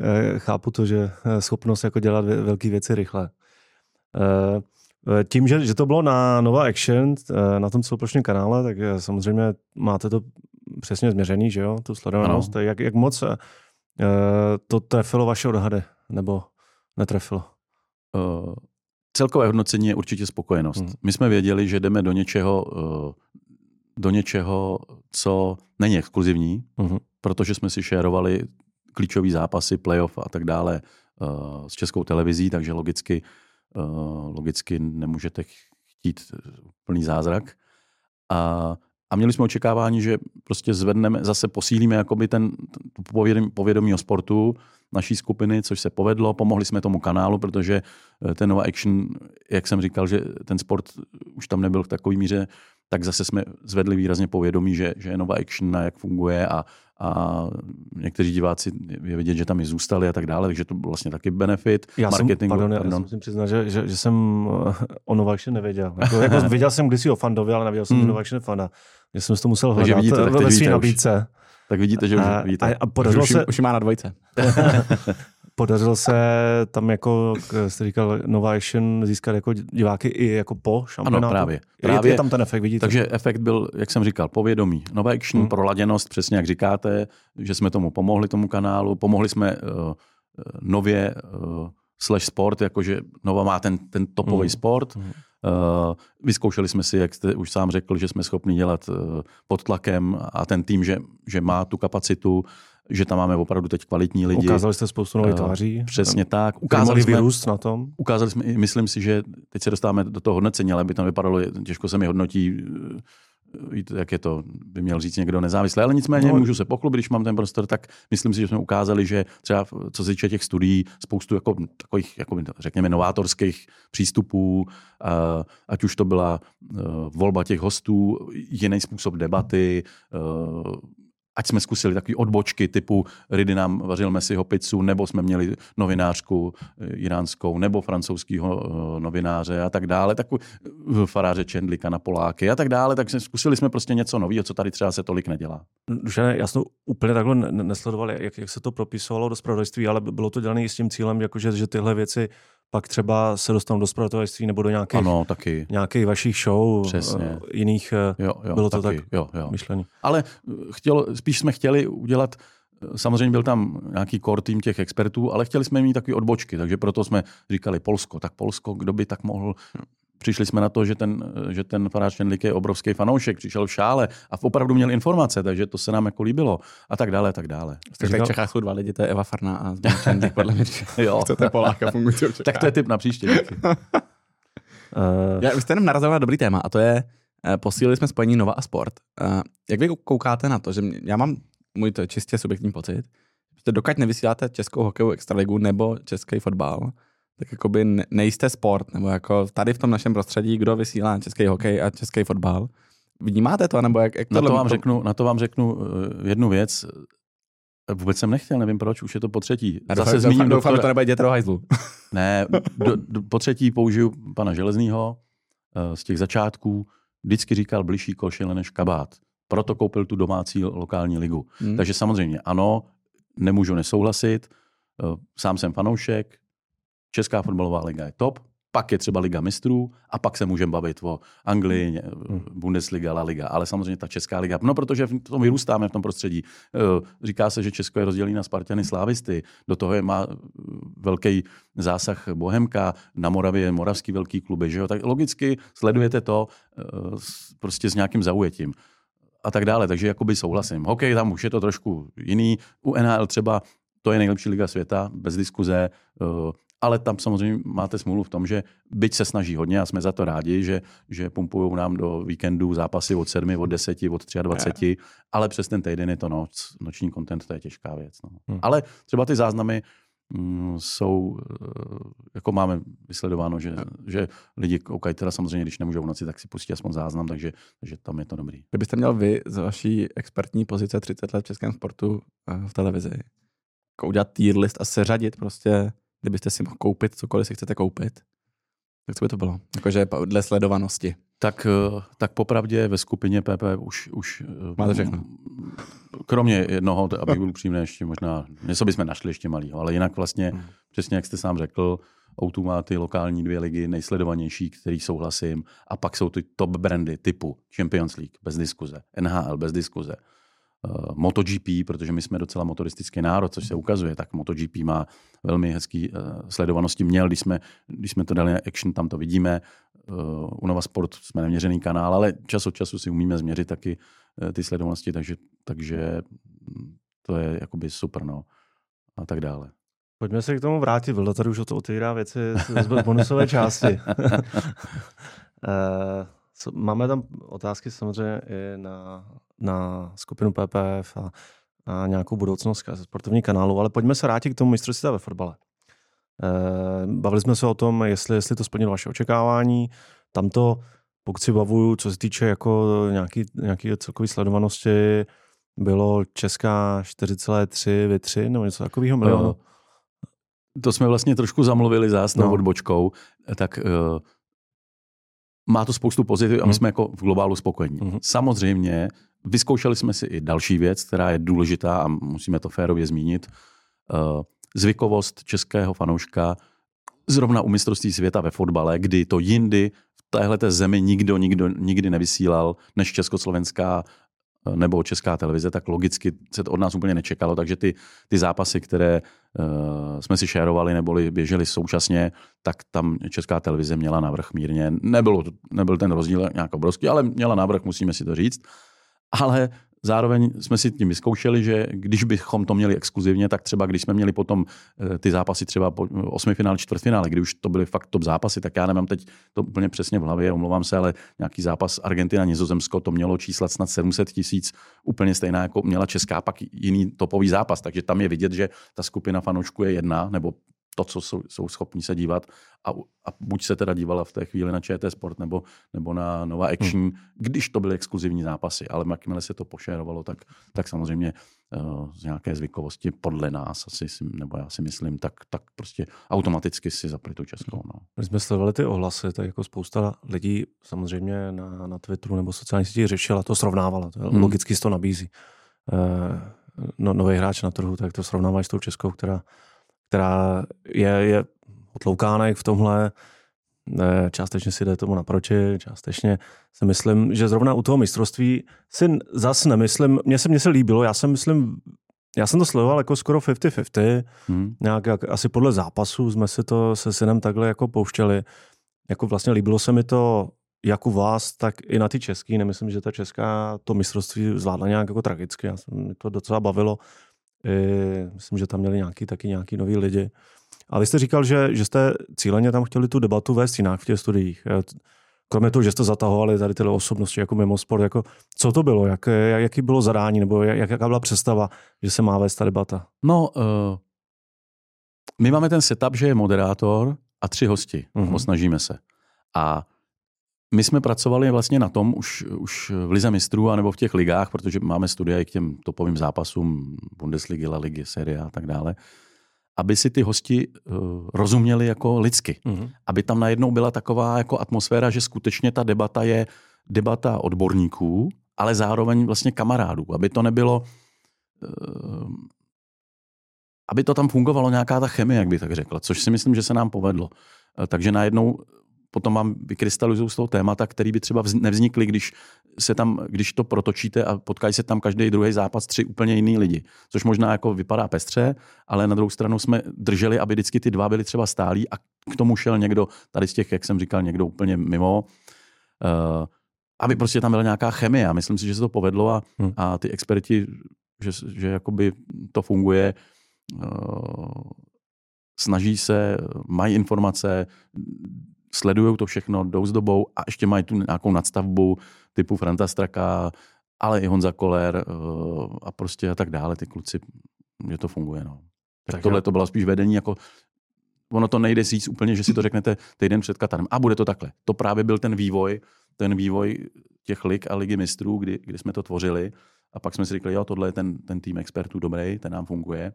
eh, chápu to, že eh, schopnost jako dělat velké věci rychle. Tím, že, že to bylo na Nova Action, na tom celoplošném kanále, tak samozřejmě máte to přesně změřený, že jo, tu sledovanost. Jak, jak moc to trefilo vaše odhady, nebo netrefilo? Uh, celkové hodnocení je určitě spokojenost. Hmm. My jsme věděli, že jdeme do něčeho, eh, do něčeho, co není exkluzivní, hmm. protože jsme si šerovali klíčové zápasy, playoff a tak dále eh, s českou televizí, takže logicky, eh, logicky nemůžete chtít plný zázrak. A a měli jsme očekávání, že prostě zvedneme, zase posílíme jakoby ten povědomí, povědomí o sportu naší skupiny, což se povedlo. Pomohli jsme tomu kanálu, protože eh, ten Nova Action, jak jsem říkal, že ten sport už tam nebyl v takové míře, tak zase jsme zvedli výrazně povědomí, že, že je Nova Action a jak funguje a, a někteří diváci je vidět, že tam i zůstali a tak dále, takže to byl vlastně taky benefit já marketingu. Jsem, pardon, pardon. Já musím přiznat, že, že, že jsem eh, o Nova Action nevěděl. Jako, jako věděl jsem kdysi o Fandovi, ale nevěděl jsem hmm. Nova Action fanda. Já jsem to musel hledat vidíte, tak ve své nabídce. Tak vidíte, že už a, vidíte. A, a podařilo už, se... už má na dvojce. podařilo se tam jako, jste říkal, Nova Action získat jako diváky i jako po šampionátu? Ano, právě. právě. Je, je tam ten efekt, vidíte? Takže efekt byl, jak jsem říkal, povědomí. Nova Action, hmm. proladěnost, přesně jak říkáte, že jsme tomu pomohli, tomu kanálu. Pomohli jsme uh, nově uh, slash sport, jakože Nova má ten, ten topový hmm. sport. Hmm. Uh, vyzkoušeli jsme si, jak jste už sám řekl, že jsme schopni dělat uh, pod tlakem a ten tým, že, že má tu kapacitu, že tam máme opravdu teď kvalitní lidi. Ukázali jste spoustu nových tváří. Přesně tak. Ukázali jsme, vyrůst na tom. Ukázali jsme, myslím si, že teď se dostáváme do toho hodnocení, ale by tam vypadalo, těžko se mi hodnotí víte, jak je to, by měl říct někdo nezávislý, ale nicméně no. můžu se pochlubit, když mám ten prostor, tak myslím si, že jsme ukázali, že třeba co se týče těch studií, spoustu jako, takových, jako, řekněme, novátorských přístupů, ať už to byla volba těch hostů, jiný způsob debaty, ať jsme zkusili takové odbočky typu Ridy nám vařil Messiho pizzu, nebo jsme měli novinářku eh, iránskou, nebo francouzského eh, novináře a tak dále, tak faráře Čendlika na Poláky a tak dále, tak zkusili jsme prostě něco nového, co tady třeba se tolik nedělá. Že já jsem úplně takhle nesledoval, jak, jak se to propisovalo do spravodajství, ale bylo to dělané s tím cílem, jakože, že tyhle věci pak třeba se dostanu do spravodajství nebo do nějakých, ano, taky. nějakých vašich show, Přesně. Uh, jiných, jo, jo, bylo taky, to tak jo, jo. myšlení. Ale chtěl, spíš jsme chtěli udělat Samozřejmě byl tam nějaký core tým těch expertů, ale chtěli jsme mít takové odbočky, takže proto jsme říkali Polsko. Tak Polsko, kdo by tak mohl přišli jsme na to, že ten, že ten Faráč Čendlik je obrovský fanoušek, přišel v šále a opravdu měl informace, takže to se nám jako líbilo a tak dále, a tak dále. Tak v Čechách jsou dva lidi, to je Eva Farná a Čendlik, podle mě. jo. Chcete Poláka, funguje Tak to je tip na příště. uh... Já, vy jste jenom narazil na dobrý téma a to je, uh, posílili jsme spojení Nova a Sport. Uh, jak vy koukáte na to, že já mám můj to čistě subjektní pocit, že dokud nevysíláte českou hokejovou extraligu nebo český fotbal, tak jakoby nejste sport, nebo jako tady v tom našem prostředí, kdo vysílá český hokej a český fotbal. Vnímáte to, nebo jak, jak na, to vám řeknu, na to vám řeknu uh, jednu věc. Vůbec jsem nechtěl, nevím proč, už je to po třetí. Já Zase doufám, zmíním doufám, doktora... že to nebude hajzlu. ne, do, do, po třetí použiju pana Železného uh, z těch začátků. Vždycky říkal bližší košile než kabát. Proto koupil tu domácí lokální ligu. Hmm. Takže samozřejmě ano, nemůžu nesouhlasit. Uh, sám jsem fanoušek, Česká fotbalová liga je top, pak je třeba Liga mistrů a pak se můžeme bavit o Anglii, Hmm. Bundesliga, La Liga, ale samozřejmě ta česká liga. No, protože v tom vyrůstáme v tom prostředí. Eh, Říká se, že Česko je rozdělí na Spartany Slávisty, do toho je, má velký zásah Bohemka, na Moravě je moravský velký kluby, že jo? tak logicky sledujete to eh, prostě s nějakým zaujetím a tak dále, takže jakoby souhlasím. Hokej tam už je to trošku jiný, u NHL třeba to je nejlepší liga světa, bez diskuze, eh, ale tam samozřejmě máte smůlu v tom, že byť se snaží hodně a jsme za to rádi, že, že pumpují nám do víkendu zápasy od 7, od 10, od 23, ale přes ten týden je to noc, noční content, to je těžká věc. No. Hmm. Ale třeba ty záznamy mm, jsou, eh, jako máme vysledováno, že, že lidi koukají teda samozřejmě, když nemůžou v noci, tak si pustí aspoň záznam, takže, takže tam je to dobrý. Kdybyste měl vy z vaší expertní pozice 30 let v českém sportu eh, v televizi, jako udělat tier list a seřadit prostě, kdybyste si mohl koupit cokoliv si chcete koupit, tak co by to bylo? Jakože dle sledovanosti. Tak, eh, tak popravdě ve skupině PP už... už eh, Máte všechno. Kromě jednoho, abych byl upřímný, ještě možná, něco bychom našli ještě malýho, ale jinak vlastně, Hmm. přesně jak jste sám řekl, Outu má ty lokální dvě ligy nejsledovanější, který souhlasím, a pak jsou ty top brandy typu Champions League, bez diskuze, NHL, bez diskuze, MotoGP, protože my jsme docela motoristický národ, což se ukazuje, tak MotoGP má velmi hezký uh, sledovanosti měl, když jsme, když jsme to dali na Action, tam to vidíme, uh, u Nova Sport jsme neměřený kanál, ale čas od času si umíme změřit taky uh, ty sledovanosti, takže, takže mm, to je jakoby super, no. A tak dále. Pojďme se k tomu vrátit, Vilda tady už o to otevírá věci z bonusové části. Eh, co- Máme tam otázky samozřejmě i na, na skupinu PPF a, a nějakou budoucnost ze sportovní kanálu, ale pojďme se vrátit k tomu mistrovství světa ve fotbale. Eh, Bavili jsme se o tom, jestli, jestli to splnilo vaše očekávání. Tam to, pokud si bavuju, co se týče jako nějaký, nějaký celkový sledovanosti, bylo česká 4,3 vy 3 nebo něco takového milionu. To jsme vlastně trošku zamluvili zás no. No. odbočkou, tak uh, má to spoustu pozitiv a my Mhm. jsme jako v globálu spokojení. Mhm. Samozřejmě vyzkoušeli jsme si i další věc, která je důležitá a musíme to férově zmínit. Uh, zvykovost českého fanouška zrovna u mistrovství světa ve fotbale, kdy to jindy v téhle zemi nikdo, nikdo nikdy nevysílal než československá eh, nebo česká televize, tak logicky se to od nás úplně nečekalo, takže ty, ty zápasy, které uh, jsme si šérovali nebo běželi současně, tak tam česká televize měla navrh mírně. Nebylo, nebyl ten rozdíl nějak obrovský, ale měla navrh, musíme si to říct. Ale zároveň jsme si tím vyzkoušeli, že když bychom to měli exkluzivně, tak třeba když jsme měli potom eh, ty zápasy třeba po osmifinále, čtvrtfinále, kdy už to byly fakt top zápasy, tak já nemám teď to úplně přesně v hlavě, omlouvám se, ale nějaký zápas Argentina, Nizozemsko, to mělo číslat snad 700 tisíc, úplně stejná jako měla Česká, pak jiný topový zápas, takže tam je vidět, že ta skupina fanoušků je jedna, nebo to, co jsou, jsou schopni se dívat a, a buď se teda dívala v té chvíli na ČT Sport nebo, nebo na Nova Action, hmm. když to byly exkluzivní zápasy, ale jakmile se to pošerovalo, tak, tak samozřejmě uh, z nějaké zvykovosti podle nás, asi, si, nebo já si myslím, tak, tak prostě automaticky si zapli tu českou. No. Když jsme sledovali ty ohlasy, tak jako spousta lidí samozřejmě na, na Twitteru nebo sociálních sítích řešila, to srovnávala, to Hmm. hmm. logicky se to nabízí. Eh, no, nový hráč na trhu, tak to srovnáváš s tou českou, která, která je, je otloukána v tomhle, částečně si jde tomu naproti, částečně si myslím, že zrovna u toho mistrovství si zas nemyslím, mně se, mně se líbilo, já jsem myslím, já jsem to sledoval jako skoro 50-50, Hmm. nějak jak, asi podle zápasu jsme si to se synem takhle jako pouštěli. Jako vlastně líbilo se mi to jak u vás, tak i na ty český. Nemyslím, že ta česká to mistrovství zvládla nějak jako tragicky. Já jsem, mi to docela bavilo. I, myslím, že tam měli nějaký, taky nějaký noví lidi. A vy jste říkal, že, že jste cíleně tam chtěli tu debatu vést jinak v těch studiích. Eh, Kromě toho, že jste zatahovali tady tyhle osobnosti jako mimo sport, jako co to bylo, jak, jak, jaký bylo zadání, nebo jak, jaká byla představa, že se má vést ta debata? No, uh, my máme ten setup, že je moderátor a tři hosti. Mhm. Mm-hmm. Snažíme se. A my jsme pracovali vlastně na tom už, už v Lize mistrů anebo v těch ligách, protože máme studia i k těm topovým zápasům Bundesligy, La Ligy, Serie A a tak dále, aby si ty hosti uh, rozuměli jako lidsky. Mhm. Aby tam najednou byla taková jako atmosféra, že skutečně ta debata je debata odborníků, ale zároveň vlastně kamarádů. Aby to nebylo uh, aby to tam fungovalo nějaká ta chemie, jak by tak řekla, což si myslím, že se nám povedlo. Takže najednou potom vám vykrystalizují z toho témata, který by třeba nevznikly, když, se tam, když to protočíte a potkají se tam každý druhý zápas tři úplně jiný lidi. Což možná jako vypadá pestře, ale na druhou stranu jsme drželi, aby vždycky ty dva byly třeba stálí a k tomu šel někdo, tady z těch, jak jsem říkal, někdo úplně mimo. Uh, aby prostě tam byla nějaká chemie. A myslím si, že se to povedlo a, hmm. a ty experti, že, že jakoby to funguje, uh, snaží se, mají informace, sledují to všechno, jdou s dobou a ještě mají tu nějakou nadstavbu typu Franta Straka, ale i Honza Koller uh, a prostě a tak dále, ty kluci, že to funguje. No. Tak, tak tohle jo. to bylo spíš vedení jako ono to nejde říct úplně, že si to řeknete týden před Katarem. A bude to takhle. To právě byl ten vývoj, ten vývoj těch lig a ligy mistrů, kdy, kdy jsme to tvořili. A pak jsme si řekli, jo, tohle je ten, ten tým expertů dobrý, ten nám funguje.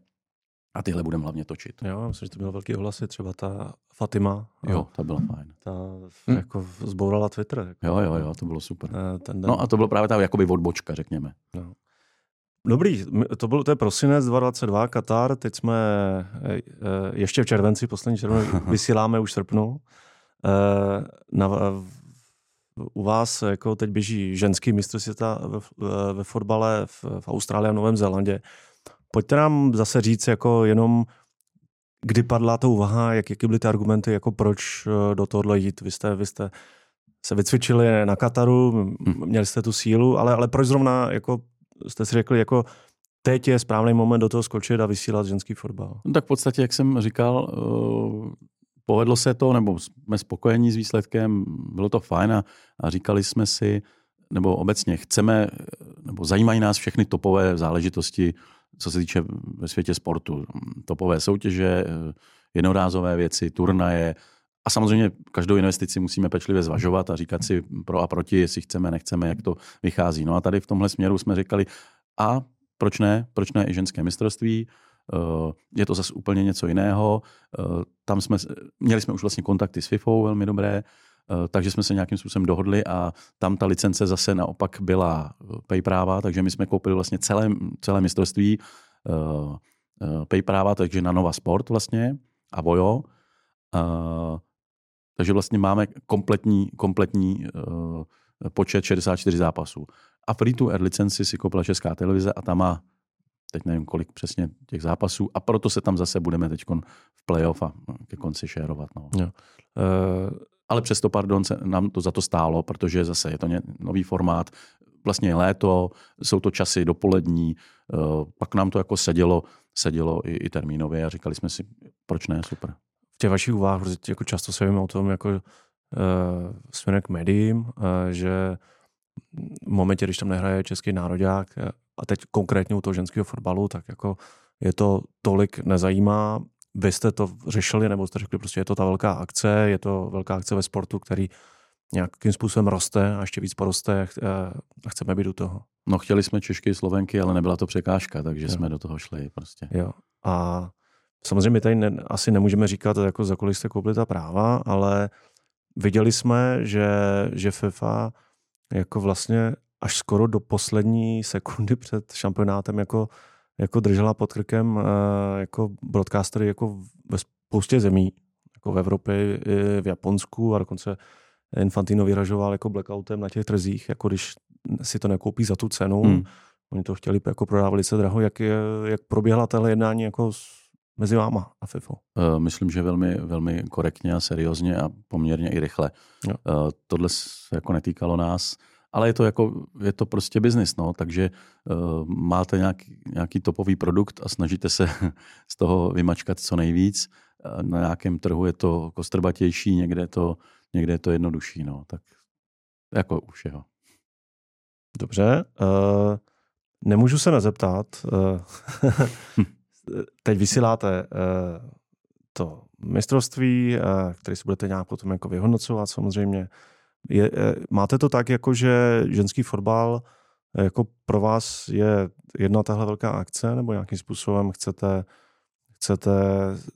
A tyhle budeme hlavně točit. Jo, myslím, že to bylo velký ohlasy, třeba ta Fatima. Jo, ta byla fajn. Ta hm. jako zbourala Twitter. Jako. Jo, jo, jo, to bylo super. Eh, ten den... No a to bylo právě ta jakoby odbočka, řekněme. No. Dobrý, to byl to je prosinec 2022, Katar, teď jsme eh, eh, ještě v červenci, poslední červenci, vysíláme už srpnu. Na, u vás jako teď běží ženský mistr světa ve, ve fotbale v, v Austrálii a Novém Zélandě. Pojďte nám zase říct jako jenom, kdy padla ta úvaha, jak, jaké byly ty argumenty, jako proč do tohohle jít. Vy jste, vy jste se vycvičili na Kataru, hm. měli jste tu sílu, ale, ale proč zrovna jako jste si řekli, jako teď je správný moment do toho skočit a vysílat ženský fotbal? No tak v podstatě, jak jsem říkal, uh, povedlo se to, nebo jsme spokojení s výsledkem, bylo to fajn a, a říkali jsme si, nebo obecně chceme, nebo zajímají nás všechny topové záležitosti, co se týče ve světě sportu. Topové soutěže, jednorázové věci, turnaje, a samozřejmě každou investici musíme pečlivě zvažovat a říkat si pro a proti, jestli chceme, nechceme, jak to vychází. No a tady v tomhle směru jsme říkali, a proč ne, proč ne i ženské mistrovství, eh, je to zase úplně něco jiného. Eh, tam jsme, měli jsme už vlastně kontakty s FIFou velmi dobré, takže jsme se nějakým způsobem dohodli a tam ta licence zase naopak byla pay práva, takže my jsme koupili vlastně celé, celé mistrovství pay práva, takže na Nova Sport vlastně a Vojo. Takže vlastně máme kompletní, kompletní počet 64 zápasů. A free to air licenci si koupila Česká televize a tam má teď nevím kolik přesně těch zápasů a proto se tam zase budeme teď v playoff a ke konci šérovat. No. Jo. Uh, ale přesto, pardon, se nám to za to stálo, protože zase je to nový formát, vlastně je léto, jsou to časy dopolední, uh, pak nám to jako sedělo, sedělo i, i termínově a říkali jsme si, proč ne, super v těch vašich úvahách, protože jako často se vím o tom jako uh, směrem k médiím, uh, že v momentě, když tam nehraje český národák eh, a teď konkrétně u toho ženského fotbalu, tak jako je to tolik nezajímá. Vy jste to řešili, nebo jste řekli, prostě je to ta velká akce, je to velká akce ve sportu, který nějakým způsobem roste a ještě víc poroste a chceme být u toho. No chtěli jsme Češky, Slovenky, ale nebyla to překážka, takže jo. jsme do toho šli prostě. Jo. A Samozřejmě my tady ne, asi nemůžeme říkat, jako za kolik jste koupili ta práva, ale viděli jsme, že, že FIFA jako vlastně až skoro do poslední sekundy před šampionátem jako, jako držela pod krkem eh, jako broadcastery jako ve spoustě zemí, jako v Evropě, v Japonsku a dokonce Infantino vyražoval jako blackoutem na těch trzích, jako když si to nekoupí za tu cenu. Hmm. Oni to chtěli jako prodávat velice draho. Jak, je, jak proběhla tohle jednání jako mezi váma a FIFO? Uh, myslím, že velmi, velmi korektně a seriózně a poměrně i rychle. Jo. Uh, tohle se jako netýkalo nás, ale je to, jako, je to prostě biznis, no, takže uh, máte nějaký, nějaký topový produkt a snažíte se z toho vymačkat co nejvíc. Uh, na nějakém trhu je to kostrbatější, někde je to, někde je to jednodušší, no, tak jako u všeho. Dobře. Uh, nemůžu se nezeptat. Uh, teď vysíláte uh, to mistrovství, který si budete nějak potom jako vyhodnocovat samozřejmě. Je, uh, máte to tak, jako že ženský fotbal jako pro vás je jedna tahle velká akce, nebo nějakým způsobem chcete, chcete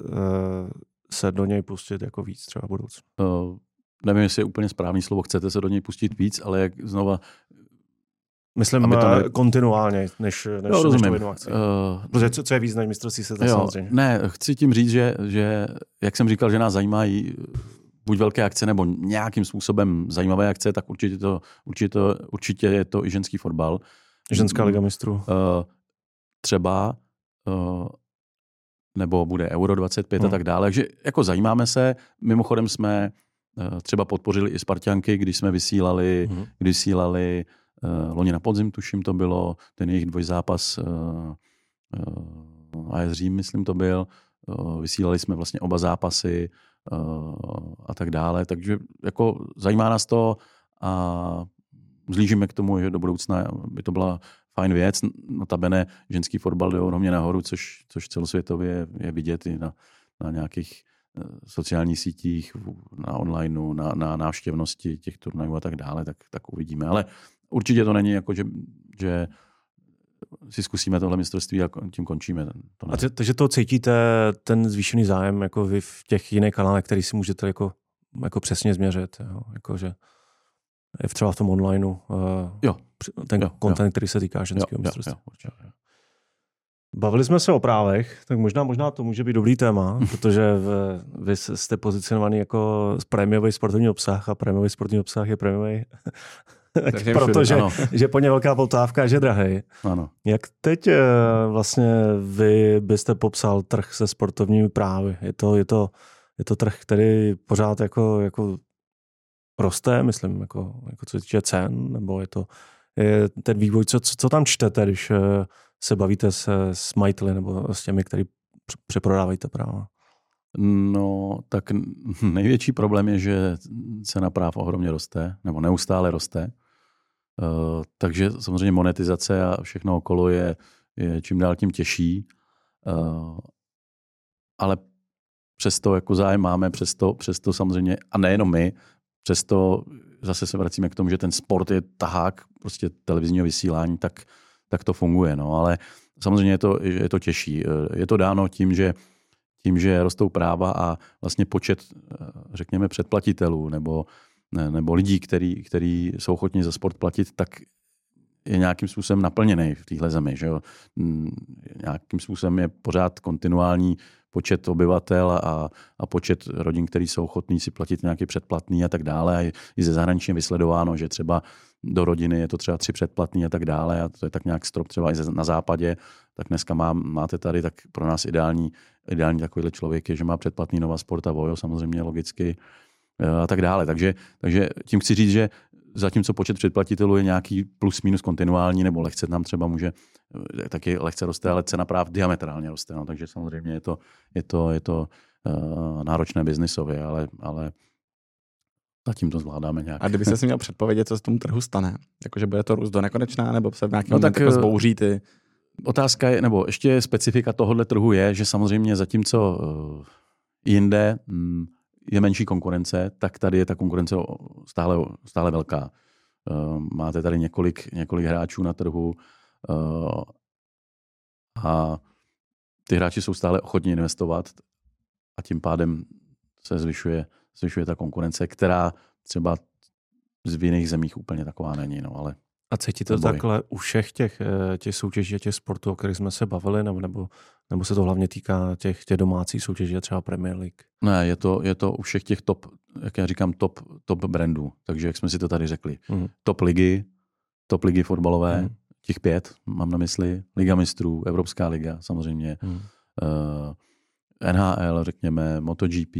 uh, se do něj pustit jako víc třeba budoucnu? Uh, nevím, jestli je úplně správný slovo, chcete se do něj pustit víc, ale jak znova Myslím Aby to ne... kontinuálně, než, než, Jo, než rozumím. tu jednu akci. Uh, Protože co, co je víc než mistrovství světa jo, samozřejmě. ne, chci tím říct, že, že, jak jsem říkal, že nás zajímají buď velké akce, nebo nějakým způsobem zajímavé akce, tak určitě, to, určitě, to, určitě je to i ženský fotbal. Ženská liga mistrů. Uh, třeba uh, nebo bude Euro 25 hmm. a Hmm. tak dále. Takže jako zajímáme se. Mimochodem jsme uh, třeba podpořili i Spartianky, když jsme vysílali, Mhm. když vysílali uh, loni na podzim, tuším to bylo, ten jejich dvojzápas uh, uh, AS Řím, myslím to byl. Uh, vysílali jsme vlastně oba zápasy a tak dále. Takže jako zajímá nás to a zlížíme k tomu, že do budoucna by to byla fajn věc. Notabene ženský fotbal jde ohromně nahoru, což, což celosvětově je vidět i na, na nějakých eh, sociálních sítích, na onlineu, na, na návštěvnosti těch turnajů a tak dále, tak, tak uvidíme. Ale určitě to není jako, že, že si zkusíme tohle mistrovství a tím končíme. To ne. A takže to cítíte, ten zvýšený zájem jako vy v těch jiných kanálech, který si můžete jako, jako přesně změřit. Jo? Jako, že je třeba v tom onlineu uh, Jo. ten Jo, content, který se týká jo, ženského jo, mistrovství. jo, určitě. Bavili jsme se o právech, tak možná, možná to může být dobrý téma, protože v, vy jste pozicionovaný jako prémiový sportovní obsah a prémiový sportovní obsah je prémiový, Protože Ano, že po ně velká poptávka že drahej. ano. Jak teď eh, vlastně vy byste popsal trh se sportovními právy? Je to, je to, je to trh, který pořád jako, jako roste, myslím, jako, jako co se týče cen, nebo je to je ten vývoj, co, co, co tam čtete, když eh, se bavíte s, s majiteli nebo s těmi, kteří pr- přeprodávají ta práva? No, tak největší problém je, že cena práv ohromně roste, nebo neustále roste. Uh, takže samozřejmě monetizace a všechno okolo je, je čím dál tím těžší. Uh, ale přesto jako zájem máme, přesto, přesto samozřejmě, a nejenom my, přesto zase se vracíme k tomu, že ten sport je tahák prostě televizního vysílání, tak, tak to funguje. No. Ale samozřejmě je to, je to těžší. Eh, Je to dáno tím, že tím, že rostou práva a vlastně počet, eh, řekněme, předplatitelů nebo, ne, nebo lidí, který, který jsou ochotní za sport platit, tak je nějakým způsobem naplněný v téhle zemi. Že jo? Mm, Nějakým způsobem je pořád kontinuální počet obyvatel a, a počet rodin, který jsou ochotní si platit nějaký předplatný a tak dále. A i ze zahraničí je vysledováno, že třeba do rodiny je to třeba tři předplatný a tak dále a to je tak nějak strop třeba i na západě, tak dneska má, máte tady tak pro nás ideální, ideální takovýhle člověk je, že má předplatný Nova Sport a Vojo samozřejmě logicky a tak dále. Takže, takže tím chci říct, že zatímco počet předplatitelů je nějaký plus minus kontinuální, nebo lehce nám třeba může, eh, taky lehce roste, ale cena práv diametrálně roste. No, takže samozřejmě je to, je to, je to uh, náročné biznisově, ale, ale zatím to zvládáme nějak. A kdyby se si měl předpovědět, co se tomu trhu stane? Jakože bude to růst do nekonečná, nebo se v nějakém No tak, jako eh, zbouří ty? Otázka je, nebo ještě specifika tohohle trhu je, že samozřejmě zatímco uh, jinde mm, je menší konkurence, tak tady je ta konkurence stále, stále velká. Uh, máte tady několik, několik hráčů na trhu uh, a ty hráči jsou stále ochotní investovat a tím pádem se zvyšuje, zvyšuje ta konkurence, která třeba v jiných zemích úplně taková není. No, ale A cítíte to takhle u všech těch, eh, těch soutěží a těch sportů, o kterých jsme se bavili, nebo, nebo, nebo se to hlavně týká těch, těch domácích soutěží, třeba Premier League? Ne, je to, je to u všech těch top, jak já říkám, top, top brandů. Takže jak jsme si to tady řekli. Mhm. Top ligy, top ligy fotbalové, Mhm. těch pět, mám na mysli, Liga mistrů, Evropská liga samozřejmě, Hmm. uh, NHL, řekněme, MotoGP,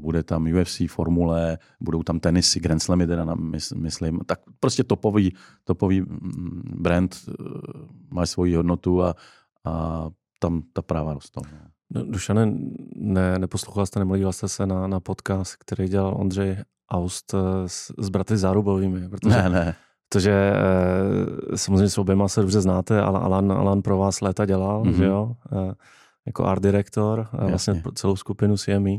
bude tam UFC, formule, budou tam tenisy, Grand Slamy teda myslím. Tak prostě topový, topový mm, brand uh, má svoji hodnotu a, a tam ta práva rostou. No. No, Dušane, ne, neposlouchal jste, nemluvil jste se na, na podcast, který dělal Ondřej Aust eh, s, s bratry Zárubovými, protože, Ne, ne. protože eh, samozřejmě s oběma se dobře znáte, ale Alan, Alan pro vás léta dělal, Mhm. mm-hmm. že jo, eh, jako art direktor, eh, vlastně Jasně. pro celou skupinu CME.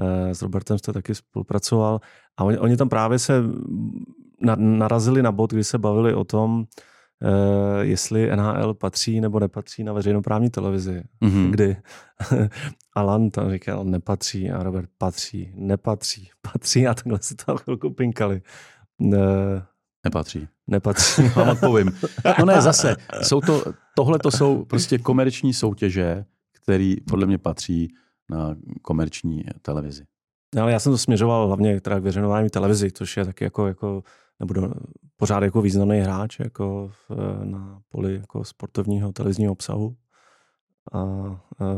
Eh, S Robertem jste taky spolupracoval a oni, oni tam právě se na, narazili na bod, kdy se bavili o tom, eh, jestli NHL patří nebo nepatří na veřejnoprávní televizi Mhm. kdy Alan tam říkal, nepatří a Robert patří, nepatří, patří a takhle si to chvilku pinkali. Eh, Nepatří. Nepatří. Vám odpovím. No ne, zase, jsou to, tohle to jsou prostě komerční soutěže, které podle mě patří na komerční televizi. No, ale já jsem to směřoval hlavně teda k veřejnoprávní televizi, což je taky jako, jako nebo pořád jako významný hráč jako v, na poli jako sportovního televizního obsahu. A, a, a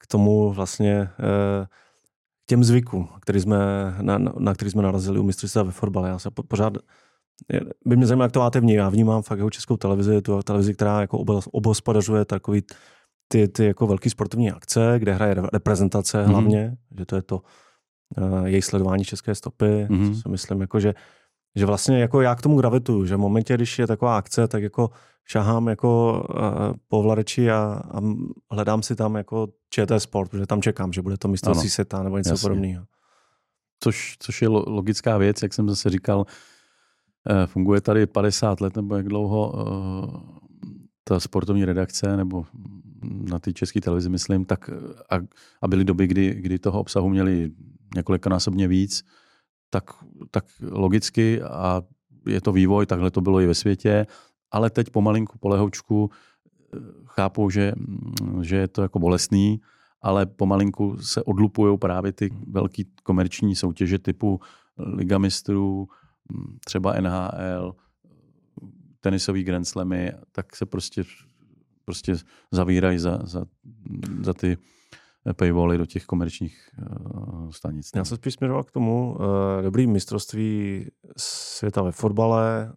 k tomu vlastně k těm zvykům, který jsme, na, na který jsme narazili u mistrovství ve fotbale. Já se pořád by mě zajímalo, jak to máte vní. Já vnímám fakt jako českou televizi, tu televizi, která jako obhospodařuje takový ty, ty jako velké sportovní akce, kde hraje reprezentace mm-hmm. hlavně, že to je to uh, její sledování české stopy, mm-hmm. co si myslím, jako že, že vlastně jako já k tomu gravituju, že v momentě, když je taková akce, tak jako šahám jako uh, po vlareči a, a hledám si tam jako ČT Sport, protože tam čekám, že bude to mistrovství seta nebo něco podobného. Což, což je logická věc, jak jsem zase říkal, eh, funguje tady 50 let nebo jak dlouho ta sportovní redakce nebo na té české televizi, myslím, tak a, a byly doby, kdy, kdy toho obsahu měli několikanásobně víc, tak, tak logicky a je to vývoj, takhle to bylo i ve světě, ale teď pomalinku, polehoučku eh, chápu, že, že je to jako bolestný, ale pomalinku se odlupují právě ty velké komerční soutěže typu Liga mistrů, třeba NHL, tenisový Grand Slamy, tak se prostě prostě zavírají za, za, za ty paywally do těch komerčních uh, stanic. Já se spíš směřoval k tomu, uh, dobrý mistrovství světa ve fotbale,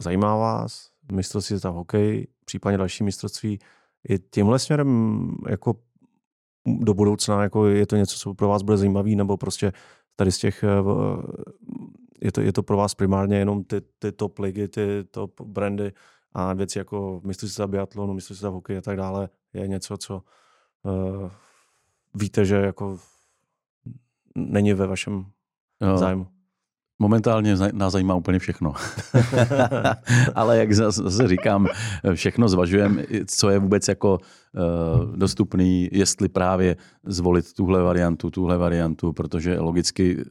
zajímá vás, mistrovství světa v hokeji, případně další mistrovství. I tímhle směrem jako do budoucna jako je to něco, co pro vás bude zajímavý, nebo prostě tady z těch, uh, je to, je to pro vás primárně jenom ty, ty top ligy, ty top brandy, a věci jako mistrovství biatlonu, mistrovství hokej a tak dále je něco, co uh, víte, že jako není ve vašem jo. zájmu. Momentálně nás zajímá úplně všechno. Ale jak zase říkám, všechno zvažujeme, co je vůbec jako uh, dostupný, jestli právě zvolit tuhle variantu, tuhle variantu, protože logicky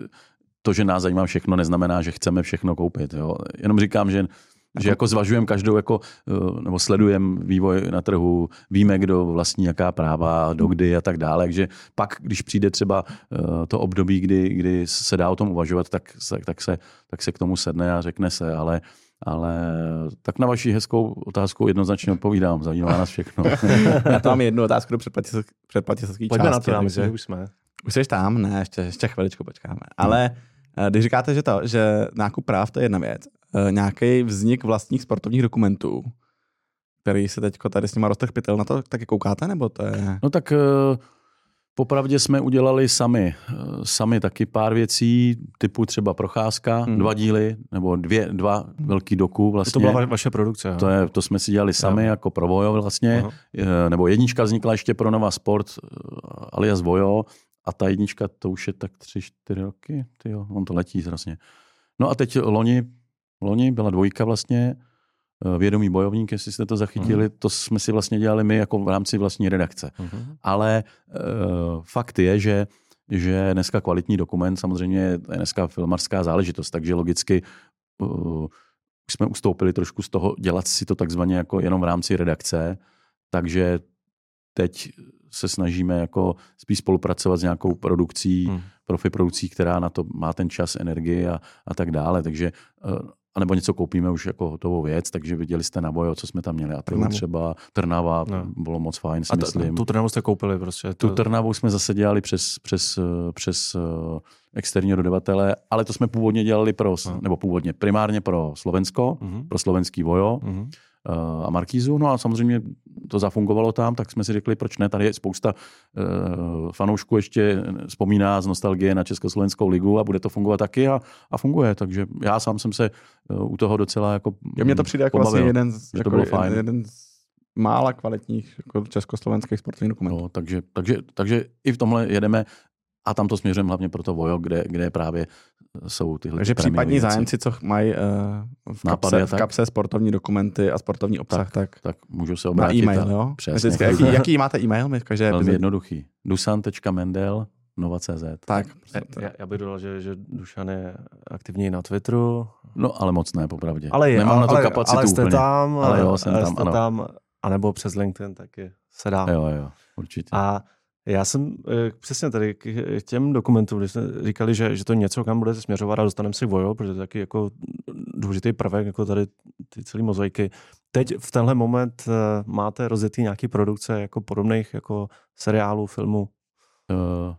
to, že nás zajímá všechno, neznamená, že chceme všechno koupit. Jo? Jenom říkám, že že jako zvažujeme každou, jako, eh, nebo sledujeme vývoj na trhu, víme, kdo vlastní jaká práva, dokdy a tak dále. Takže pak, když přijde třeba eh, to období, kdy, kdy se dá o tom uvažovat, tak, tak, se, tak se k tomu sedne a řekne se, ale ale tak na vaši hezkou otázku jednoznačně odpovídám. Zajímá nás všechno. Já tam mám jednu otázku do předplatěselské Pojďme části. na to, já myslím, že už jsme. Už jsi tam? Ne, ještě, ještě chviličku počkáme. Ale hmm. Když říkáte, že to, že nákup práv to je jedna věc, Eh, nějaký vznik vlastních sportovních dokumentů, který se teď tady s nima roztrh pytel, na to taky koukáte, nebo to je... No tak uh... Popravdě jsme udělali sami, eh, sami taky pár věcí, typu třeba Procházka, hmm. dva díly, nebo dvě, dva velký doku vlastně. To byla vaše produkce. To, je, to jsme si dělali sami jo. jako pro Vojo vlastně, Aha. nebo jednička vznikla ještě pro Nova Sport alias Vojo a ta jednička to už je tak tři, čtyři roky, tyjo, on to letí vlastně. No a teď loni loni, byla dvojka vlastně, eh, Vědomý bojovník, jestli jste to zachytili, uh-huh. to jsme si vlastně dělali my jako v rámci vlastní redakce. Uh-huh. Ale uh, fakt je, že že dneska kvalitní dokument samozřejmě je dneska filmarská záležitost, takže logicky uh, jsme ustoupili trošku z toho dělat si to takzvaně jako jenom v rámci redakce, takže teď se snažíme jako spíš spolupracovat s nějakou produkcí, hmm. profi produkcí, která na to má ten čas, energii a, a tak dále. Takže uh, a nebo něco koupíme už jako hotovou věc, takže viděli jste na bojo, co jsme tam měli. A to třeba Trnava, no. bylo moc fajn, si a t- myslím. Tu Trnavu jste koupili prostě. To... Tu Trnavu jsme zase dělali přes, přes, přes uh, externího dodavatele, ale to jsme původně dělali pro, no. nebo původně, primárně pro Slovensko, uh-huh. pro slovenský vojo. Uh-huh a Markízu. No a samozřejmě to zafungovalo tam, tak jsme si řekli, proč ne. Tady je spousta uh, fanoušků ještě vzpomíná z nostalgie na Československou ligu a bude to fungovat taky a, a funguje. Takže já sám jsem se uh, u toho docela jako Já mě to přijde jako vlastně jeden z, jako to bylo fajn. jeden z mála kvalitních jako československých sportovních dokumentů. No, takže, takže, takže i v tomhle jedeme a tam to směřujeme hlavně pro to Vojo, kde, kde právě jsou tyhle Takže případní zájemci, co mají uh, v, kapse, v kapse sportovní dokumenty a sportovní obsah, tak, tak, tak můžu se obrátit. Na e-mail, jo? Přesně. Jaký, jaký máte e-mail? My každé Velmi jednoduchý. dusan.mendel Nova.cz. Tak, Já, já bych dodal, že, že Dušan je aktivní na Twitteru. No, ale moc ne, popravdě. Ale je, Nemám ale, na to ale, kapacitu ale jste úplně. tam, Ale jo, jsem tam, jste ano. tam, anebo přes LinkedIn taky se dá. Jo, jo, určitě. A já jsem eh, přesně tady k těm dokumentům, když jsme říkali, že, že to něco, kam budete směřovat a dostaneme si vojo, protože to je taky jako důležitý prvek, jako tady ty celé mozaiky. Teď v tenhle moment eh, máte rozjetý nějaký produkce jako podobných jako seriálů, filmů. Uh,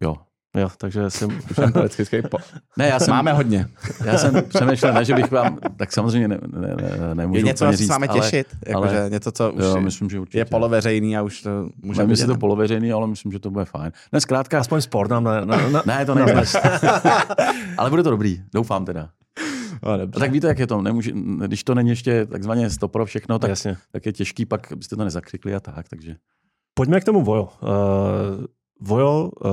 jo. Jo, takže po... Ne, já jsem, Máme hodně. já jsem přemýšlel, ne, že bych vám, tak samozřejmě ne, ne, ne, nemůžu Je něco, na co říct, se máme ale, těšit? Jakože ale- něco, co už jo, je- myslím, že určitě. je poloveřejný a už to může si to poloveřejný, ale myslím, že to bude fajn. Ne, zkrátka, Aspoň sport nám na, na, na, ne, to nejde. ale bude to dobrý, doufám teda. No, A tak víte, jak je to, nemůže, když to není ještě takzvaně stopro všechno, tak, Jasně. tak je těžký, pak byste to nezakřikli a tak, takže. Pojďme k tomu Vojo. Uh, Vojo, uh,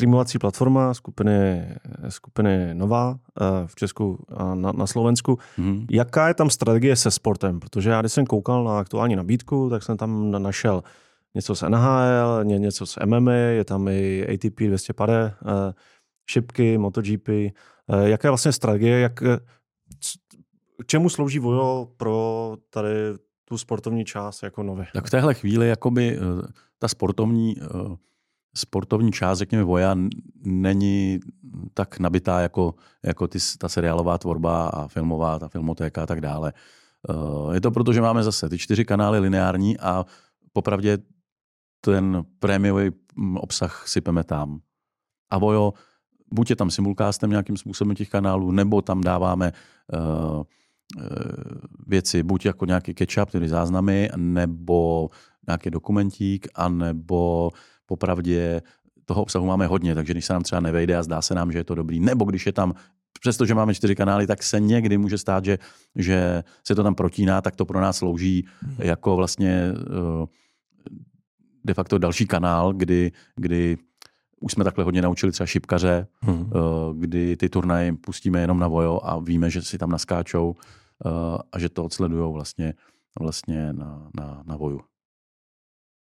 streamovací platforma skupiny, skupiny Nova uh, v Česku a na, na Slovensku. Mhm. Jaká je tam strategie se sportem? Protože já, když jsem koukal na aktuální nabídku, tak jsem tam na- našel něco z NHL, ně, něco z MMA, je tam i ATP 250, uh, šipky, MotoGP. Uh, jaká je vlastně strategie? Jak, eh, k čemu slouží Vojo pro tady tu sportovní část jako Nově? Tak v téhle chvíli jakoby eh, ta sportovní, eh, sportovní část, řekněme, Voja, není tak nabitá jako, jako ty, ta seriálová tvorba a filmová, ta filmotéka a tak dále. Eh, Je to proto, že máme zase ty čtyři kanály lineární a popravdě ten prémiový mm, obsah sypeme tam. A Vojo, buď je tam simulcastem nějakým způsobem těch kanálů, nebo tam dáváme uh, věci, buď jako nějaký catch-up, tedy záznamy, nebo nějaký dokumentík, anebo popravdě toho obsahu máme hodně, takže když se nám třeba nevejde a zdá se nám, že je to dobrý, nebo když je tam, přestože máme čtyři kanály, tak se někdy může stát, že, že se to tam protíná, tak to pro nás slouží jako vlastně eh, de facto další kanál, kdy, kdy už jsme takhle hodně naučili třeba šipkaře, Hmm. eh, kdy ty turnaje pustíme jenom na Vojo a víme, že si tam naskáčou eh, a že to odsledují vlastně, vlastně na, na, na Voju.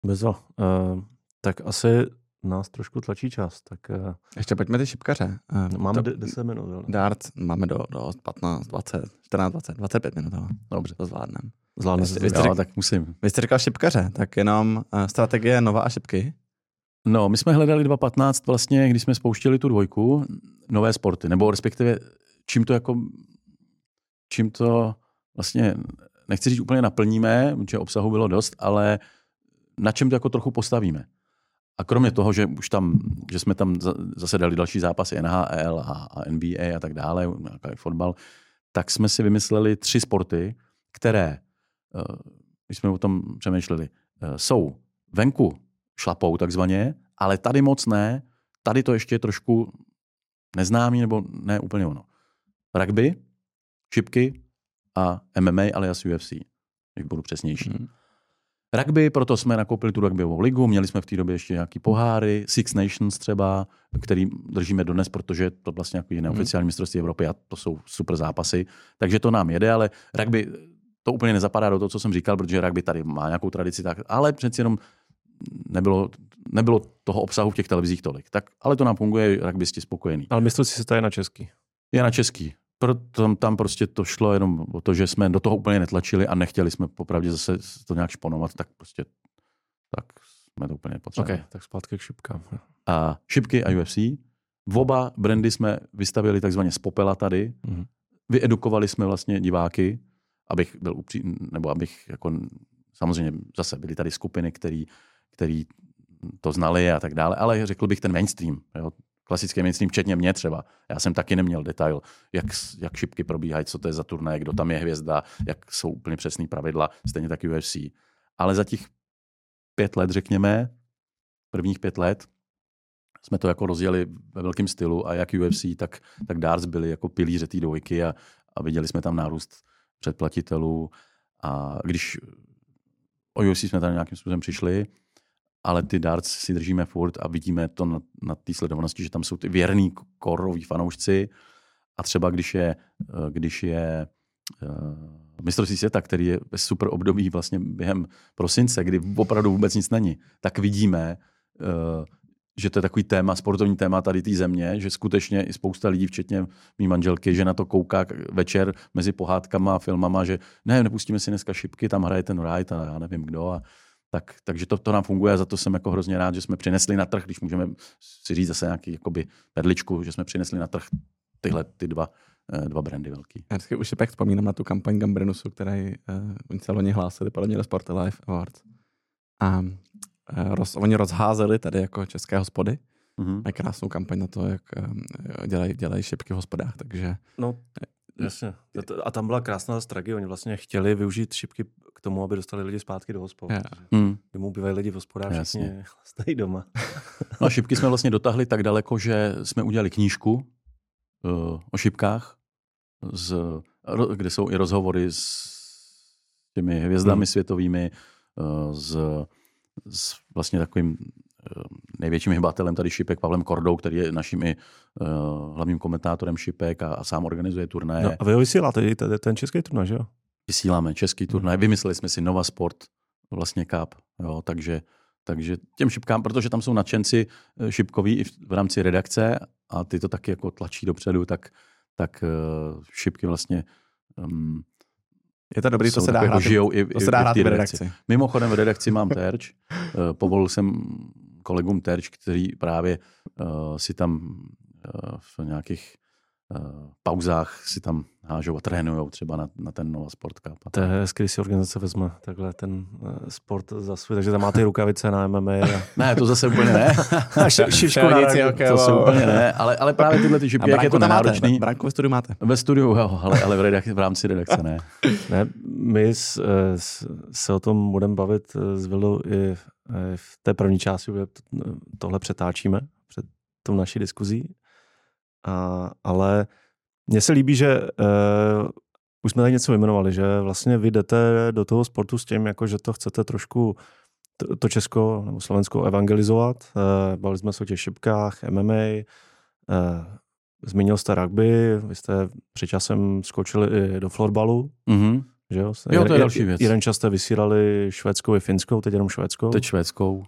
Bezva. Uh, tak asi nás trošku tlačí čas, tak uh, Ještě pojďme ty šipkaře. Eh, máme to- de- 10 minut. Jo. Dart máme do, do 15, 20, 14, 20, 25 minut. Ale Dobře. to zvládneme. Zvládne Vy se vy jste řek- tak musím. Vy jste říkal šipkaře, tak jenom uh, strategie Nova a šipky. No, my jsme hledali 2.15 vlastně, když jsme spouštěli tu dvojku, nové sporty, nebo respektive čím to jako, čím to vlastně, nechci říct úplně naplníme, protože obsahu bylo dost, ale na čem to jako trochu postavíme. A kromě toho, že už tam, že jsme tam za- zase dali další zápasy NHL a, a NBA a tak dále, nějaký fotbal, tak jsme si vymysleli tři sporty, které, eh, když jsme o tom přemýšleli, eh, jsou venku šlapou takzvaně, ale tady moc ne, tady to ještě je trošku neznámý nebo ne úplně ono. Rugby, šipky a MMA alias UFC, když budu přesnější. Mhm. Rugby, proto jsme nakoupili tu rugbyovou ligu, měli jsme v té době ještě nějaký poháry, Six Nations třeba, který držíme dodnes, protože to vlastně jako neoficiální mistrovství Evropy a to jsou super zápasy, takže to nám jede, ale rugby to úplně nezapadá do toho, co jsem říkal, protože rugby tady má nějakou tradici, tak, ale přeci jenom nebylo, nebylo toho obsahu v těch televizích tolik. Tak, ale to nám funguje, rugbysti spokojený. Ale mistrovství se je na český. Je na český. Proto tam, prostě to šlo jenom o to, že jsme do toho úplně netlačili a nechtěli jsme popravdě zase to nějak šponovat, tak prostě tak jsme to úplně potřebovali. OK, tak zpátky k šipkám. A šipky a UFC. V oba brandy jsme vystavili takzvaně z popela tady. Mhm. Vyedukovali jsme vlastně diváky, abych byl upří, nebo abych jako, samozřejmě zase byly tady skupiny, který, který to znali a tak dále, ale řekl bych ten mainstream, jo, klasický mainstream, včetně mě třeba. Já jsem taky neměl detail, jak, jak šipky probíhají, co to je za turnaj, kdo tam je hvězda, jak jsou úplně přesný pravidla, stejně tak UFC. Ale za těch pět let, řekněme, prvních pět let, jsme to jako rozjeli ve velkém stylu a jak UFC, tak, tak darts byli jako pilíře té dvojky a, a viděli jsme tam nárůst předplatitelů a když o UFC jsme tam nějakým způsobem přišli, ale ty darts si držíme furt a vidíme to na, na té sledovanosti, že tam jsou ty věrný koroví fanoušci a třeba když je, eh, když je eh, mistrovství světa, který je super období vlastně během prosince, kdy opravdu vůbec nic není, tak vidíme, uh, že to je takový téma, sportovní téma tady té země, že skutečně i spousta lidí, včetně mý manželky, že na to kouká večer mezi pohádkama a filmama, že ne, nepustíme si dneska šipky, tam hraje ten Wright a já nevím kdo. A, tak, takže to, to nám funguje a za to jsem jako hrozně rád, že jsme přinesli na trh, když můžeme si říct zase nějaký jakoby perličku, že jsme přinesli na trh tyhle ty dva, eh, dva brandy velký. Já vždycky už pak vzpomínám na tu kampaň Gambrinusu, který uh, oni se loni hlásili podle mě do Sport Life Awards. A uh, roz, oni rozházeli tady jako české hospody. Mm-hmm. Mají krásnou kampaň na to, jak um, dělají, dělají šipky v hospodách, takže... No, jasně. A tam byla krásná strategie. Oni vlastně chtěli využít šipky k tomu, aby dostali lidi zpátky do hospod. Yeah. Hmm. Domů bývají lidi v hospodách, všichni stojí doma. no a šipky jsme vlastně dotáhli tak daleko, že jsme udělali knížku uh, o šipkách, z, kde jsou i rozhovory s těmi hvězdami hmm. světovými, uh, s, s vlastně takovým největším hybatelem tady šipek Pavlem Kordou, který je naším i uh, hlavním komentátorem šipek a, a sám organizuje turné. No a vy ho vysíláte ten, český turnaj, že jo? vysíláme český turnaj. Vymysleli jsme si Nova Sport, vlastně Cup, jo, takže, takže těm šipkám, protože tam jsou nadšenci eh, šipkoví i v rámci redakce a ty to taky jako tlačí dopředu, tak, tak uh, šipky vlastně um, je to dobrý, to se dá hrát, žijou i, to se dá hrát v redakci. redakci. Mimochodem v redakci mám terč. Povolil jsem kolegům terč, který právě uh, si tam uh, v nějakých uh, pauzách si tam hážou a trénují třeba na, na ten Nova Sport Cup. To je hezky, když si organizace vezme takhle ten uh, sport za svůj, takže tam máte rukavice na MMA. A... ne, to zase úplně ne. Šišku na okay, to jsou úplně ne, ale, ale právě tyhle ty šipy, jak je to nenáročný. Branku ve studiu máte? Ve studiu, jo, ale, ale v, redakci, v rámci redakce ne. ne my s, s, se o tom budeme bavit s Vilou i v té první části, tohle přetáčíme před tou naší diskuzí. A, ale mně se líbí, že uh, už jsme tady něco vyjmenovali, že vlastně vy jdete do toho sportu s tím, jako že to chcete trošku to, Česko nebo Slovensko evangelizovat. Uh, bavili jsme se o těch šipkách, MMA, uh, eh, zmínil jste rugby, vy jste před časem skočili i do florbalu. Mm-hmm. Že jo? jo, to je další věc. Jeden čas jste vysílali švédskou i finskou, teď jenom švédskou. Teď švédskou. Uh,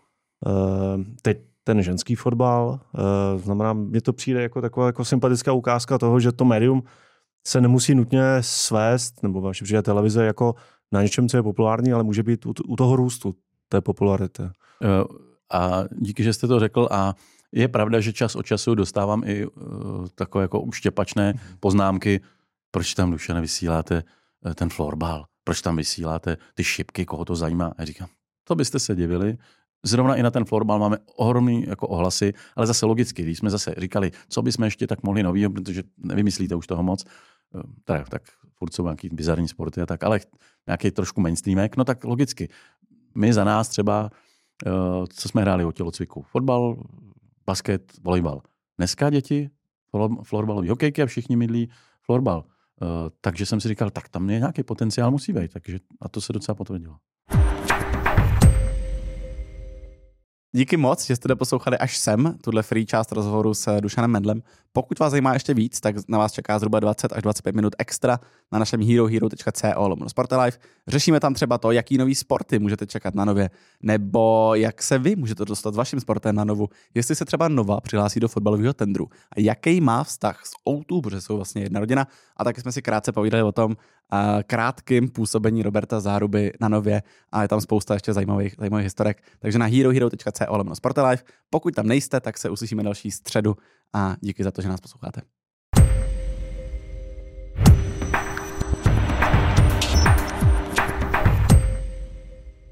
teď ten ženský fotbal. Uh, znamená, mně to přijde jako taková jako sympatická ukázka toho, že to médium se nemusí nutně svést, nebo vaše příklad televize, jako na něčem, co je populární, ale může být u, u toho růstu té popularity. Uh, a díky, že jste to řekl a je pravda, že čas od času dostávám i uh, takové jako uštěpačné poznámky, proč tam duše nevysíláte ten florbal, proč tam vysíláte ty šipky, koho to zajímá. A říkám, to byste se divili, zrovna i na ten florbal máme ohromný jako ohlasy, ale zase logicky, když jsme zase říkali, co bychom ještě tak mohli novýho, protože nevymyslíte už toho moc, eh, tak, tak furt jsou nějaký bizarní sporty a tak, ale nějaký trošku mainstreamek, no tak logicky. My za nás třeba, eh, co jsme hráli o tělocviku, fotbal, basket, volejbal. Dneska děti, florbalový hokejky a všichni mydlí florbal. Eh, takže jsem si říkal, tak tam je nějaký potenciál musí být, takže a to se docela potvrdilo. Díky moc, že jste doposlouchali až sem, tuhle free část rozhovoru s Dušanem Mendlem. Pokud vás zajímá ještě víc, tak na vás čeká zhruba 20 až 25 minut extra na našem herohero.co lomno Sportelife. Řešíme tam třeba to, jaký nový sporty můžete čekat na nově, nebo jak se vy můžete dostat s vaším sportem na novu, jestli se třeba Nova přihlásí do fotbalového tendru a jaký má vztah s O2, protože jsou vlastně jedna rodina. A taky jsme si krátce povídali o tom, krátkým působení Roberta Záruby na nově a je tam spousta ještě zajímavých, zajímavých historek. Takže na herohero.co lomno Sportelife. Pokud tam nejste, tak se uslyšíme další středu a díky za to, že nás posloucháte.